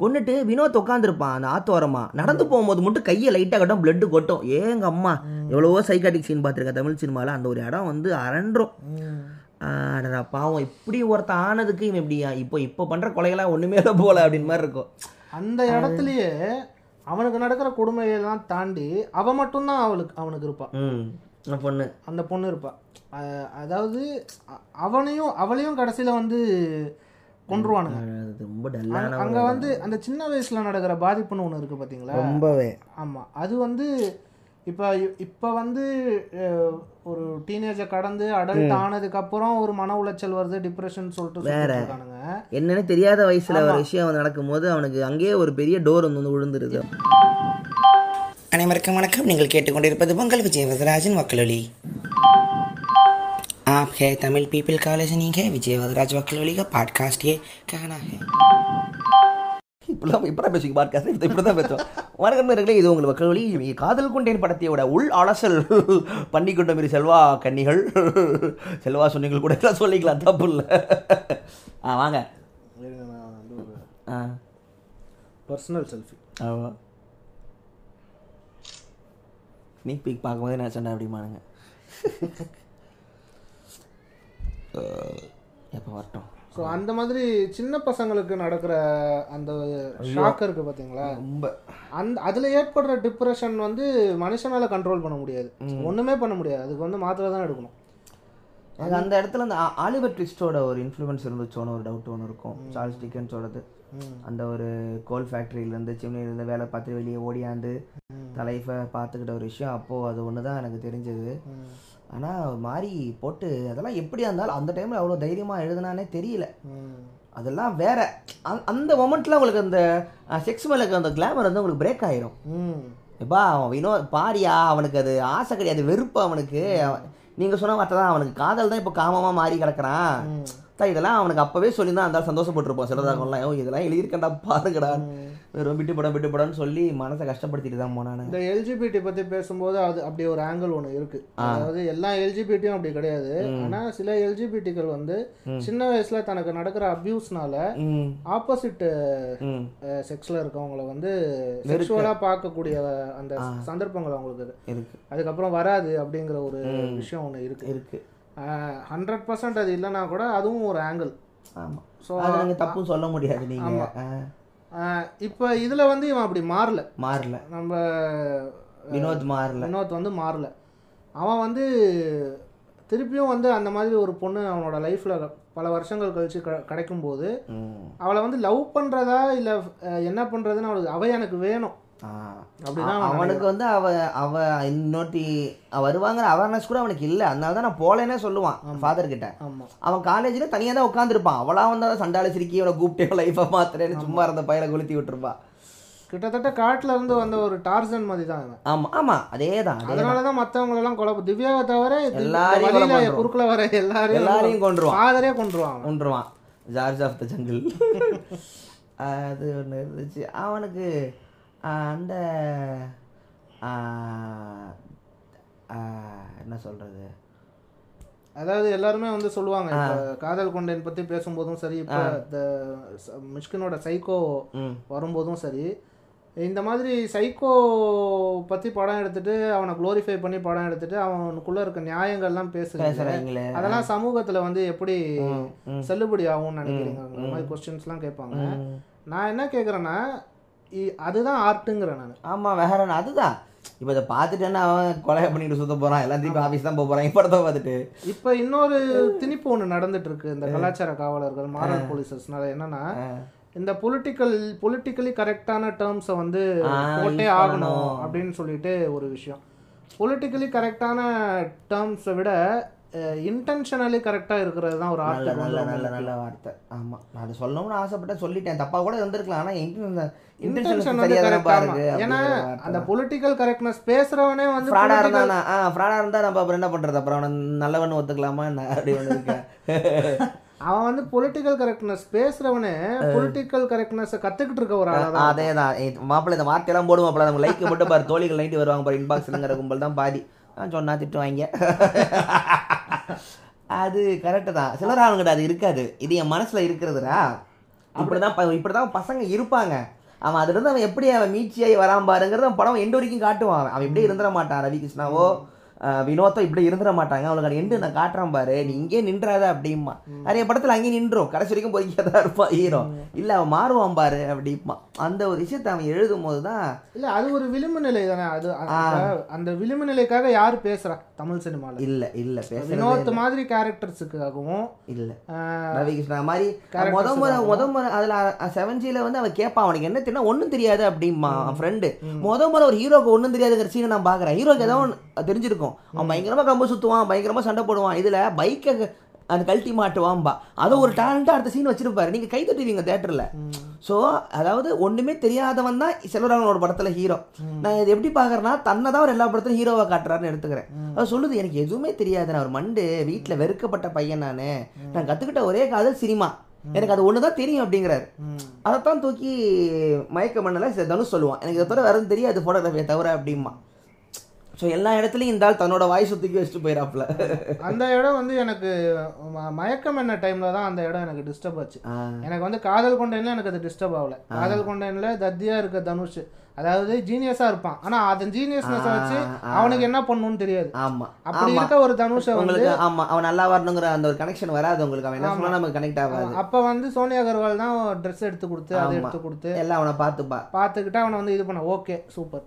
கொன்னுட்டு வினோத் உட்காந்துருப்பான் அந்த ஆத்தோரமா. நடந்து போகும்போது மட்டும் கையை லைட்டாக கட்டும் பிளட்டு கொட்டும். ஏங்க அம்மா எவ்வளவோ சைக்காட்டிக் சீன் பார்த்துருக்கேன் தமிழ் சினிமாவில் அந்த ஒரு இடம் வந்து அரண்டும் அடடா பாவம் இப்படி ஒருத்தன் ஆனதுக்கு இவன் இப்படி இப்போ இப்போ பண்ற கொலைகளாம் ஒண்ணுமே இல்லை போல அப்படின்னு மாதிரி இருக்கும். அந்த இடத்துலயே அவனுக்கு நடக்கிற கொடுமையெல்லாம் தாண்டி அவ மட்டும்தான் அவளுக்கு அவனுக்கு இருப்பா. ம் அந்த பொண்ணு. அந்த பொண்ணு இருப்பா. அஹ் அதாவது அவனையும் அவளையும் கடைசியில வந்து கொன்றுவானுங்க. அது ரொம்ப அங்க- வந்து அந்த சின்ன வயசுல நடக்கிற பாதிப்புன்னு ஒண்ணு இருக்கு பாத்தீங்களா? ரொம்பவே. ஆமா அது வந்து இப்போ இப்போ வந்து ஒரு டீனேஜை கடந்து அடல்ட் ஆனதுக்கு அப்புறம் ஒரு மன உளைச்சல் வருது டிப்ரெஷன் சொல்லிட்டு சுத்திட்டு இருக்கானுங்க என்னன்னு தெரியாத வயசுல ஒரு விஷயம் நடக்கும்போது அவனுக்கு அங்கேயே ஒரு பெரிய டோர் வந்து வந்து விழுந்துருது அனைவருக்கும் வணக்கம் நீங்கள் கேட்டுக்கொண்டிருப்பது பொங்கல் விஜய் வரதராஜன் வக்கலொலி आप है तमिल पीपल का लिसनिंग है विजय वदराज वकलोली का पॉडकास्ट ये कहना है இப்பெல்லாம் இப்பதான் பேசுங்க பாட்காஸ்ட் இப்போ இப்படி தான் பேசுவோம் வணக்கம் நேர்களே இது உங்கள் மக்கள் வழி காதல் கொண்டேன் படத்தையோட உள் அலசல் பண்ணி கொண்ட மாரி செல்வா கன்னிகள். செல்வா சொன்னீங்கள் கூட எல்லாம் சொல்லிக்கலாம் தப்பு இல்லை. ஆ வாங்க. ஆ. பர்சனல் செல்ஃபி ஆமாம் ஸ்னீக் பீக் பார்க்கும்போதே நான் சொன்னேன் அப்படிமானுங்க எப்போ வரட்டும்? ஸோ அந்த மாதிரி சின்ன பசங்களுக்கு நடக்கிற அந்த ஷாக் இருக்கு பாத்தீங்களா? ரொம்ப. அந்த அதுல ஏற்படுற டிப்ரெஷன் வந்து மனுஷனால கண்ட்ரோல் பண்ண முடியாது. ஒண்ணுமே பண்ண முடியாது. அதுக்கு வந்து மாத்திரை தான் எடுக்கணும். எனக்கு அந்த இடத்துல அந்த ஆலிவர் ட்விஸ்டோட ஒரு இன்ஃப்ளூயன்ஸ் இருந்துச்சோன்னு ஒரு டவுட் ஒன்று இருக்கும். சார்ல்ஸ் டிக்கன்ஸோடது. அந்த ஒரு கோல் ஃபேக்ட்ரியிலேருந்து சிம்னிலேருந்து வேலை பார்த்து வெளியே ஓடியாந்து தலைஃபை பார்த்துக்கிட்ட ஒரு விஷயம். அப்போது அது ஒன்று தான் எனக்கு தெரிஞ்சது. ஆனால் ஒரு மாதிரி போட்டு அதெல்லாம் எப்படியா இருந்தாலும் அந்த டைமில் அவ்வளோ தைரியமாக எழுதுனானே தெரியல. அதெல்லாம் வேற. அந்த- அந்த மொமெண்ட்டில் உங்களுக்கு அந்த செக்ஸ் மேலே இருக்க அந்த கிளாமர் வந்து உங்களுக்கு பிரேக் ஆயிரும். எப்பா அவன் வினோ பாரியா அவனுக்கு அது ஆசை கிடையாது வெறுப்பு அவனுக்கு. அவன்- நீங்க சொன்ன வார்த்தை தான் அவனுக்கு காதல் தான் இப்போ காமமா மாறி கிடக்குறான். தான் இதெல்லாம் அவனுக்கு அப்பவே சொல்லி தான் அந்த சந்தோஷப்பட்டிருப்போம் சிலதாகலாம் இதெல்லாம் எழுதியிருக்கேன்டா பாருங்கடா. வெறும் விட்டு படம் விட்டு படம்னு சொல்லி மனசை கஷ்டப்படுத்திட்டு தான் போனானு இந்த எல்ஜிபிடி பத்தி பேசும்போது அது அப்படி ஒரு ஆங்கிள் ஒன்று இருக்கு. அதாவது எல்லா எல்ஜிபிடியும் அப்படி கிடையாது. ஆனா சில எல்ஜிபிடிகள் வந்து சின்ன வயசுல தனக்கு நடக்கிற அபியூஸ்னால ஆப்போசிட் செக்ஸ்ல இருக்கவங்கள வந்து செக்ஷுவலா பார்க்கக்கூடிய அந்த சந்தர்ப்பங்கள் அவங்களுக்கு இருக்கு. இருக்கு. அதுக்கப்புறம் வராது அப்படிங்கிற ஒரு விஷயம் ஒன்று இருக்கு. இருக்கு. ஹண்ட்ரட் பர்சன்ட் அது இல்லைன்னா கூட அதுவும் ஒரு ஆங்கிள் ஆமா. ஸோ அது தப்பும் சொல்ல முடியாது நீங்க. ஆ, இப்போ இதுல வந்து இவன் அப்படி மாறல. மாறல. நம்ம வினோத் மாறல. வினோத் வந்து மாறல. அவன் வந்து திருப்பியும் வந்து அந்த மாதிரி ஒரு பொண்ணு அவனோட லைஃப்ல பல வருஷங்கள் கழிச்சு க கிடைக்கும் போது ம். அவளை வந்து லவ் பண்றதா இல்ல என்ன பண்றதுன்னு அவளுக்கு அவ எனக்கு வேணும். அவனுக்கு வந்து அவ அவ இன்னொட்டி வருவாங்கிற அவேர்னஸ் கூட அவனுக்கு இல்ல. அதனால தான் நான் போலேனே சொல்லுவான் ஃபாதர் கிட்ட அவன் காலேஜ்ல தனியா தான் உட்காந்துருப்பான் அவளா வந்தா சண்டால சிரிக்கி அவனை கூப்பிட்டே லைஃபை மாத்துறேன்னு சும்மா இருந்த பையனை கொளுத்தி விட்டுருப்பா. கிட்டத்தட்ட காட்டுல இருந்து வந்த ஒரு டார்சன் மாதிரி தான் இவன். ஆமா ஆமா. அதேதான் அதே அதனாலதான் மத்தவங்க எல்லாம் கொலை திவ்யாவை தவிர எல்லாரையும். குறுக்குல வர எல்லாரையும் எல்லாரையும் கொன்றுவான். ஃபாதரே கொண்டுருவான். கொன்றுவான். ஜார்ஜ் ஆஃப் த ஜங்கிள் அது ஒன்று இருந்துச்சு. அவனுக்கு அந்த என்ன சொல்றது? அதாவது எல்லாருமே வந்து சொல்லுவாங்க காதல் கொண்டேன் பத்தி பேசும்போதும் சரி இப்ப மிஷ்கினோட சைக்கோ வரும்போதும் சரி இந்த மாதிரி சைக்கோ பத்தி படம் எடுத்துட்டு அவனை குளோரிஃபை பண்ணி படம் எடுத்துட்டு அவனுக்குள்ள இருக்க நியாயங்கள்லாம் பேசுறாங்க. பேசுறாங்களே. அதெல்லாம் சமூகத்துல வந்து எப்படி செல்லுபடி ஆகும்னு நினைக்கிறீங்க? அந்த மாதிரி கொஸ்டின்ஸ்லாம் கேட்பாங்க. நான் என்ன கேக்குறேன்னா இ- அதுதான் ஆர்ட்டுங்கிறேன் நான். ஆமா வேற அதுதான். இப்போ இதை பார்த்துட்டேன்னா அவன் கொலை பண்ணிட்டு சுத்த போறான்? எல்லாம் திருப்பி ஆஃபீஸ் தான் போக போறான். இப்படத்தை பார்த்துட்டு. இப்ப இன்னொரு திணிப்பு ஒண்ணு நடந்துட்டு இருக்கு இந்த கலாச்சார காவலர்கள் மாரல் போலீசர்ஸ்னால என்னன்னா இந்த பொலிட்டிக்கல் பொலிட்டிக்கலி கரெக்டான டேர்ம்ஸை வந்து போட்டே ஆகணும். அப்படின்னு சொல்லிட்டு ஒரு விஷயம். பொலிட்டிக்கலி கரெக்டான டேர்ம்ஸை விட இன்டென்ஷனலி கரெக்டா இருக்கிறது தான் ஒரு நல்ல நல்ல ஆர்ட் நல்ல நல்ல வார்த்தை. ஆமா. நான் அது சொல்லணும்னு ஆசைப்பட்டேன் சொல்லிட்டேன். தப்பா கூட இருந்திருக்கலாம். ஆனா இன்டென்ஷன் இன்டென்ஷன் வந்து சரியா கரெக்ட் பாருங்க ஏன்னா அந்த பொலிட்டிக்கல் கரெக்ட்னஸ் பேசுறவனே வந்து ஃப்ராடா political- இருந்தா ஆ ஃப்ராடா இருந்தா நம்ம அப்புறம் என்ன பண்றது? அப்புறம் அவனை நல்லவன் ஒத்துக்கலாமா என்ன? அப்படி ஒன்று அவன் வந்து பொலிட்டிக்கல் கரெக்ட்னஸ் பேசுறவனே பொலிட்டிக்கல் கரெக்ட்னஸ் கத்துக்கிட்டு இருக்க ஒரு ஆளா அதே தான் மாப்பிள்ளை இந்த வார்த்தையெல்லாம் போடும் மாப்பிள்ளை நம்ம லைக் மட்டும் பாரு. தோழிகள் நைட்டு வருவாங்க பாரு. இன்பாக்ஸ்ங்கிற கும்பல் தான் பாதி. சொன்னால் சொன்னா திட்டுவாங்க. அது கரெக்டு தான். சிலர் ஆளுங்கிட்ட அது இருக்காது. இது என் மனசில் இருக்கிறதுடா. இப்படிதான் இப்படி தான் பசங்க இருப்பாங்க. அவன் அதுலேருந்து அவன் எப்படி அவன் மீட்சியாகி வரான் பாருங்கிறத படம் எண்டு வரைக்கும் காட்டுவான். அவன். எப்படி இருந்துட மாட்டான் ரவி கிருஷ்ணாவோ அஹ், வினோத்தோ இப்படி இருந்துட மாட்டாங்க. அவனுக்கு எண்டு நான் காட்டுறேன் பாரு. நீ இங்கே நின்றாத அப்படிமா நிறைய படத்துல அங்கேயே நின்றோம். கடைசி வரைக்கும் பொறிக்க தான் இருப்பான் ஹீரோ இல்ல அவன் மாறுவான் பாரு அப்படிமா அந்த ஒரு விஷயத்தை அவன் எழுதும் போது தான் இல்ல அது ஒரு விளிம்பு நிலை தானே அது அந்த- விளிம்பு நிலைக்காக யாரு பேசுறா? தமிழ் சினிமால. இல்ல இல்ல பேசுறது வினோத் மாதிரி கேரக்டர்ஸுக்காகவும் இல்ல. ரவி கிருஷ்ணா மாதிரி முத முறை முத முறை அதுல செவன் வந்து அவன் கேட்பான் அவனுக்கு என்ன தெரியும் ஒண்ணும் தெரியாது அப்படிமா ஃப்ரெண்டு முத முறை ஒரு ஹீரோக்கு ஒண்ணும் தெரியாதுங்கிற சீனை நான் பாக்குறேன். ஹீரோக்கு ஏதோ ஒண்ணு தெரிஞ்சிருக்கும். அவன் பயங்கரமா கம்பு சுத்துவான் பயங்கரமா சண்டை போடுவான். இதுல பைக்கை அந்த கழட்டி மாட்டுவான்பா. அது ஒரு டேலண்டா அடுத்த சீன் வச்சிருப்பாரு. நீங்க கை தட்டுவீங்க தேட்டர்ல சோ அதாவது ஒண்ணுமே தெரியாதவன் தான் செல்வராகவனோட படத்துல ஹீரோ நான் இது எப்படி பாக்குறேன்னா தன்னை தான் அவர் எல்லா படத்துலையும் ஹீரோவா காட்டுறாருன்னு எடுத்துக்கிறேன். அது சொல்லுது எனக்கு எதுவுமே தெரியாது நான் ஒரு மண்டு. வீட்டுல வெறுக்கப்பட்ட பையன் நானு. நான் கத்துக்கிட்ட ஒரே காதல் சினிமா. எனக்கு அது ஒண்ணுதான் தெரியும் அப்படிங்கிறாரு. அதைத்தான் தூக்கி மயக்க மண்ணில் தனுஷ் சொல்லுவான். எனக்கு இதை தவிர வேற தெரியாது ஃபோட்டோகிராஃபியை தவிர அப்படிமா ஸோ எல்லா இடத்துலையும் இந்த ஆள் தன்னோட வாய்ஸ் தூக்கி வச்சுட்டு போயிடாப்ல அந்த இடம் வந்து எனக்கு மயக்கம் என்ன டைம்ல தான் அந்த இடம் எனக்கு டிஸ்டர்ப் ஆச்சு. எனக்கு வந்து காதல் கொண்டேன்ல எனக்கு அது டிஸ்டர்ப் ஆகல. காதல் கொண்டேன்ல தத்தியா இருக்க தனுஷ் அதாவது ஜீனியஸா இருப்பான். ஆனா அதன் ஜீனியஸ்னஸ் வச்சு அவனுக்கு என்ன பண்ணணும்னு தெரியாது. ஆமா அப்படி. இருக்க ஒரு தனுஷை உங்களுக்கு ஆமா அவன் நல்லா வரணுங்கிற அந்த ஒரு கனெக்ஷன் வராது உங்களுக்கு. அவன் என்ன சொன்னா நமக்கு கனெக்ட் ஆகாது. அப்ப வந்து சோனியா அகர்வால் தான் ட்ரெஸ் எடுத்து கொடுத்து அதை. எடுத்து கொடுத்து எல்லாம் அவனை பார்த்துப்பா. பார்த்துக்கிட்டு அவனை வந்து இது பண்ண ஓகே சூப்பர்.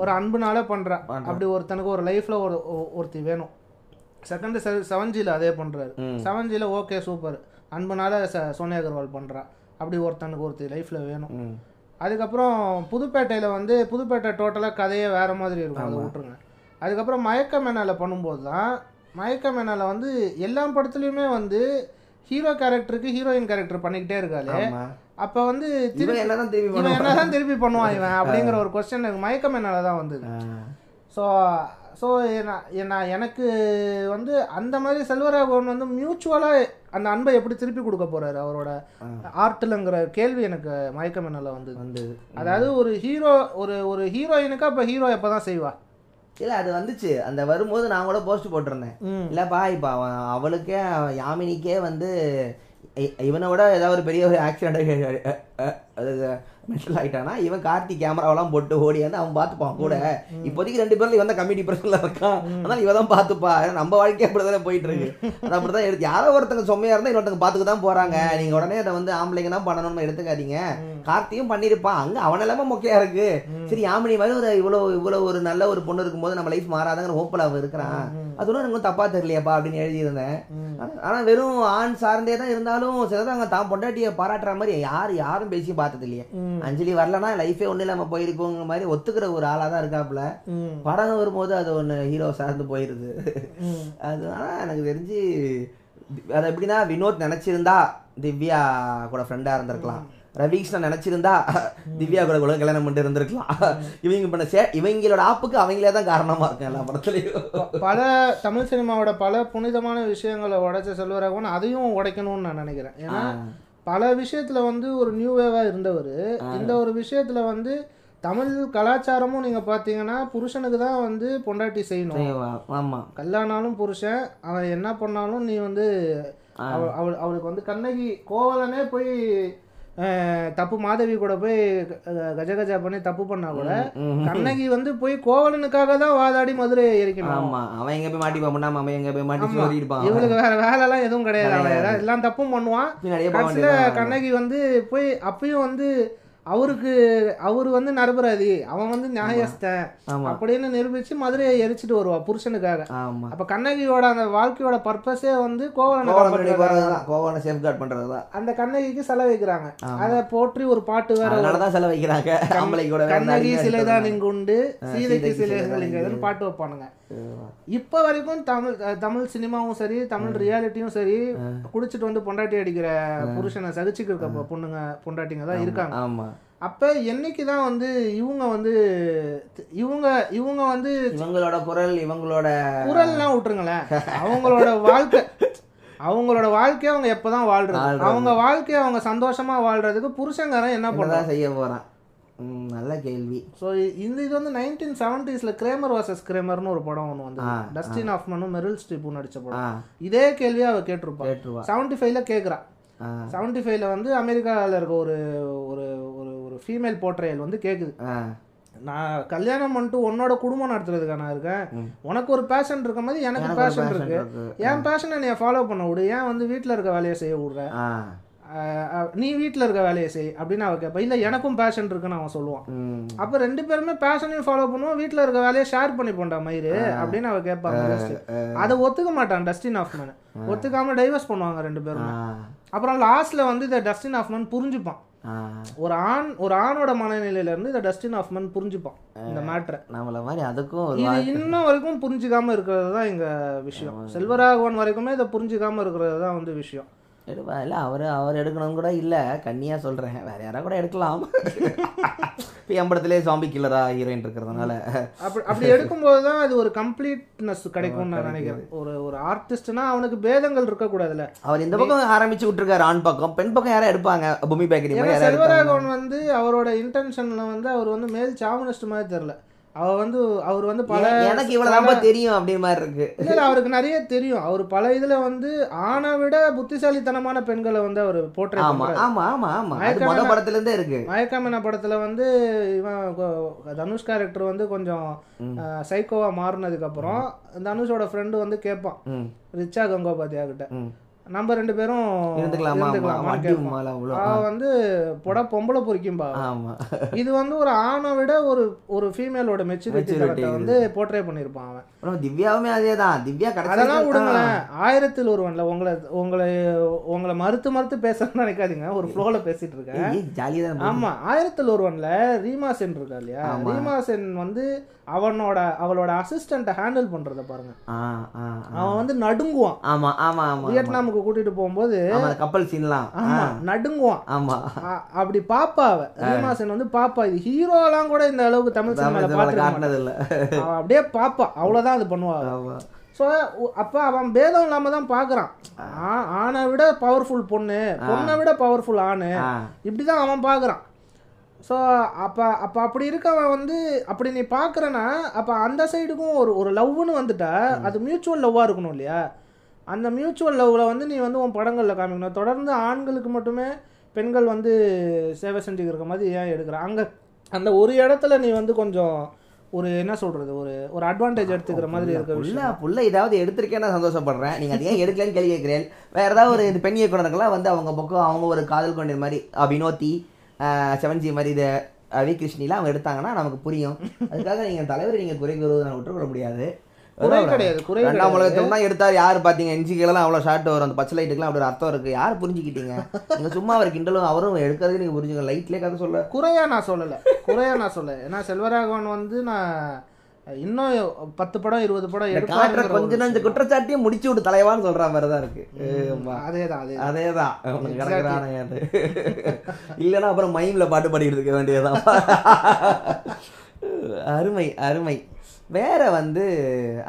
ஒரு அன்புனால பண்றான் அப்படி ஒருத்தனுக்கு ஒரு லைஃப்ல ஒரு ஒருத்தி வேணும். செகண்ட் செவன் ஜியில் அதே பண்றாரு. செவன் ஜியில் ஓகே சூப்பர் அன்புனால சோனியா அகர்வால் பண்றா. அப்படி ஒருத்தனுக்கு ஒருத்தி லைஃப்ல வேணும். அதுக்கப்புறம் புதுப்பேட்டையில வந்து புதுப்பேட்டை டோட்டலாக கதையே வேற மாதிரி இருக்கும். அதை விட்டுருங்க. அதுக்கப்புறம் மயக்க மேனால பண்ணும்போது தான் மயக்க மேனால வந்து எல்லா படத்துலையுமே வந்து ஹீரோ கேரக்டருக்கு ஹீரோயின் கேரக்டர் பண்ணிக்கிட்டே இருக்காளே. ஆமா. அப்ப வந்து திருப்பி என்னதான் திருப்பி என்னதான் திருப்பி பண்ணுவான் இவன் அப்படிங்கிற ஒரு கொஸ்டின் எனக்கு மயக்க மேனால தான் வந்தது. ஸோ ஸோ நான் எனக்கு வந்து அந்த மாதிரி செல்வராகவன் வந்து மியூச்சுவலாக அந்த அன்பை எப்படி திருப்பி கொடுக்க போறாரு? அவரோட ஆர்ட்லங்கிற கேள்வி எனக்கு மயக்கம் என்னல வந்து. வந்து அதாவது ஒரு ஹீரோ ஒரு ஒரு ஹீரோயினுக்கு அப்போ ஹீரோ எப்போ தான் செய்வா? இல்லை அது வந்துச்சு. அந்த வரும்போது நான் கூட போஸ்ட் போட்டிருந்தேன். இல்லைப்பா இப்போ அவன் அவளுக்கே யாமினிக்கே வந்து இவனை விட ஏதாவது ஒரு பெரிய ஒரு ஆக்சிடென்ட் அது மென்டல் ஆயிட்டானா இவன் கார்த்தி கேமராவெல்லாம் போட்டு ஓடி வந்து அவன் பார்த்துப்பான் கூட. இப்போதைக்கு ரெண்டு பேரும் இவன் தான் கம்மிட்டி பிரச்சனை இருக்கான். அதனால இவன் தான் பார்த்துப்பா. நம்ம வாழ்க்கை அப்படி தானே போயிட்டு இருக்கு அது அப்படி தான் எடுத்து யாரோ ஒருத்தங்க சொம்மையா இருந்தா இன்னொருத்தங்க பார்த்துக்க தான் போறாங்க. நீங்க உடனே அதை வந்து ஆம்பளைங்க தான் பண்ணணும்னு எடுத்துக்காதீங்க. கார்த்தியும் பண்ணியிருப்பான். அங்க அவன் எல்லாமே மொக்கையா இருக்கு. சரி யாமினி மாதிரி ஒரு இவ்வளவு இவ்வளவு ஒரு நல்ல ஒரு பொண்ணு இருக்கும்போது நம்ம லைஃப் மாறாதங்கிற ஹோப்பில் அவன் இருக்கிறான். அது ஒன்றும் எனக்கு தப்பா தெரியலையாப்பா அப்படின்னு எழுதியிருந்தேன். ஆனா- ஆனா வெறும் ஆண் சார்ந்தே தான் இருந்தாலும் சிலதாங்க தான் பொண்டாட்டியை பாராட்டுற மாதிரி யார் யாரும் பேசி பார்த்தது இல்லையே அஞ்சலி வரலன்னா லைஃபே ஒன்றும் இல்லாம போயிருக்குங்கிற மாதிரி ஒத்துக்கிற ஒரு ஆளா தான் இருக்காப்புல. படம் வரும்போது அது ஒன்று ஹீரோ சார்ந்து போயிருது. அதனால எனக்கு தெரிஞ்சு அது எப்படின்னா வினோத் நினைச்சிருந்தா திவ்யா கூட ஃப்ரெண்டா இருந்திருக்கலாம். ரவிகிருஷ்ணன் நினைச்சிருந்தா திவ்யா கூட கூட கல்யாணம் பண்ணிட்டு இருந்திருக்கலாம். இவங்க பண்ண சே இவங்களோட ஆப்புக்கு அவங்களே தான் காரணமா இருக்காங்க எல்லா படத்துலயும். பல தமிழ் சினிமாவோட பல புனிதமான விஷயங்களை உடைச்ச செல்வராகவன் அதையும் உடைக்கணும்னு நான் நினைக்கிறேன். ஏன்னா பல விஷயத்துல வந்து ஒரு நியூ வேவா இருந்தவர். இந்த ஒரு விஷயத்துல வந்து தமிழ் கலாச்சாரமும் நீங்க பாத்தீங்கன்னா புருஷனுக்கு தான் வந்து பொண்டாட்டி செய்யணும். ஆமா. கல்யாணாலும் புருஷன் அவன் என்ன பண்ணாலும் நீ வந்து அவ- அவள் அவளுக்கு வந்து கண்ணகி கோவலனே போய் தப்பு மாதவி கூட போய் கஜ கஜா பண்ணி தப்பு பண்ணா கூட கண்ணகி வந்து போய் கோவலனுக்காக தான் வாதாடி மதுரையை எரிக்கணும் ஆமா அவன் எங்க போய் மாட்டிப்பான் அவன் எங்க போய் மாட்டி. சொல்லிருப்பான் இவளுக்கு வேற வேலை எல்லாம் எதுவும் கிடையாது. அவன் எல்லாம் தப்பும் பண்ணுவான். கண்ணகி வந்து போய் அப்பயும் வந்து அவருக்கு அவரு வந்து நரபராதி அவன் வந்து நியாயஸ்தன். ஆமா. அப்படின்னு நிரூபிச்சு மதுரையை எரிச்சிட்டு வருவா புருஷனுக்காக. அப்ப கண்ணகியோட அந்த வாழ்க்கையோட பர்பஸே வந்து கோவலனை கோவலன் சேஃப்கார்ட் பண்றதுதான். அந்த கண்ணகிக்கு செலவு வைக்கிறாங்க. அதை போற்றி ஒரு பாட்டு வேற அதனாலதான் செலவு வைக்கிறாங்க. கண்ணகி சிலைதான் எடுத்தது. இங்குண்டு சீதைக்கு சிலைகள் பாட்டு வைப்பானுங்க. இப்ப வரைக்கும் தமிழ் தமிழ் சினிமாவும் சரி தமிழ் ரியாலிட்டியும் சரி குடிச்சிட்டு வந்து பொண்டாட்டி அடிக்கிற புருஷனை சகிச்சுக்க இருக்க பொண்ணுங்க பொண்டாட்டிங்க தான் இருக்காங்க. ஆமா. அப்ப என்னைக்கு தான் வந்து இவங்க வந்து இவங்க இவங்க வந்து இவங்களோட குரல் இவங்களோட குரல்லாம் விட்டுருங்களேன். அவங்களோட வாழ்க்கை அவங்களோட வாழ்க்கையை அவங்க எப்பதான் வாழ்றது. அவங்க வாழ்க்கையை அவங்க சந்தோஷமா வாழ்றதுக்கு புருஷங்காரன் என்ன என்னதான் செய்ய போறான்? நல்ல கேள்வி. ஸோ இந்த இது வந்து நைன்டீன் செவன்டீஸில் கிரேமர் வாசஸ் கிரேமர்னு ஒரு படம் ஒன்று வந்து டஸ்டின் ஆஃப்மனும் மெரில் ஸ்ட்ரீப்பும் நடிச்ச ஆ. படம் இதே கேள்வியை அவ கேட்டிருப்பா. செவன்டி ஃபைவ்ல கேட்குறா ஆ. செவன்டி ஃபைவ்ல வந்து அமெரிக்காவில் இருக்க ஒரு ஒரு ஒரு ஃபீமேல் போர்ட்ரையல் வந்து கேட்குது நான் கல்யாணம் பண்ணிட்டு உன்னோட குடும்பம் நடத்துறதுக்கா நான் இருக்கேன்? உனக்கு ஒரு பேஷன் இருக்க மாதிரி எனக்கு பேஷன் இருக்கு. என் பேஷனை நீ ஃபாலோ பண்ண விடு. ஏன் வந்து வீட்டில் இருக்க வேலையை செய்ய விடுற? ஆ. அஹ் அஹ் நீ வீட்டில் இருக்க வேலையை செய் அப்படின்னு அவ கேட்பா இல்லை எனக்கும் பேஷன் இருக்குன்னு அவன் சொல்லுவான். அப்போ ரெண்டு பேருமே பேஷனையும் ஃபாலோ பண்ணுவோம். வீட்டில் இருக்க வேலையை ஷேர் பண்ணி போண்டா மயிறு அப்படின்னு அவ கேட்பாங்க அதை ஒத்துக்க மாட்டான் டஸ்டின் ஆஃப்மேன் ஒத்துக்காம டைவர்ஸ் பண்ணுவாங்க ரெண்டு பேரும். அப்புறம் லாஸ்ட்ல வந்து இதை டஸ்டின் ஆஃப்மேன் புரிஞ்சுப்பான். ஒரு ஆண் ஒரு ஆணோட மனநிலையில இருந்து இதை டஸ்டின் ஆஃப்மேன் புரிஞ்சுப்பான் இந்த மேட்ரை நம்மள மாதிரி அதுக்கும் இது இன்னும் வரைக்கும் புரிஞ்சுக்காம இருக்கிறது தான் இங்க விஷயம். செல்வராகவன் வரைக்குமே இதை புரிஞ்சுக்காம இருக்கிறது தான் வந்து விஷயம். எடுப்பா இல்லை அவர் அவர் எடுக்கணும் கூட இல்லை. கண்ணியாக சொல்கிறேன் வேற யாரா கூட எடுக்கலாம். இப்போ என் படத்திலே ஜாம்பி கில்லரா ஹீரோயின் இருக்கிறதுனால. அப்படி அப்படி எடுக்கும்போது தான் அது ஒரு கம்ப்ளீட்னஸ் கிடைக்கும்னு நான் நினைக்கிறேன். ஒரு ஒரு ஆர்டிஸ்ட்னா அவனுக்கு பேதங்கள் இருக்கக்கூடாதுல்ல. அவர் இந்த பக்கம் ஆரம்பிச்சு விட்டுருக்காரு ஆண் பக்கம். பெண் பக்கம் யாரா எடுப்பாங்க? பூமி பேக்கரி செல்வராகவன் வந்து அவரோட இன்டென்ஷன்ல வந்து அவர் வந்து மேல் சாவனிஸ்ட் மாதிரி தெரியல. அவ வந்து அவர் வந்து பல எனக்கு இவ்வளவு தான் தெரியும் அப்படின்ற மாதிரி இருக்கு. இல்ல அவருக்கு நிறைய தெரியும். அவர் பல இதுல வந்து ஆணை விட புத்திசாலித்தனமான பெண்களை வந்து அவர் போர்ட்ரேட் ஆமா ஆமா ஆமா ஆமா. படத்துல இருந்தே இருக்கு. மயக்கமன படத்துல வந்து இவன் தனுஷ் கேரக்டர் வந்து கொஞ்சம் சைக்கோவா மாறினதுக்கு அப்புறம் தனுஷோட ஃப்ரெண்டு வந்து கேட்பான் ரிச்சா கங்கோபாத்யா கிட்ட. நம்ம ரெண்டு பேரும் அவ வந்து பொட பொம்பளை பொறிக்கும்பா இது வந்து ஒரு ஆணை விட ஒரு ஒரு ஃபீமேலோட மெச்சூரிட்டி வந்து போர்ட்ரே பண்ணியிருப்பான் அவன். திவ்யாவுமே அதே தான் திவ்யா அதெல்லாம் விடுங்களேன். ஆயிரத்தில் ஒருவன்ல உங்களை உங்களை உங்களை மறுத்து மறுத்து பேசணும்னு நினைக்காதீங்க. ஒரு ஃப்ளோல பேசிட்டு இருக்கேன். ஆமா. ஆயிரத்தில் ஒருவன்ல ரீமா சென் இருக்கா இல்லையா? ரீமா சென் வந்து அவனோட அவளோட அசிஸ்டண்ட்டை ஹேண்டில் பண்றத பாருங்க. அவன் வந்து நடுங்குவான். ஆமா ஆமா ஆமா வியட்நாமுக்கு ரூமுக்கு கூட்டிட்டு போகும்போது கப்பல் சீன்லாம். நடுங்குவான். ஆமா. அப்படி பாப்பா அவ ரீமாசன் வந்து பாப்பா இது ஹீரோலாம் கூட இந்த அளவுக்கு தமிழ் சினிமால பாத்துருக்க காட்டினது இல்ல அப்படியே பாப்பா அவ்வளவுதான் அது பண்ணுவா ஸோ அப்போ அவன் பேதம் இல்லாம தான் பார்க்குறான் ஆணை விட பவர்ஃபுல் பொண்ணு பொண்ணை விட பவர்ஃபுல் ஆணு. ஆ. இப்படி தான் அவன் பார்க்குறான் ஸோ அப்போ அப்போ அப்படி இருக்கவன் வந்து அப்படி நீ பார்க்குறனா அப்போ அந்த சைடுக்கும் ஒரு ஒரு லவ்னு வந்துட்டா அது மியூச்சுவல் லவ்வாக இருக்கணும் இல்லையா? அந்த மியூச்சுவல் லவ்வில் வந்து நீ வந்து உன் படங்களில் காமிக்கணும். தொடர்ந்து ஆண்களுக்கு மட்டுமே பெண்கள் வந்து சேவை செஞ்சுக்கிற மாதிரி ஏன் எடுக்கிற. அங்கே அந்த ஒரு இடத்துல நீ வந்து கொஞ்சம் ஒரு என்ன சொல்கிறது ஒரு ஒரு அட்வான்டேஜ் எடுத்துக்கிற மாதிரி இருக்க விஷயம். புள்ள புள்ள ஏதாவது எடுத்திருக்கேன்னு நான் சந்தோஷப்படுறேன். நீங்க அது ஏன் எடுக்கலன்னு கேள்வி கேட்கிறேன் வேற ஏதாவது ஒரு பெண் இயக்குனர்கள்லாம் வந்து அவங்க பக்கம் அவங்க ஒரு காதல் கொண்ட மாதிரி வினோத்தி செவன் ஜி மாதிரி இது வி கிருஷ்ணிலாம் அவங்க எடுத்தாங்கன்னா நமக்கு புரியும். அதுக்காக நீங்க தலைவர் நீங்க குறை கூறுவது நான் விட்டுவிட முடியாது. ரெண்டாம். உலகத்துல தான் எடுத்தார் யார் பாத்தீங்க? என்ஜிக்கெல்லாம் அவ்வளவு ஷார்ட் வரும். அந்த பச்சை லைட்டுக்குலாம் அப்படி அர்த்தம் இருக்கு. யார் புரிஞ்சுக்கிட்டீங்க? நீங்க சும்மா அவர் கிண்டலும் அவரும் எடுக்கிறதுக்கு நீங்க புரிஞ்சுங்க லைட்லேயே கதை சொல்ல. குறையா நான் சொல்லலை. குறையா நான் சொல்ல ஏன்னா செல்வராகவன் வந்து நான் இன்னும் பத்து படம் இருபது படம் இந்த காட்டுற எடுப்பாருங்கிற கொஞ்ச நஞ்ச குற்றச்சாட்டியும் முடிச்சு விட்டு தலைவான்னு சொல்ற மாதிரி தான் இருக்கு. அதேதான் உனக்கு கிடக்குறானுங்க அது. இல்லைன்னா அப்புறம் மைம்ல பாட்டு பாடிட்டு இருக்க வேண்டியதுதான். அருமை அருமை. வேற வந்து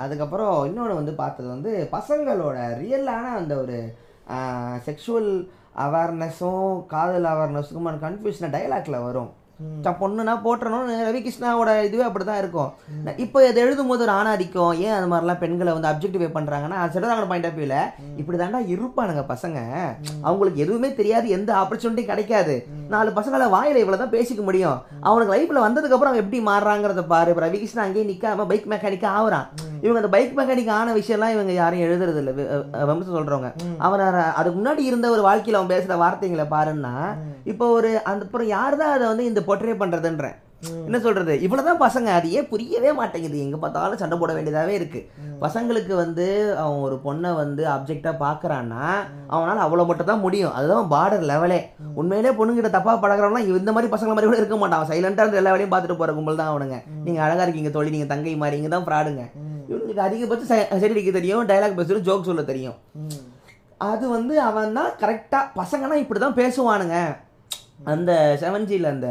அதுக்கப்புறம் இன்னொன்று வந்து பார்த்தது வந்து பசங்களோட ரியலான அந்த ஒரு செக்ஷுவல் அவேர்னஸும் காதல் அவேர்னஸுக்குமான கன்ஃபியூஷன் டைலாக்ல வரும். தான் பொண்ணுனா போட்டுறணும் ரவி கிருஷ்ணாவோட இதுவே அப்படிதான் இருக்கும். இப்போ இதை எழுதும் போது ஒரு ஆணாதிக்கம் ஏன் அது மாதிரிலாம் பெண்களை வந்து அப்ஜெக்டிவே பண்றாங்கன்னா சிறதாங்க பாயிண்ட் ஆஃப் வியூல இப்படி தாண்டா இருப்பானுங்க பசங்க. அவங்களுக்கு எதுவுமே தெரியாது எந்த ஆப்பர்ச்சுனிட்டியும் கிடைக்காது. நாலு பசங்களை வாயில இவ்வளவுதான் பேசிக்க முடியும். அவனுக்கு லைஃப்ல வந்ததுக்கு அப்புறம் அவன் எப்படி மாறுறாங்கிறத பாரு. இப்ப ரவி கிருஷ்ணா அங்கேயே நிக்காம பைக் மெக்கானிக்கா ஆகுறான். இவங்க அந்த பைக் மெக்கானிக் ஆன விஷயம்லாம் இவங்க யாரும் எழுதுறது இல்ல. வம்சம் சொல்றவங்க. அவன் அதுக்கு முன்னாடி இருந்த ஒரு வாழ்க்கையில அவன் பேசுற வார்த்தைகளை பாருன்னா இப்போ ஒரு அந்த அப்புறம் யார் தான் அதை வந்து இந்த பொட்ரே பண்றதுன்றேன் என்ன சொல்றது? இவ்வளவுதான் பசங்க. அது ஏன் புரியவே மாட்டேங்குது? எங்க பார்த்தாலும் சண்டை போட வேண்டியதாவே இருக்கு. பசங்களுக்கு வந்து அவன் ஒரு பொண்ணை வந்து அப்ஜெக்டா பாக்குறான்னா அவனால அவ்வளவு மட்டும் தான் முடியும். அதுதான் பார்டர் லெவலே உண்மையிலே பொண்ணுங்கிட்ட தப்பா பழகிறவனா இந்த மாதிரி பசங்க மாதிரி கூட இருக்க மாட்டான். அவன் சைலண்டா இருந்து எல்லா வேலையும் பார்த்துட்டு போற கும்பல் தான் அவனுங்க. நீங்க அழகா இருக்கீங்க தோழி. நீங்க தங்கை மாதிரி. இங்க தான் ஃப்ராடுங்க இவனுக்கு அதிகபட்சம் செ- செடிடிக்க தெரியும் டைலாக் பேசுறது ஜோக் சொல்ல தெரியும். அது வந்து அவன் தான் கரெக்டாக பசங்கன்னா இப்படி தான் பேசுவானுங்க. அந்த செவன்ஜியில் அந்த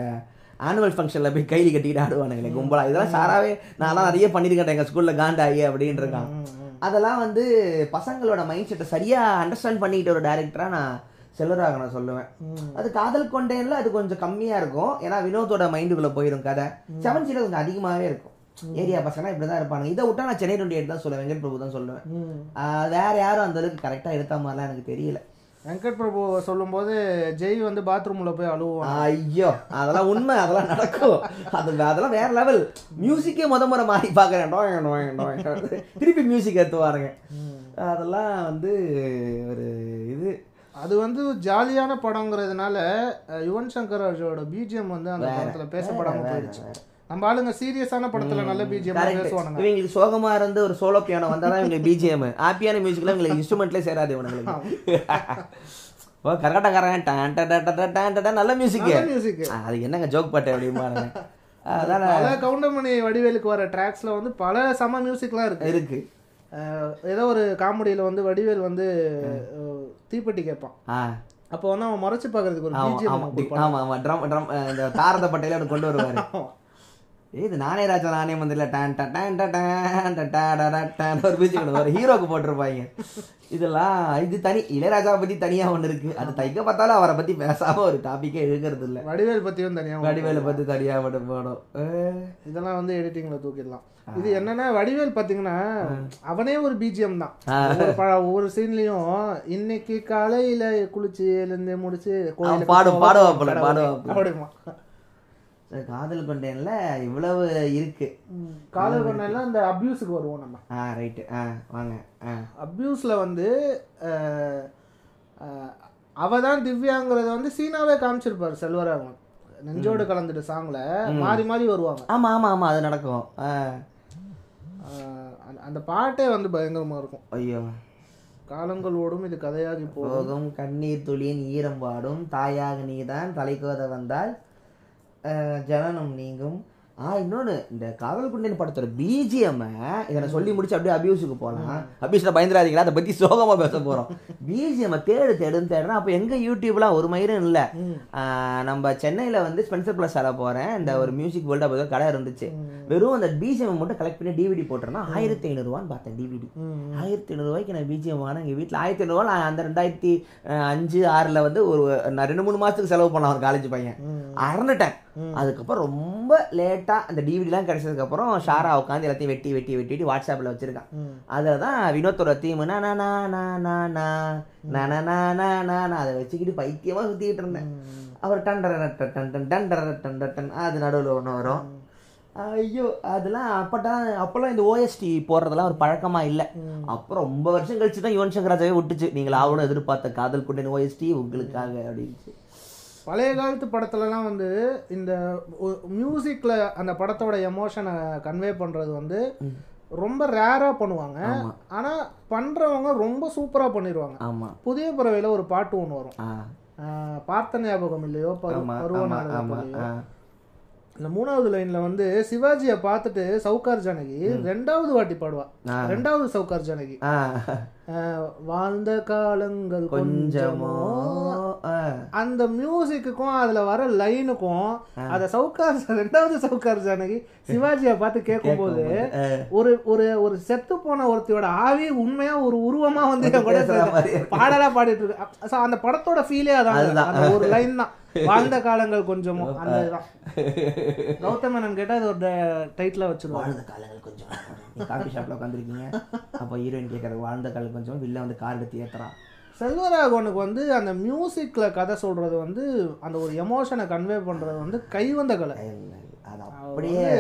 ஆனுவல் ஃபங்க்ஷனில் போய் கைலி கட்டிக்கிட்டு ஆடுவானுங்களே கும்பலா. இதெல்லாம் சாராவே நான்லாம் நிறைய பண்ணியிருக்கேன் எங்கள் ஸ்கூலில் காண்டாயி அப்படின்னு இருக்கான் அதெல்லாம் வந்து பசங்களோட மைண்ட் செட்டை சரியாக அண்டர்ஸ்டாண்ட் பண்ணிக்கிட்ட ஒரு டேரக்டராக நான் செல்வராக நான் சொல்லுவேன். அது காதல் கொண்டேன்ல அது கொஞ்சம் கம்மியாக இருக்கும். ஏன்னா வினோத்தோட மைண்டுக்குள்ளே போயிடும் கதை. செவன்ஜியில் கொஞ்சம் அதிகமாகவே இருக்கும். ஏரியா பசங்க இப்படி தான் இருப்பானுங்க. இதை விட்டா நான் சென்னை டுவெண்ட்டி எயிட் தான் சொல்லுவேன் வெங்கட் பிரபு தான் சொல்லுவேன். வேற யாரும் அந்த அளவுக்கு கரெக்டாக எடுத்த மாதிரிலாம் எனக்கு தெரியல. வெங்கட் பிரபு சொல்லும்போது ஜெய் வந்து பாத்ரூம்ல போய் அழுவான் ஐயோ அதெல்லாம் உண்மை அதெல்லாம் நடக்கும். அது அதெல்லாம் வேற லெவல் மியூசிக்கே முத முறை மாறி பார்க்குறேன். திருப்பி மியூசிக் ஏற்றுவாருங்க அதெல்லாம் வந்து ஒரு இது. அது வந்து ஜாலியான படங்கிறதுனால யுவன் சங்கர் ராஜோட பிஜிஎம் வந்து அந்த படத்துல பேசப்படாம போயிடுச்சு. நம்ம ஆளுங்க சீரியஸான படத்துல நல்ல பிஜிஎம் கரெக்ட் பேசுவானுங்க. இவங்களுக்கு சோகமா இருந்து ஒரு சோலோ பியானோ வந்தால் தான் இவங்களுக்கு பிஜிஎம் ஹாப்பியான மியூசிக்லாம் இவங்களுக்கு இன்ஸ்ட்ருமெண்ட்லேயே சேராது இவனுங்களுக்கு. ஓ கரகட்டக்காரன் நல்ல மியூசிக் music. அது என்னங்க ஜோக் பாட்டு அப்படிம்பாருங்க அதான. கவுண்டமணி வடிவேலுக்கு வர ட்ராக்ஸ்ல வந்து பல சம மியூசிக்லாம் இருக்கு. இருக்கு. ஏதோ ஒரு காமெடியில வந்து வடிவேல் வந்து தீப்பெட்டி கேட்பான். அப்போ வந்து அவன் முறைச்சு பார்க்கறதுக்கு ஒரு ஆமா ஆமா பிஜிஎம் டி- ஆமா ஆமா ட்ரம் ட்ரம் இந்த தாரத பட்டையில கொண்டு வருவாரு. இது நானே ராஜா நானே மந்திரில டான் டே டே டான் டான் ஒரு மியூசிக் ஒரு ஹீரோக்கு போட்டிருப்பாங்க இதெல்லாம் இது தனி இளையராஜாவை பற்றி தனியாக ஒன்று இருக்குது அது தைக்க பார்த்தாலும் அவரை பற்றி பேசாமல் ஒரு டாப்பிக்கே எழுக்கிறது இல்லை வடிவேல் பற்றியும் தனியாக வடிவேல் பற்றி தனியாக மட்டும் போடும் இதெல்லாம் வந்து எடிட்டிங்கில் தூக்கிடலாம் இது என்னன்னா வடிவேல் பார்த்தீங்கன்னா அவனே ஒரு பிஜிஎம் தான் ஒவ்வொரு சீன்லயும் இன்னைக்கு காலையில குளிச்சு எழுந்து முடிச்சு பாடு பாடுவாப்பில பாடுவாப்பில அப்படிமா காதல் கொண்டேன்ல இவ்வளவு இருக்கு. காதல் பண்ணலாம் இந்த அபியூஸுக்கு வருவோம் நம்ம. ஆ ரைட்டு ஆ வாங்க. ஆ. அபியூஸ்ல வந்து அவ தான் திவ்யாங்கிறத வந்து சீனாவே காமிச்சிருப்பாரு செல்வராகவன். நெஞ்சோடு கலந்துட்டு சாங்ல மாறி மாறி வருவாங்க. ஆமா ஆமா ஆமா அது நடக்கும். அந்த- அந்த பாட்டே வந்து பயங்கரமா இருக்கும். ஐயோ. காலங்கள் ஓடும் இது கதையாகி போகும். கண்ணீர் துளியின் ஈரம் பாடும் தாயாக நீதான் தலைக்கோத வந்தால் ஜனனம் நீங்கும். ஆ இன்னொன்னு இந்த காதல் குண்டன் படத்தோட பிஜிஎம் இதை நான் சொல்லி முடிச்சு அப்படியே அபியூஸுக்கு போகலாம் அபியூஸ்ல பயந்துராதீங்களா அதை பத்தி சோகமா பேச போறோம். பிஜிஎம் தேடு தேடுன்னு தேடுறேன் அப்போ எங்க யூடியூப்லாம் ஒரு மயிரும் இல்ல. நம்ம சென்னையில வந்து ஸ்பென்சர் பிளஸ் ஆல போறேன். இந்த ஒரு மியூசிக் வேர்ல்ட் அப்போ கடை இருந்துச்சு. வெறும் அந்த பிஜிஎம் மட்டும் கலெக்ட் பண்ணி டிவிடி போட்டுருந்தா ஆயிரத்தி ஐநூறுவான்னு பார்த்தேன் டிவிடி ஆயிரத்தி ஐநூறுவாய்க்கு நான் பிஜிஎம் வாங்கினேன். எங்கள் வீட்டில் ஆயிரத்தி ஐநூறுவா நான் அந்த ரெண்டாயிரத்தி அஞ்சு ஆறில் வந்து ஒரு நான் ரெண்டு மூணு மாதத்துக்கு செலவு பண்ணேன் ஒரு காலேஜ் பையன். அறந்துட்டேன். அதுக்கப்புறம் ரொம்ப லேட்டாக அந்த டிவிடிலாம் கிடைச்சதுக்கப்புறம் ஷாரா உட்காந்து எல்லாத்தையும் வெட்டி வெட்டி வெட்டி வாட்ஸ்அப்பில் வச்சுருக்கான் அதில் தான் வினோத்தோட தீம் நானா நான் நான் நான் நான் அதை வச்சுக்கிட்டு பைத்தியமாக சுற்றிக்கிட்டு இருந்தேன் அப்புறம் டண்டர டன் டன் டண்டர டன் டன் அது நடுவில் ஒன்று வரும் ஐயோ அதெல்லாம் அப்போதான் அப்போல்லாம் இந்த ஓஎஸ்டி போடுறதெல்லாம் ஒரு பழக்கமாக இல்லை அப்புறம் ரொம்ப வருஷம் கழிச்சு தான் யுவன் சங்கர் ராஜாவே விட்டுச்சு நீங்கள் ஆவணும் எதிர்பார்த்த காதல் கொண்டேன் ஓஎஸ்டி உங்களுக்காக அப்படின்னு பழைய காலத்து படத்துலலாம் வந்து இந்த மியூசிக்கில் அந்த படத்தோட எமோஷனை கன்வே பண்ணுறது வந்து ரொம்ப ரேராக பண்ணுவாங்க. ஆனால் பண்ணுறவங்க ரொம்ப சூப்பராக பண்ணிடுவாங்க புதிய பறவையில் ஒரு பாட்டு ஒன்று வரும். பார்த்த ஞாபகம் இல்லையோ? பருவ ஆமா ஆமா நாடகத்திலையோ ஆ. இந்த மூணாவது லைன்ல வந்து சிவாஜியை பார்த்துட்டு சவுகார் ஜானகி ரெண்டாவது வாட்டி பாடுவா. ரெண்டாவது சவுகார் ஜானகி. வாழ்ந்த காலங்கள் கொஞ்சமோ. அந்த மியூசிக்குக்கும் அதுல வர லைனுக்கும் அத சவுக்கார் ரெண்டாவது சவுக்கார் ஜானகி சிவாஜியை பார்த்து கேட்கும்போது ஒரு ஒரு ஒரு செத்து போன ஒருத்தியோட ஆவி உண்மையா ஒரு உருவமா வந்து. பாடலா பாடிட்டு இருக்கு. அந்த படத்தோட ஃபீலே அதான். ஒரு லைன் தான். வாழ்ந்த காலங்கள் கொஞ்சமோ அந்த கௌதம் மேனன் கேட்டா அது ஒரு டைட்டில் வச்சிருவாங்க வாழ்ந்த காலங்கள் கொஞ்சம். காஃபி ஷாப்ல உட்காந்துருக்கீங்க அப்போ ஹீரோயின் கேட்கறது வாழ்ந்த காலம் கொஞ்சம். வில்ல வந்து கார் எடுத்து ஏத்துறான் செல்வராகவனுக்கு வந்து அந்த மியூசிக்ல கதை சொல்றது வந்து அந்த ஒரு எமோஷனை கன்வே பண்றது வந்து கைவந்த கலை. அது அப்படியே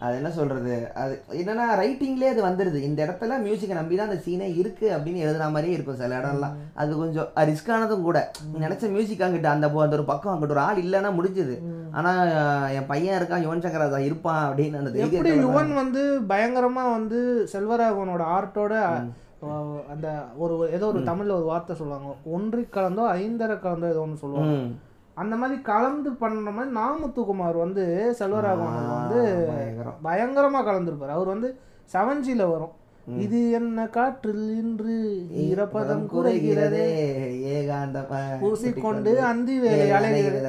அது என்ன சொல்றது? அது என்னன்னா ரைட்டிங்லேயே அது வந்துடுது இந்த இடத்துல மியூசிக்கை நம்பி தான் அந்த சீனே இருக்கு அப்படின்னு எழுதுன மாதிரியே இருக்கும் சில இடம்லாம். அது கொஞ்சம் ரிஸ்கானதும் கூட. நினைச்ச மியூசிக் அங்கிட்ட அந்த அந்த ஒரு பக்கம் அங்கிட்ட ஒரு ஆள் இல்லைன்னா முடிஞ்சுது. ஆனா அஹ், என் பையன் இருக்கான் யுவன் சங்கர் ராஜா இருப்பான் அப்படின்னு அந்த எப்படி யுவன் வந்து பயங்கரமா வந்து செல்வராகவனோட ஆர்ட்டோட அந்த ஒரு ஏதோ ஒரு தமிழ்ல ஒரு வார்த்தை சொல்லுவாங்க. ஒன்றி கலந்தோ ஐந்தரை கலந்தோ ஏதோ ஒன்று சொல்லுவாங்க. அந்த மாதிரி கலந்து பண்ண மாதிரி நாமுத்துக்குமார் வந்து செல்வராகவனுக்கு வந்து பயங்கரம். பயங்கரமா கலந்துருப்பாரு. அவர் வந்து செவன்ஜில வரும். இது என்ன காற்றில் இன்று ஈரப்பதம் குறைகிறதே? ஏகாந்தம் அஹ், பூசிக்கொண்டு அந்தி வேலை அலைகிறது.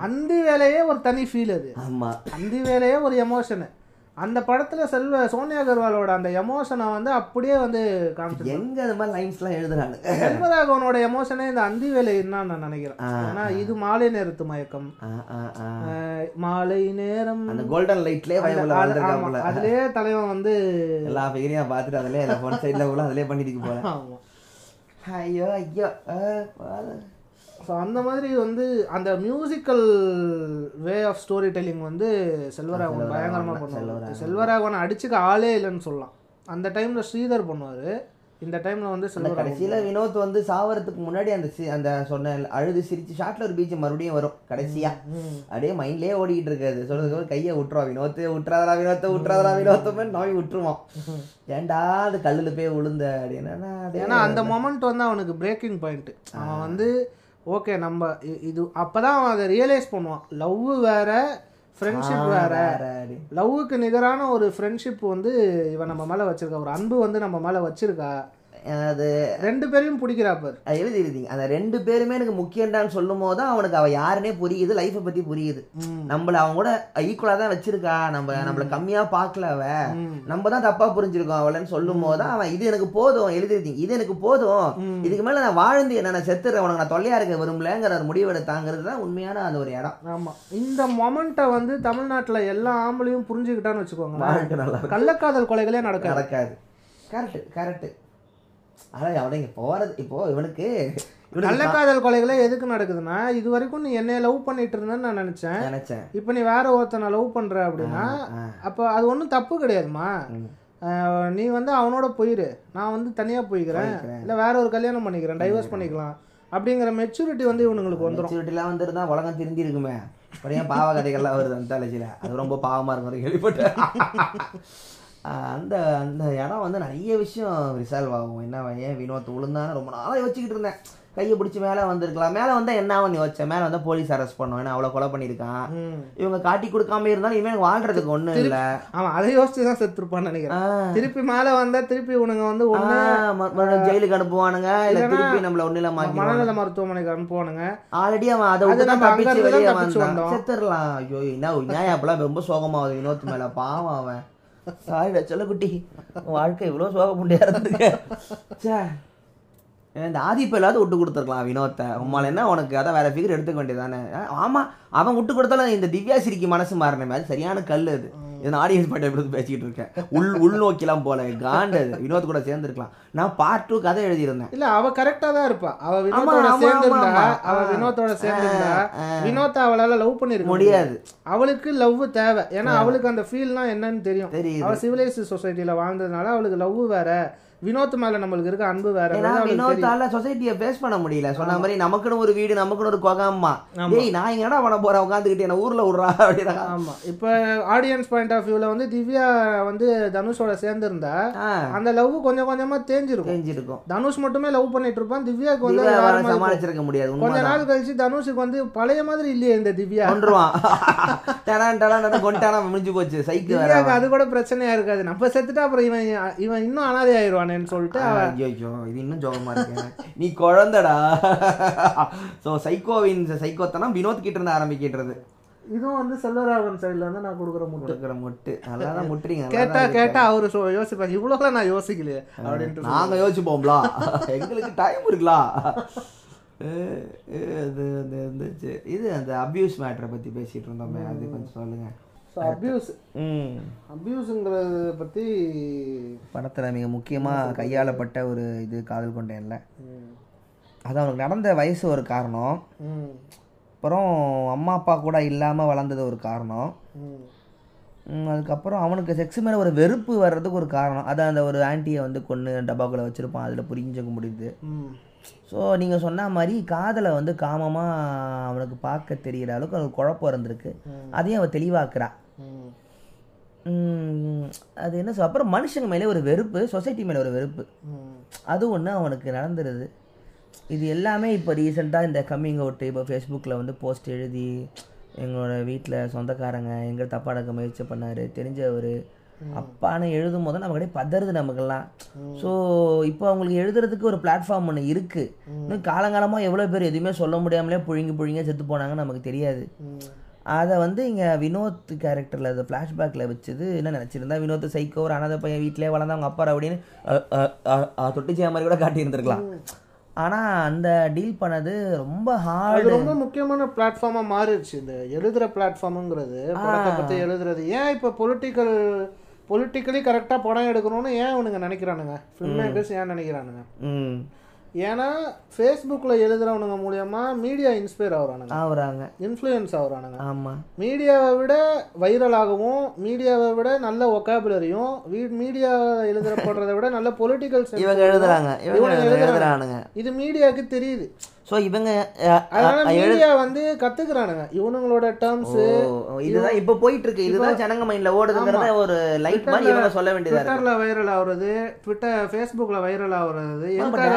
அந்தி வேலையே ஒரு தனி ஃபீல் அது. ஆமா. அந்தி வேலையே ஒரு எமோஷனு அந்த படத்துல செல்வ சோனியா அகர்வாலோட அந்த எமோஷனை வந்து அப்படியே வந்து காமிச்சிருக்காங்க எங்க அது மாதிரி லைன்ஸ்லாம் எழுதுறானு செல்வராகவனோட எமோஷனே இந்த அந்தி வேலை என்னன்னு நான் நினைக்கிறேன். ஏன்னா இது மாலை நேரத்து மயக்கம். மாலை நேரம் அந்த கோல்டன் லைட்லயே அதுலயே தலைவன் வந்து எல்லா ஃபிகரையும் பார்த்துட்டு அதிலே எல்லா ஒன் சைடில் கூட அதிலே பண்ணிட்டு ஆமா. ஐயோ ஐயோ. ஸோ அந்த மாதிரி வந்து அந்த musical way of story telling வந்து செல்வராகவன் பயங்கரமாக பண்ணுவார். செல்வராகவன். அடிச்சுக்க ஆளே இல்லைன்னு சொல்லலாம். அந்த டைம்ல ஸ்ரீதர் பண்ணுவார். இந்த டைம்ல வந்து கடைசியில வினோத் வந்து சாவறதுக்கு முன்னாடி அந்த சி- அந்த சொன்ன அழுது சிரிச்சு ஷார்ட்ல ஒரு பீச் மறுபடியும் வரும் கடைசியா. அப்படியே மைண்ட்லயே ஓடிக்கிட்டு இருக்காது. சொல்றதுக்கு கையை விட்டுருவான் வினோத்து விட்டுறாதரா வினோத்த விட்டுறாதரா வினோத்தமே நோய் விட்டுருவான். ஏன்டா அது கல்லுல போய் விழுந்த அப்படின்னா. ஏன்னா அந்த மொமெண்ட் வந்து அவனுக்கு பிரேக்கிங் பாயிண்ட் அவன் வந்து ஓகே நம்ம இது அப்பதான் அவன் அதை ரியலைஸ் பண்ணுவான். லவ் வேற ஃப்ரெண்ட்ஷிப் வேற. லவ்வுக்கு நிகரான ஒரு ஃப்ரெண்ட்ஷிப் வந்து இவன் நம்ம மேல வச்சிருக்கா. ஒரு அன்பு வந்து நம்ம மேல வச்சிருக்கா. அது ரெண்டு பேரையும் பிடிக்கிறா பாரு. அது எழுதி எழுதிங்க. அந்த ரெண்டு பேருமே எனக்கு முக்கியம்டான்னு சொல்லும் போது தான் அவனுக்கு அவ யாருன்னே புரியுது லைஃப்பை பத்தி புரியுது. நம்மள அவங்க கூட ஈக்குவலா தான் வச்சிருக்கா. நம்ம நம்மள கம்மியா பார்க்கல அவ. நம்ம தான் தப்பா புரிஞ்சிருக்கோம் அவளன்னு சொல்லும் போது தான் அவன் இது எனக்கு போதும் எழுதிருக்கீங்க இது எனக்கு போதும். இதுக்கு மேல நான் வாழ்ந்து என்ன நான் செத்துறேன் உனக்கு நான் தொல்லையா இருக்க விரும்பலங்கிற ஒரு முடிவெடுத்தாங்கிறது தான் உண்மையான அந்த ஒரு இடம். ஆமா. இந்த மொமெண்ட்டை வந்து தமிழ்நாட்டுல எல்லா ஆம்பளையும் புரிஞ்சுக்கிட்டான்னு இருக்கும். கள்ளக்காதல் கொலைகளே நடக்காது. நடக்காது. கரெக்ட் கரெக்ட் அதான் அவன் இங்க போறது இப்போ இவனுக்கு இவனுக்கு கள்ளக்காதல் கொலைகளே எதுக்கு நடக்குதுன்னா இது வரைக்கும் நீ என்னைய லவ் பண்ணிட்டு இருந்தேன்னு நான் நினைச்சேன். நினைச்சேன். இப்போ நீ வேற ஒருத்தனை லவ் பண்ற அப்படின்னா. அப்போ அது ஒன்றும் தப்பு கிடையாதுமா நீ வந்து அவனோட போயிரு. நான் வந்து தனியா போய்க்கிறேன். இல்ல வேற ஒரு கல்யாணம் பண்ணிக்கிறேன் டைவர்ஸ் பண்ணிக்கலாம். அப்படிங்கிற மெச்சூரிட்டி வந்து இவனுங்களுக்கு வந்துடும் மெச்சூரிட்டிலாம் வந்துருந்தா உலகம் திருந்தி இருக்குமே ஏன் பாவ கதைகள்லாம் வருது அந்த தலைச்சியில். அது ரொம்ப பாவமா இருக்கும் கேள்விப்பட்டேன். அந்த அந்த இடம் வந்து நிறைய விஷயம் ரிசால்வ் ஆகும். என்ன ஏன் வினோத் விழுந்தான்னு ரொம்ப நாளாக யோசிச்சுக்கிட்டு இருந்தேன். கையை பிடிச்சி மேலே வந்திருக்கலாம். மேலே வந்தால் என்ன ஆகும் யோசிச்சேன் மேலே வந்தால் போலீஸ் அரெஸ்ட் பண்ணும். ஏன்னா அவ்வளோ கொலை பண்ணியிருக்கான். இவங்க காட்டி கொடுக்காம இருந்தாலும் இவன் வாழ்றதுக்கு ஒன்றும் இல்லை. அவன் அதை யோசிச்சு தான் செத்துருப்பான்னு நினைக்கிறேன். திருப்பி மேல வந்தா திருப்பி உனங்க வந்து ஒண்ணு ஜெயிலுக்கு அனுப்புவானுங்க. இல்லை திருப்பி நம்மள ஒன்றும் இல்லாமல் மனநல மருத்துவமனைக்கு அனுப்புவானுங்க. ஆல்ரெடி அவன் அதை விட்டு நம்ம வெளியே வந்தான். செத்துடலாம். ஐயோ என்ன நியாயம்? அப்பெல்லாம் ரொம்ப சோகமாகுது வினோத் மேல. பாவம் அவன். சாரிடா செல்லக்குட்டி வாழ்க்கை இவ்வளோ சோக முடியா இருந்துக்க ச்சே. இந்த ஆதிப்பில்லாவது விட்டு கொடுத்துருக்கலாம் வினோத்தை. உம்மால என்ன உனக்கு? அதான் வேற ஃபிகர் எடுத்துக்க வேண்டியதானே ஆமா அவன் விட்டு கொடுத்தாலும் இந்த திவ்யா சிரிக்கு மனசு மாறின மாதிரி சரியான கல் அது. இது ஆடியன்ஸ் பாட்டை எப்படி பேசிக்கிட்டு இருக்கேன்? உள் உள்நோக்கிலாம் போல. காண்டது வினோத் கூட சேர்ந்துருக்கலாம். நான் பார்ட் டூ கதை எழுதியிருந்தேன். இல்ல அவ கரெக்டா தான் இருப்பா. அவ வினோத்தோட சேர்ந்திருந்தா. அவ. வினோத்தோட சேர்ந்திருந்தா ஆ. வினோத்தை அவளால லவ் பண்ணிருக்க முடியாது. அவளுக்கு லவ் தேவை. ஏன்னா அவளுக்கு அந்த ஃபீல்னா என்னன்னு தெரியும். அவ சிவிலைஸ் சொசைட்டில வாழ்ந்ததுனால அவளுக்கு லவ் வேற. வினோத் மேல நம்மளுக்கு இருக்க அன்பு வேற. வினோத்தால சொசைட்டியை ஃபேஸ் பண்ண முடியல. சொன்ன மாதிரி நமக்குன்னு ஒரு வீடு நமக்குன்னு ஒரு கொகாம்மா டேய் நான் எங்கடா பண்ண போறேன்? உட்காந்துக்கிட்டு என்ன ஊர்ல விடுறா அப்படின்னா. ஆமா. இப்ப ஆடியன்ஸ் பாயிண்ட் ஆஃப் வியூல வந்து திவ்யா வந்து தனுஷோட சேர்ந்திருந்தா ஆ, அந்த லவ் கொஞ்சம் கொஞ்சமா தேஞ்சிருக்கும். தெரிஞ்சிருக்கும் தனுஷ் மட்டுமே லவ் பண்ணிட்டு இருப்பான். திவ்யாக்கு வந்து. சமாளிச்சிருக்க முடியாது. கொஞ்ச நாள் கழிச்சு தனுஷுக்கு வந்து பழைய மாதிரி இல்லையே இந்த திவ்யா. கொண்டுருவான் டடான் டடான் கொண்டானா முடிஞ்சு போச்சு. சைக்கு வேற திவ்யாக்கு அது கூட பிரச்சனையா இருக்காது. நம்ம செத்துட்டா அப்புறம் இவன் இவன் இன்னும் அனாதை சொல்லிட்டு ஐயோ இது இன்னும் ஜோகமா இருக்கு. நீ குழந்தடா. சோ சைக்கோவின் சைக்கோத்தனம் வினோத் கிட்ட இருந்து ஆரம்பிக்கின்றது. இதுவும் வந்து செல்வராகவன் சைடுல வந்து நான் கொடுக்குற முட்டு. கொடுக்குற முட்டு. நல்லா தான் முட்டுறீங்க நல்லா கேட்டா தான் இருக்கு. கேட்டா அவரு சொ- யோசிப்பாங்க இவ்வளவுலாம் நான் யோசிக்கலையே அப்படின்ட்டு நாங்க யோசிப்போம்ல? எங்களுக்கு டைம் இருக்கலாம் அஹ் அஹ் அது அது இருந்துச்சு இது அந்த அபியூஸ் மேட்டரை பத்தி பேசிட்டு இருந்தோமே அது கொஞ்சம் சொல்லுங்க. ஸோ அபியூஸ் அபியூஸுங்கிறத பத்தி படத்தில் மிக முக்கியமாக கையாளப்பட்ட ஒரு இது காதல் கொண்டேன்ல அது அவனுக்கு நடந்த வயசு ஒரு காரணம். அப்புறம் அம்மா அப்பா கூட இல்லாமல் வளர்ந்தது ஒரு காரணம். அதுக்கப்புறம் அவனுக்கு செக்ஸ் மேலே ஒரு வெறுப்பு வர்றதுக்கு ஒரு காரணம். அது அந்த ஒரு ஆன்ட்டியை வந்து கொன்று டப்பாக்குள்ளே வச்சுருப்பான் அதில் புரிஞ்சுக்க முடியுது. ஸோ நீங்கள் சொன்ன மாதிரி காதலை வந்து காமமாக அவனுக்கு பார்க்க தெரிகிற அளவுக்கு அவனுக்கு குழப்பம் இருந்திருக்கு. அதையும் அவன் தெளிவாக்குறா. ம், ம், அது என்ன சொல் அப்புறம் மனுஷங்க மேலே ஒரு வெறுப்பு சொசைட்டி மேலே ஒரு வெறுப்பு. அது ஒன்று அவனுக்கு நடந்துருது. இது எல்லாமே இப்போ ரீசெண்டாக இந்த கம்மிங் அவுட்டு இப்போ ஃபேஸ்புக்கில் வந்து போஸ்ட் எழுதி எங்களோட வீட்டில் சொந்தக்காரங்க எங்கே தப்பாக நடக்க முயற்சி பண்ணார் தெரிஞ்சவர். அப்பான்னு எழுதும் போது நம்ம அப்படியே பதறுது நமக்கெல்லாம். ஸோ இப்போ அவங்களுக்கு எழுதுறதுக்கு ஒரு பிளாட்ஃபார்ம் ஒன்று இருக்குது இன்னும் காலங்காலமாக எவ்வளோ பேர் எதுவுமே சொல்ல முடியாமலே புழுங்கி புழுங்க செத்து போனாங்கன்னு நமக்கு தெரியாது. அதை வந்து இங்கே வினோத் கேரக்டரில் அது ஃப்ளாஷ்பேக்கில் வச்சது என்ன நினச்சிருந்தா? வினோத் சைக்கோ ஒரு அனாதை பையன் வீட்டிலே வளர்ந்தவங்க அப்பா அப்படின்னு தொட்டுச்சியா மாதிரி கூட காட்டியிருந்திருக்கலாம். ஆனால் அந்த டீல் பண்ணது ரொம்ப ஹார்டு ரொம்ப முக்கியமான பிளாட்ஃபார்மா மாறிடுச்சு. இந்த எழுதுற பிளாட்ஃபார்முங்கிறது படத்தை பத்தி எழுதுறது. ஏன் இப்போ பொலிட்டிக்கல் பொலிட்டிக்கலி கரெக்டாக படம் எடுக்கணும்னு ஏன் அவனுங்க நினைக்கிறானுங்க? ஃபில்ம் மேக்கர்ஸ் ஏன் நினைக்கிறானுங்க? ஏன்னா ஃபேஸ்புக்கில் எழுதுறவனுங்க மூலியமா மீடியா இன்ஸ்பயர் ஆகுறானுங்க. ஆகுறாங்க. இன்ஃப்ளூயன்ஸ் ஆகுறானுங்க. ஆமாம் மீடியாவை விட வைரலாகவும் மீடியாவை விட நல்ல ஒக்காபுலரியும் மீடியா எழுதுறப்படுறதை விட நல்ல பொலிட்டிக்கல் இவங்க எழுதுறாங்க. இவங்க எழுதுறானுங்க. இது மீடியாவுக்கு தெரியுது. ஸோ இவங்க மீடியா வந்து கத்துக்கிறானுங்க. இவனுங்களோட டேர்ம்ஸ் இதுதான் இப்போ போயிட்டு இருக்கு இதுதான் ஜனங்க மைண்ட்ல ஓடுதுங்கிறத ஒரு லைட் மாதிரி இவங்க சொல்ல வேண்டியதா ட்விட்டர்ல வைரல் ஆகுறது ட்விட்டர் ஃபேஸ்புக்ல வைரல் ஆகுறது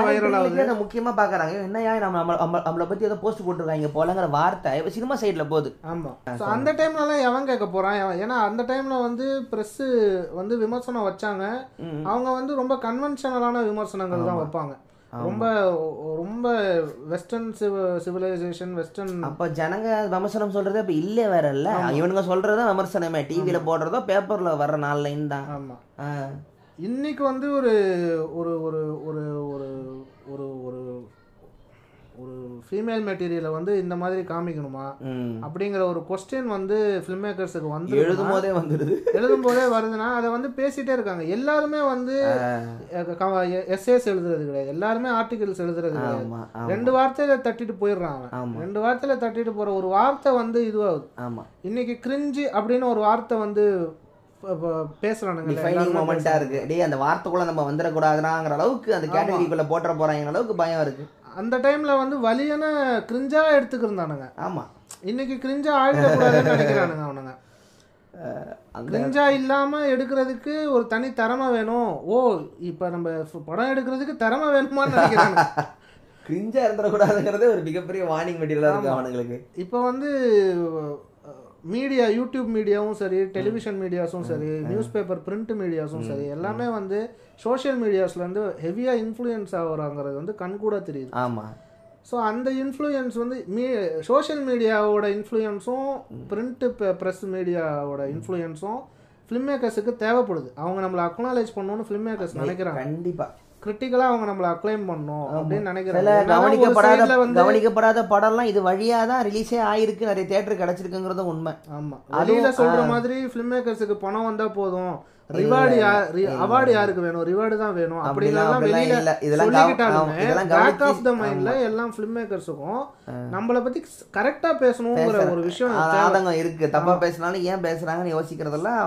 வைரல் ஆகுது? அதை முக்கியமா பாக்குறாங்க. என்னையா நம்ம நம்ம- நம்ம- நம்மளை பத்தி ஏதோ போஸ்ட் போட்டிருக்காங்க போலங்கிற வார்த்தை சினிமா சைடுல போகுது. ஆமா. ஸோ அந்த டைம்லலாம் எவன் கேட்க போறான்? எவன்- ஏன்னா அந்த டைம்ல வந்து பிரஸ் வந்து விமர்சனம் வச்சாங்க. அவங்க வந்து ரொம்ப கன்வென்ஷனலான விமர்சனங்கள் தான் வைப்பாங்க. ரொம்ப ரொம்ப வெஸ்டர்ன் சிவிலைசேஷன் வெஸ்டர்ன் அப்ப ஜனங்க விமர்சனம் சொல்றதே இப்ப இல்ல வேற இல்ல. இவனுங்க சொல்றதுதான் விமர்சனமே. டிவில போடுறதோ பேப்பர்ல வர்ற நாலு லைன் தான். ஆமா. ஆ. இன்னைக்கு வந்து ஒரு ஒரு ஒரு ஒரு ஒரு ஒரு ஒரு ஃபீமேல் மெட்டீரியலை வந்து இந்த மாதிரி காமிக்கணுமா. அப்படிங்கிற ஒரு கொஸ்டின் வந்து ஃபில்ம் மேக்கர்ஸுக்கு வந்து எழுதும் போதே வந்துடுது எழுதும் போதே வருதுன்னா அதை வந்து பேசிட்டே இருக்காங்க. எல்லாருமே வந்து எஸ்ஏஸ் எழுதுறது கிடையாது. எல்லாருமே ஆர்டிகல்ஸ் எழுதுறது கிடையாது. ரெண்டு வார்த்தையில தட்டிட்டு ஆமா. ரெண்டு வார்த்தையில தட்டிட்டு போற ஒரு வார்த்தை வந்து இதுவாகுது. ஆமா. இன்னைக்கு கிரிஞ்சு அப்படின்னு ஒரு வார்த்தை வந்து பேசுறானுங்க டிஃபைனிங் மொமெண்டா இருக்கு. டேய் அந்த வார்த்தைக்குள்ள நம்ம வந்துடக்கூடாதுனாங்கிற அளவுக்கு அந்த கேட்டகரிக்குள்ள போட்டுற போறாங்க அளவுக்கு பயம் இருக்கு. அந்த டைம்ல வந்து வலியன கிரிஞ்சா எடுத்துக்கிருந்தானுங்க. ஆமா. இன்னைக்கு கிரிஞ்சா ஆயிடக்கூடாதுன்னு நினைக்கிறானுங்க அவனுங்க. கிரிஞ்சா இல்லாம எடுக்கிறதுக்கு ஒரு தனி திறமை வேணும். ஓ இப்ப நம்ம படம் எடுக்கிறதுக்கு திறமை வேணுமான்னு நினைக்கிறாங்க. கிரிஞ்சா இருந்துடக்கூடாதுங்கிறதே ஒரு மிகப்பெரிய வார்னிங் மெட்டீரியலா இருக்கு அவனுங்களுக்கு. இப்போ வந்து மீடியா யூடியூப் மீடியாவும் சரி டெலிவிஷன் மீடியாஸும் சரி நியூஸ் பேப்பர் பிரிண்ட் மீடியாஸும் சரி எல்லாமே வந்து சோஷியல் மீடியாஸ்லேருந்து ஹெவியாக இன்ஃப்ளூயன்ஸ் ஆகுறாங்கிறது வந்து கண்கூட தெரியுது. ஆமா. ஸோ அந்த இன்ஃப்ளூயன்ஸ் வந்து மீ சோஷியல் மீடியாவோட இன்ஃப்ளூயன்ஸும் பிரிண்ட் ப்ரெஸ் மீடியாவோட இன்ஃப்ளூயன்ஸும் ஃபிலிம் மேக்கர்ஸுக்கு தேவைப்படுது. அவங்க நம்மளை அக்னாலேஜ் பண்ணணும்னு ஃபிலிம் மேக்கர்ஸ் நினைக்கிறாங்க. கண்டிப்பா கிரிட்டிக்கலாக அவங்க நம்மளை அக்ளைம் பண்ணணும் அப்படின்னு ஒரு கவனிக்கப்படாத கவனிக்கப்படாத படம்லாம் இது வழியா தான் ரிலீஸே ஆயிருக்கு. நிறைய தியேட்டர் கிடைச்சிருக்குங்கிறதும் உண்மை. ஆமா. அதுவும், வெளியில சொல்ற மாதிரி ஃபிலிம் மேக்கர்ஸுக்கு பணம் வந்தா போதும். ரிவார்டு யார் அவார்டு யாருக்கு வேணும்? ரிவார்டு தான் வேணும். அப்படிலாம் வெளியில. இதெல்லாம் பேக் ஆஃப் த மைண்ட்ல எல்லாம் ஃபிலிம் மேக்கர்ஸுக்கும் நம்மள பத்தி கரெக்டா பேசணுங்கிற ஒரு விஷயம் ஆதங்கம் இருக்கு. தப்பா பேசினாலும் ஏன் பேசுறாங்கன்னு யோசிக்கிறதெல்லாம்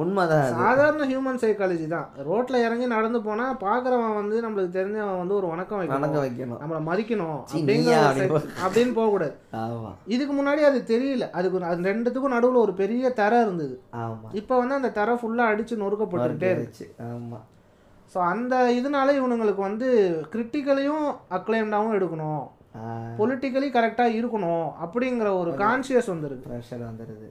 உண்மைதான். சாதாரண ஹியூமன் சைக்காலஜி தான். ரோட்ல இறங்கி நடந்து போனா பாக்குறவன் வந்து நம்மளுக்கு தெரிஞ்சவன் வந்து ஒரு வணக்கம் வணக்கம் வைக்கணும். வைக்கணும் நம்மள மதிக்கணும். அப்படின்னு போக கூடாது இதுக்கு முன்னாடி அது தெரியல. அதுக்கு அது ரெண்டுத்துக்கும் நடுவுல ஒரு பெரிய தரை இருந்தது. இப்போ வந்து அந்த தரை ஃபுல்லா அடிச்சு நொறுக்கப்பட்டுக்கிட்டே இருக்கு. இருந்துச்சு. ஆமா. ஸோ அந்த இதனால இவனுங்களுக்கு வந்து கிரிட்டிக்கலையும் அக்ளைம்டாகவும் எடுக்கணும். பொலிட்டிக்கலி கரெக்டாக இருக்கணும். அப்படிங்கிற ஒரு கான்சியஸ் வந்துருக்கு ப்ரெஷர் வந்துடுது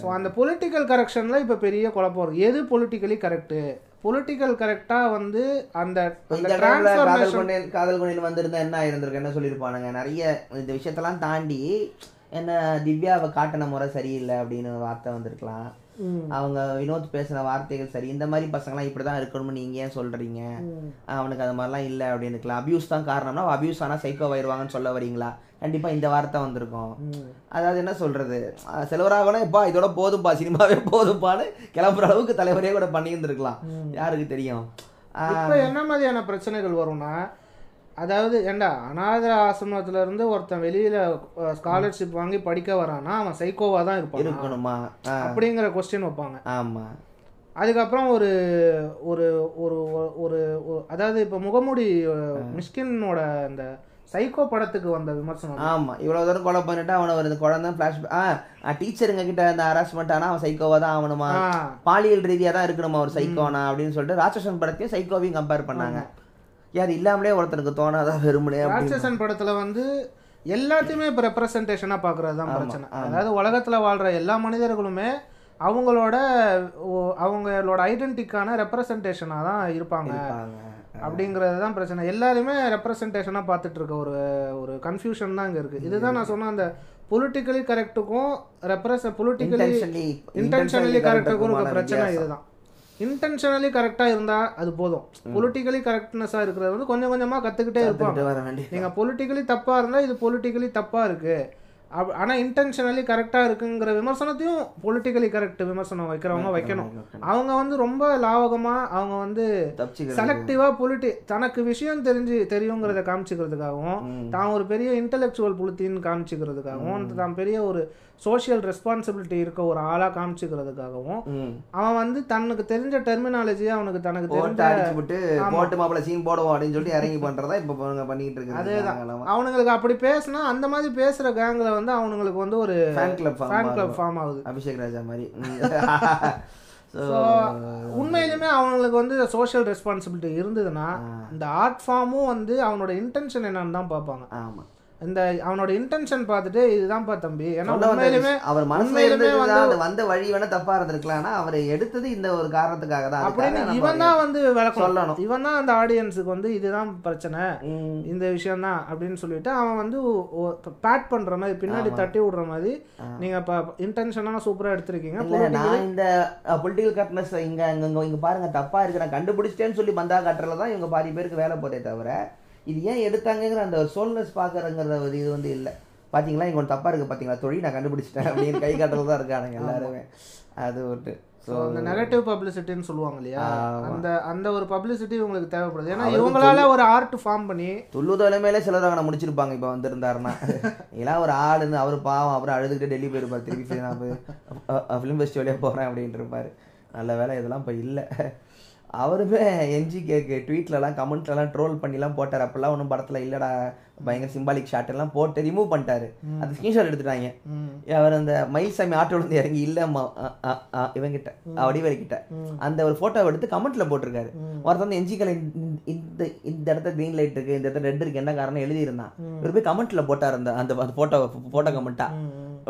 ஸோ அந்த பொலிட்டிக்கல் கரெக்ஷனில் இப்போ பெரிய குழப்பம் இருக்கு எது பொலிட்டிக்கலி கரெக்டு பொலிட்டிக்கல் கரெக்டாக வந்து அந்த காதல் கொண்டேன் காதல் கொண்டேன் வந்திருந்தா என்ன ஆயிருந்திருக்கு என்ன சொல்லியிருப்பானுங்க? நிறைய இந்த விஷயத்தெல்லாம் தாண்டி என்ன திவ்யாவை காட்டின முறை சரியில்லை அப்படின்னு வார்த்தை வந்திருக்கலாம். அவங்க வினோத் பேசின வார்த்தைகள் சரி. இந்த மாதிரி பசங்களாம் இப்படிதான் இருக்கணும்னு நீங்க ஏன் சொல்றீங்க? அவனுக்கு அது மாதிரிலாம் இல்லை அப்படின்னு இருக்கலாம் அபியூஸ் தான் காரணம்னா அபியூஸ் ஆனா சைக்கோ ஆயிடுவாங்கன்னு சொல்ல வரீங்களா? கண்டிப்பா இந்த வார்த்தை வந்திருக்கும். அதாவது என்ன சொல்றது? அஹ் செல்வராகவனா இப்பா இதோட போதும்பா சினிமாவே போதும்பான்னு கிளம்புற அளவுக்கு தலைவரே கூட பண்ணியிருந்திருக்கலாம். யாருக்கு தெரியும்? இப்போ என்ன மாதிரியான பிரச்சனைகள் வரும்னா அதாவது ஏண்டா அநாத ஆசிரமத்துல இருந்து ஒருத்தன் வெளியில ஸ்காலர்ஷிப் வாங்கி படிக்க வரானா அவன் சைக்கோவா தான் இருப்பான்? இருக்கணுமா? அப்படிங்கிற கொஸ்டின் வைப்பாங்க. ஆமா. அதுக்கப்புறம் ஒரு ஒரு ஒரு ஒரு அதாவது இப்போ முகமூடி மிஷ்கினோட அந்த சைக்கோ படத்துக்கு வந்த விமர்சனம் ஆமா இவ்வளவு தூரம் கொலை பண்ணிட்டு அவனை ஒரு குழந்தை பிளாஷ் ஆ டீச்சருங்க கிட்ட இந்த ஹராஸ்மெண்ட் ஆனா அவன் சைக்கோவா தான் ஆகணுமா? பாலியல் ரீதியா தான் இருக்கணுமா ஒரு சைக்கோனா அப்படின்னு சொல்லிட்டு ராட்சசன் படத்தையும் சைக்கோவையும் கம்பேர் பண்ணாங்க. அது இல்லாமலே ஒருத்தனுக்கு தோணாதா வெறுமனே ராட்சசன் படத்துல வந்து எல்லாத்தையுமே இப்போ ரெப்ரசன்டேஷனாக பார்க்குறது தான் பிரச்சனை. அதாவது உலகத்துல வாழ்ற எல்லா மனிதர்களுமே அவங்களோட அவங்களோட ஐடென்டிக்கான ரெப்ரசன்டேஷனாக தான் இருப்பாங்க. அப்படிங்கிறது தான் பிரச்சனை. எல்லாருமே ரெப்ரசன்டேஷனாக பார்த்துட்டு இருக்க ஒரு ஒரு கன்ஃபியூஷன் தான் இங்கே இருக்குது இதுதான் நான் சொன்ன அந்த பொலிட்டிக்கலி கரெக்டுக்கும் ரெப்ரச பொலிட்டிக்கலி Intentionally- இன்டென்ஷனலி intentionally கரெக்டுக்கும் இருக்க பிரச்சனை. இதுதான். இன்டென்ஷனலி கரெக்டாக இருந்தால் அது போதும். பொலிட்டிக்கலி கரெக்ட்னஸாக இருக்கிறது வந்து கொஞ்சம் கொஞ்சமாக கற்றுக்கிட்டே இருப்பாங்க. நீங்கள் பொலிட்டிக்கலி தப்பாக இருந்தால் இது பொலிட்டிக்கலி தப்பாக இருக்குது அப் ஆனால் இன்டென்ஷனலி கரெக்டாக இருக்குங்கிற விமர்சனத்தையும் பொலிட்டிக்கலி கரெக்ட் விமர்சனம் வைக்கிறவங்க வைக்கணும் அவங்க வந்து ரொம்ப லாவகமாக அவங்க வந்து செலக்டிவாக பொலிட்டி தனக்கு விஷயம் தெரிஞ்சு தெரியுங்கிறத காமிச்சிக்கிறதுக்காகவும் தான் ஒரு பெரிய இன்டெலெக்சுவல் புளுத்தின்னு காமிச்சிக்கிறதுக்காகவும் தான் பெரிய ஒரு சோஷியல் ரெஸ்பான்சிபிலிட்டி இருக்க ஒரு ஆளாக காமிச்சிக்கிறதுக்காகவும். அவன் வந்து தனக்கு தெரிஞ்ச டெர்மினாலஜியை அவனுக்கு தனக்கு தெரிஞ்ச போட்டு மாப்பிள்ள சீன் போடுவோம் அப்படின்னு சொல்லிட்டு இறங்கி பண்றதா இப்ப இவங்க பண்ணிட்டு அதேதான். இருக்காங்க அவனுங்களுக்கு அப்படி பேசினா அந்த மாதிரி பேசுற கேங்ல வந்து அவனுங்களுக்கு வந்து ஒரு fan club fan club form ஆகுது. அபிஷேக் ராஜா மாதிரி. உண்மையிலுமே அவங்களுக்கு வந்து சோஷியல் ரெஸ்பான்சிபிலிட்டி இருந்ததுன்னா இந்த ஆர்ட் ஃபார்மும் வந்து அவனோட இன்டென்ஷன் என்னன்னு தான் பார்ப்பாங்க. ஆமா. இந்த அவனோட இன்டென்ஷன் பார்த்துட்டு இதுதான்ப்பா தம்பி. ஏன்னா உண்மையிலுமே அவர் மனசுல உண்மையிலுமே இருந்தது வந்து அது வந்த வழி வேணா தப்பா இருந்திருக்கலாம். அவர் எடுத்தது இந்த ஒரு காரணத்துக்காக தான். அப்படின்னு இவன் தான் வந்து விளக்கணும். சொல்லணும். இவன் தான் அந்த ஆடியன்ஸுக்கு வந்து இதுதான் பிரச்சனை. இந்த விஷயம் தான் அப்படின்னு சொல்லிட்டு அவன் வந்து பேட் பண்ற மாதிரி பின்னாடி தட்டி விடுற மாதிரி நீங்க இப்போ இன்டென்ஷனாக சூப்பரா எடுத்திருக்கீங்க. நான் இந்த பொலிட்டிக்கல் கரெக்ட்னஸ் இங்க இங்க இங்க பாருங்க தப்பா இருக்கு. நான் கண்டுபிடிச்சிட்டேன்னு சொல்லி பந்தா கட்டுறதுல தான் இவங்க பாதி பேருக்கு வேலை போதே தவிர இது ஏன் எடுத்தாங்கங்கிற அந்த சோல்னஸ் பாக்குறங்கிற ஒரு இது வந்து இல்ல. பாத்தீங்களா? இங்க ஒன்று தப்பா இருக்கு பாத்தீங்களா? தொழில் நான் கண்டுபிடிச்சிட்டேன் அப்படின்னு கை காட்டுறது தான் இருக்கானுங்க எல்லாருமே. அது ஒட்டு ஸோ அந்த நெகட்டிவ் பப்ளிசிட்டின்னு சொல்லுவாங்க இல்லையா. அந்த அந்த ஒரு பப்ளிசிட்டி உங்களுக்கு தேவைப்படுது. ஏன்னா இவங்களால ஒரு ஆர்ட் ஃபார்ம் பண்ணி துள்ளு தலைமையிலே சிலர் அவனை முடிச்சிருப்பாங்க இப்போ வந்திருந்தாருன்னா. இதெல்லாம் ஒரு ஆளுன்னு அவர் பாவம் அப்புறம் அழுதுகிட்டு டெல்லி போயிருப்பார். திருப்பி நான் ஃபிலிம் ஃபெஸ்டிவலே போகிறேன் அப்படின்ட்டு இருப்பாரு. நல்ல வேலை இதெல்லாம் இப்போ இல்லை. அவருமே என்ஜி கேக்கு ட்வீட்லலாம் கமெண்ட்லலாம் ட்ரோல் பண்ணிலாம் போட்டார். அப்பெல்லாம் ஒன்றும் படத்தில் இல்லைடா பயங்கர சிம்பாலிக் ஷாட் எல்லாம் போட்டு ரிமூவ் பண்ணிட்டாரு. அது ஸ்க்ரீன்ஷாட் எடுத்துட்டாங்க. அவர் அந்த மயில்சாமி ஆட்டோல இருந்து இறங்கி இல்லம்மா இவங்கிட்ட வடிவேலு கிட்ட அந்த ஒரு போட்டோவை எடுத்து கமெண்ட்ல போட்டிருக்காரு. ஒருத்தன் வந்து என்ஜி கலை இந்த இந்த இடத்துல கிரீன் லைட் இருக்கு இந்த இடத்துல ரெட் இருக்கு என்ன காரணம் எழுதி இருந்தான் இவர் போய் கமெண்ட்ல போட்டார் அந்த அந்த போட்டோ போட்டோ கமெண்ட்டா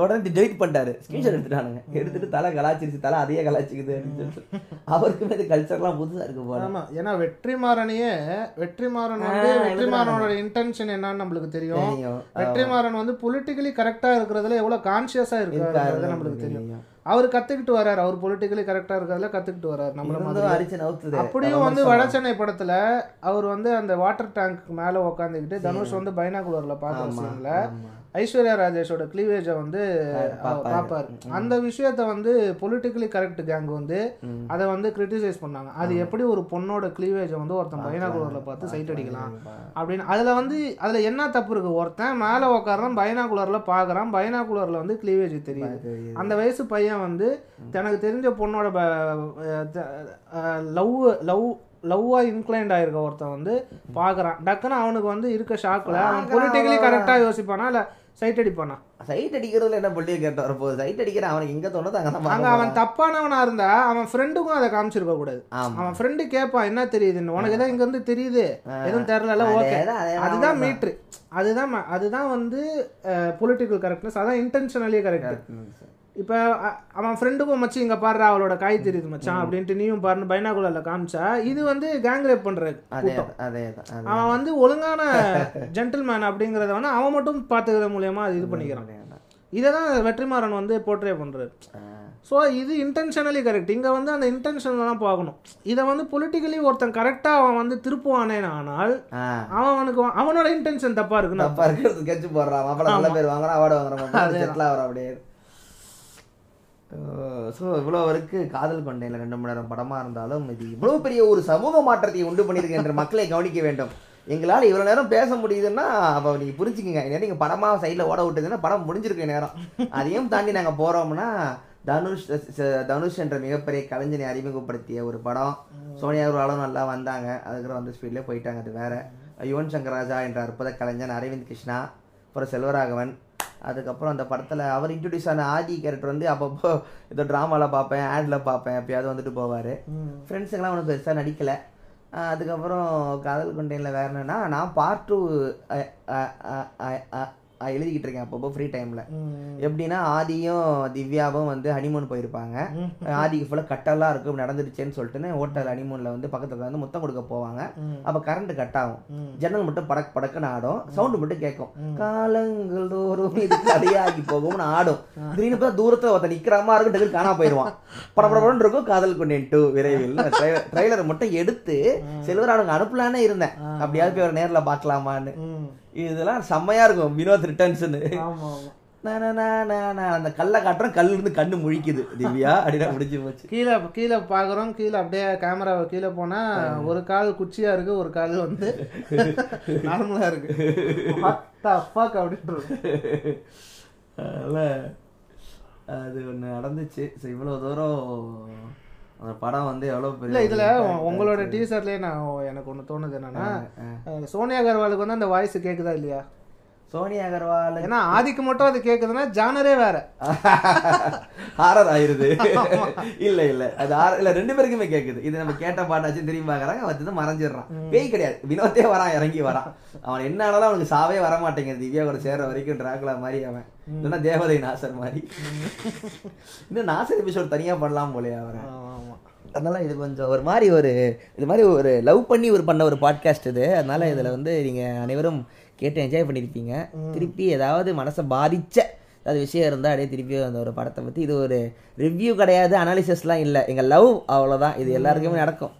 உடனே டெலிட் பண்ணிட்டாரு. ஸ்கிரீன்ஷாட் எடுத்துட்டானுங்க. எடுத்துட்டு தலை கலாச்சிருச்சு தலை அதையே கலாச்சிக்குது அப்படின்னு சொல்லிட்டு. அவருக்குமே இந்த கல்ச்சர்லாம் புதுசா இருக்கு போல. ஆமா. ஏன்னா வெற்றிமாறனையே வெற்றிமாறன் வந்து வெற்றிமாறனோட இன்டென்ஷன் என்னன்னு நம்மளுக்கு தெரியும். வெற்றிமாறன் வந்து பொலிட்டிக்கலி கரெக்டா இருக்கிறதுல எவ்வளவு கான்சியஸா இருக்காருன்றது நம்மளுக்கு தெரியும். அவர் கத்துக்கிட்டு வர்றாரு அவர் பொலிட்டிக்கலி கரெக்டா இருக்கிறதுல கத்துக்கிட்டு வர்றாரு நம்மள அப்படியும் வந்து வடசென்னை படத்துல அவர் வந்து அந்த வாட்டர் டேங்க் மேல உட்காந்துக்கிட்டு தனுஷ் வந்து பைனாகுலர்ல பாக்குற சீன்ல ஐஸ்வர்யா ராஜேஷோட கிளீவேஜை வந்து பார்ப்பாரு அந்த விஷயத்த வந்து பொலிட்டிக்கலி கரெக்ட் கேங் வந்து அதை வந்து கிரிட்டிசைஸ் பண்ணாங்க. அது எப்படி ஒரு பொண்ணோட கிளீவேஜை வந்து ஒருத்தன் பைனாகுலர்ல பார்த்து சைட் அடிக்கலாம் அப்படின்னு. அதுல வந்து அதுல என்ன தப்பு இருக்கு? ஒருத்தன் மேல உட்காரான் பைனாகுலர்ல பாக்குறான் பைனாகுலர்ல வந்து கிளீவேஜ் தெரியுது. அந்த வயசு பையன் வந்து தனக்கு தெரிஞ்ச பொண்ணோட லவ் லவ் லவ்வா இன்க்ளைண்ட் ஆயிருக்க ஒருத்தன் வந்து பார்க்கறான் டக்குன்னு அவனுக்கு வந்து இருக்க ஷாக்ல அவன் பொலிட்டிக்கலி கரெக்டா யோசிப்பானா இல்ல சைட் அடிப்பானா? சைட் அடிக்கிறதுல என்ன பொல்லி கேட்டு வரப்போகுது? சைட் அடிக்கிற அவனுக்கு எங்க தோணுதோ அங்கே தான் அங்க அவன் தப்பானவனா இருந்தா அவன் ஃப்ரெண்டுக்கும் அதை காமிச்சிருக்க கூடாது. அவன் ஃப்ரெண்டு கேட்பான் என்ன தெரியுதுன்னு உனக்கு எதாவது இங்க இருந்து தெரியுது? எதுவும் தெரியல ஓகே அதேதான். மீட்ரு அதுதான் அதுதான். வந்து பொலிட்டிக்கல் கரெக்ட்னஸ் அதான் இன்டென்ஷனலி கரெக்ட் இப்போ அவன் ஃப்ரெண்டுக்கும் மச்சி இங்க பாரு அவளோட காய் தெரியுது மச்சான் அப்படின்ட்டு நீயும் பாருன்னு பைனாகுலர்ல காமிச்சா இது வந்து கேங் ரேப் அதே அவன் வந்து ஒழுங்கான ஜென்டில்மேன் அப்படிங்கறத வந்து அவன் மட்டும் பாத்துக்கிறது மூலியமா அது இது பண்ணிக்கிறான். இதை தான். வெற்றிமாறன் வந்து போர்ட்ரே பண்றாரு. ஸோ இது இன்டென்ஷனலி கரெக்ட் இங்கே வந்து அந்த இன்டென்ஷன் தான் பார்க்கணும். இதை வந்து பொலிட்டிக்கலி ஒருத்தன் கரெக்டாக அவன் வந்து திருப்புவானே ஆனால் அவனுக்கு அவனோட இன்டென்ஷன் தப்பா இருக்குன்னு தப்பா இருக்கிறது கெச்சு போடுறான். மாப்பிள்ள நல்ல பேர் வாங்குறான் அவார்டு வாங்குறான் அப்படியே. ஸோ இவ்வளோ வரைக்கும் காதல் கொண்டையில் ரெண்டு மணி நேரம் படமாக இருந்தாலும் இது இவ்வளோ பெரிய ஒரு சமூக மாற்றத்தை உண்டு பண்ணியிருக்கு என்ற மக்களை கவனிக்க வேண்டும். எங்களால் இவ்வளோ நேரம் பேச முடியுதுன்னா அப்போ நீங்கள் புரிஞ்சுக்கங்க. ஏன்னா நீங்கள் படமாக சைடில் ஓட விட்டதுன்னா படம் முடிஞ்சிருக்க நேரம். அதையும் தாண்டி நாங்கள் போகிறோம்னா தனுஷ் தனுஷ் என்ற மிகப்பெரிய கலைஞனை அறிமுகப்படுத்திய ஒரு படம். சோனியா அவர்களும் நல்லா வந்தாங்க. அதுக்கப்புறம் வந்து ஸ்பீட்லேயே போயிட்டாங்க. அது வேறு. யுவன் சங்கர் ராஜா என்ற அற்புத கலைஞன் அரவிந்த் கிருஷ்ணா அப்புறம் செல்வராகவன் அதுக்கப்புறம் அந்த படத்தில் அவர் இன்ட்ரடியூஸ் ஆன ஆதி கேரக்டர் வந்து அப்பப்போ ஏதோ ட்ராமாவில் பார்ப்பேன் ஆடில் பார்ப்பேன் எப்பயாவது வந்துட்டு போவார். ஃப்ரெண்ட்ஸுங்கெல்லாம் ஒன்றும் பெருசாக நடிக்கலை. அதுக்கப்புறம் காதல் கொண்டேனில் வேற என்னன்னா நான் பார்ட் டூ எழுதிக்கிட்டு இருக்கேன் அப்பப்போ ஃப்ரீ டைமில் எப்படின்னா ஆதியும் திவ்யாவும் வந்து ஹனிமூன் போயிருப்பாங்க. ஆதிக்கு ஃபுல்லாக கட்டெல்லாம் இருக்கும் நடந்துருச்சேன்னு சொல்லிட்டு ஹோட்டல் ஹனிமூனில் வந்து பக்கத்தில் வந்து முத்தம் கொடுக்க போவாங்க. அப்போ கரண்ட் கட் ஆகும். ஜன்னல் மட்டும் படக் படக்குன்னு ஆடும். சவுண்டு மட்டும் கேட்கும். காலங்கள் தோறும் இது கதையாகி போகும்னு ஆடும். திடீர்னு பார்த்தா தூரத்தில் ஒருத்தன் நிற்கிற மாதிரி இருக்கும் டக்குனு காணா போயிடுவான். படப்படப்படன்னு இருக்கும் காதல் கொண்டேன் டூ விரைவில். ட்ரைலரை மட்டும் எடுத்து செல்வரானுக்கு அனுப்பலானே இருந்தேன். அப்படியாவது போய் ஒரு நேரில் பார்க்கலாமான்னு. இதெல்லாம் செம்மையா இருக்கும் வினோத் ரிட்டர்ன்ஸ்னு அந்த கல்லை காட்டுறேன் கல்லு இருந்து கண்ணு முழிக்குது. திவ்யா அப்படின்னா முடிஞ்சு போச்சு. கீழே கீழே பார்க்குறோம் கீழே அப்படியே கேமராவை கீழே போனா ஒரு கால் குச்சியா இருக்கு ஒரு கால் வந்து நார்மலா இருக்கு. இருக்கும். அதனால் அது ஒன்று நடந்துச்சு. ஸோ இவ்வளோ தூரம் அந்த படம் வந்து எவ்வளோ பெரிய இல்ல இதுல உங்களோட டீசர்லயே நான் எனக்கு ஒண்ணு தோணுது என்னன்னா சோனியா அகர்வாலுக்கு வந்து அந்த வாய்ஸ் கேக்குதா இல்லையா? சோனியா அகர்வால் ஏன்னா ஆதிக்கு மட்டும் அது கேக்குதுன்னா ஜானரே வேற. ஹாரர் ஆயிருது. இல்ல இல்ல. அது ஆர- இல்ல ரெண்டு பேருக்குமே கேக்குது. இது நம்ம கேட்ட பாட்டாச்சும் திரும்பி பாக்குறாங்க அவன் வந்து மறைஞ்சிடுறான். பேய் கிடையாது. வினோத்தே வரான் இறங்கி வரான். அவன் என்ன ஆனாலும் அவனுக்கு சாவே வர மாட்டேங்குது திவ்யா கூட சேர்ற வரைக்கும் டிராகுலா மாதிரி அவன். இல்லைன்னா தேவதை நாசர் மாதிரி. இன்னும் நாசர் எபிசோட் தனியா பண்ணலாம் போலயே அவரை. அதனால இது கொஞ்சம் ஒரு மாதிரி ஒரு இது மாதிரி ஒரு லவ் பண்ணி ஒரு பண்ண ஒரு பாட்காஸ்ட் இது. அதனால இதுல வந்து நீங்க அனைவரும் கேட்டு என்ஜாய் பண்ணியிருப்பீங்க திருப்பி ஏதாவது மனசை பாதிச்ச ஏதாவது விஷயம் இருந்தால் அப்படியே திருப்பி அந்த ஒரு படத்தை பற்றி இது ஒரு ரிவ்யூ கிடையாது அனாலிசிஸ்லாம் இல்லை. எங்கள் லவ் அவ்வளோதான் இது எல்லாருக்குமே நடக்கும்.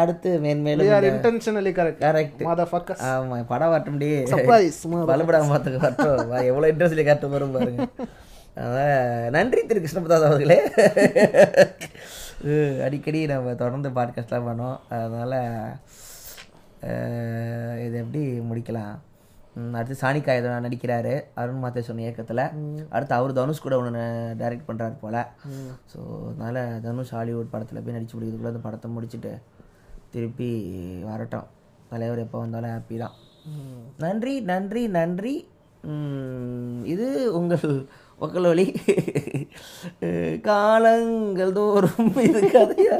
அடுத்து மேன்மேலும் இன்டென்ஷனலி கரெக்ட் கரெக்ட் மத ஃபக்கஸ் ஆமா படம் வரட்டும் முடியே Surprise. பலபடாம பார்த்துக்க வரட்டும் வா, எவ்வளவு இன்ட்ரெஸ்ட்ல காட்ட வரும் பாருங்க. நன்றி திரு கிருஷ்ணபிரசாத் அவர்களே. அடிக்கடி நம்ம தொடர்ந்து பாட்காஸ்ட்லாம் பண்ணோம் அதனால இது எப்படி முடிக்கலாம்? அடுத்து சாணிக்கா ஏதோ நடிக்கிறாரு. அருண் மாத்தே சொன்ன இயக்கத்தில் அடுத்து அவர் தனுஷ் கூட ஒன்று டைரக்ட் பண்ணுறாரு போல. ஸோ அதனால தனுஷ் ஹாலிவுட் படத்தில் போய் நடிச்சு முடிக்கிறதுக்குள்ள அந்த படத்தை முடிச்சுட்டு திருப்பி வரட்டும். தலைவர் எப்போ வந்தாலும் ஹாப்பி தான். நன்றி நன்றி நன்றி. இது உங்கள் ஒக்கல் வழி காலங்கள் தோறும் இது கதையா?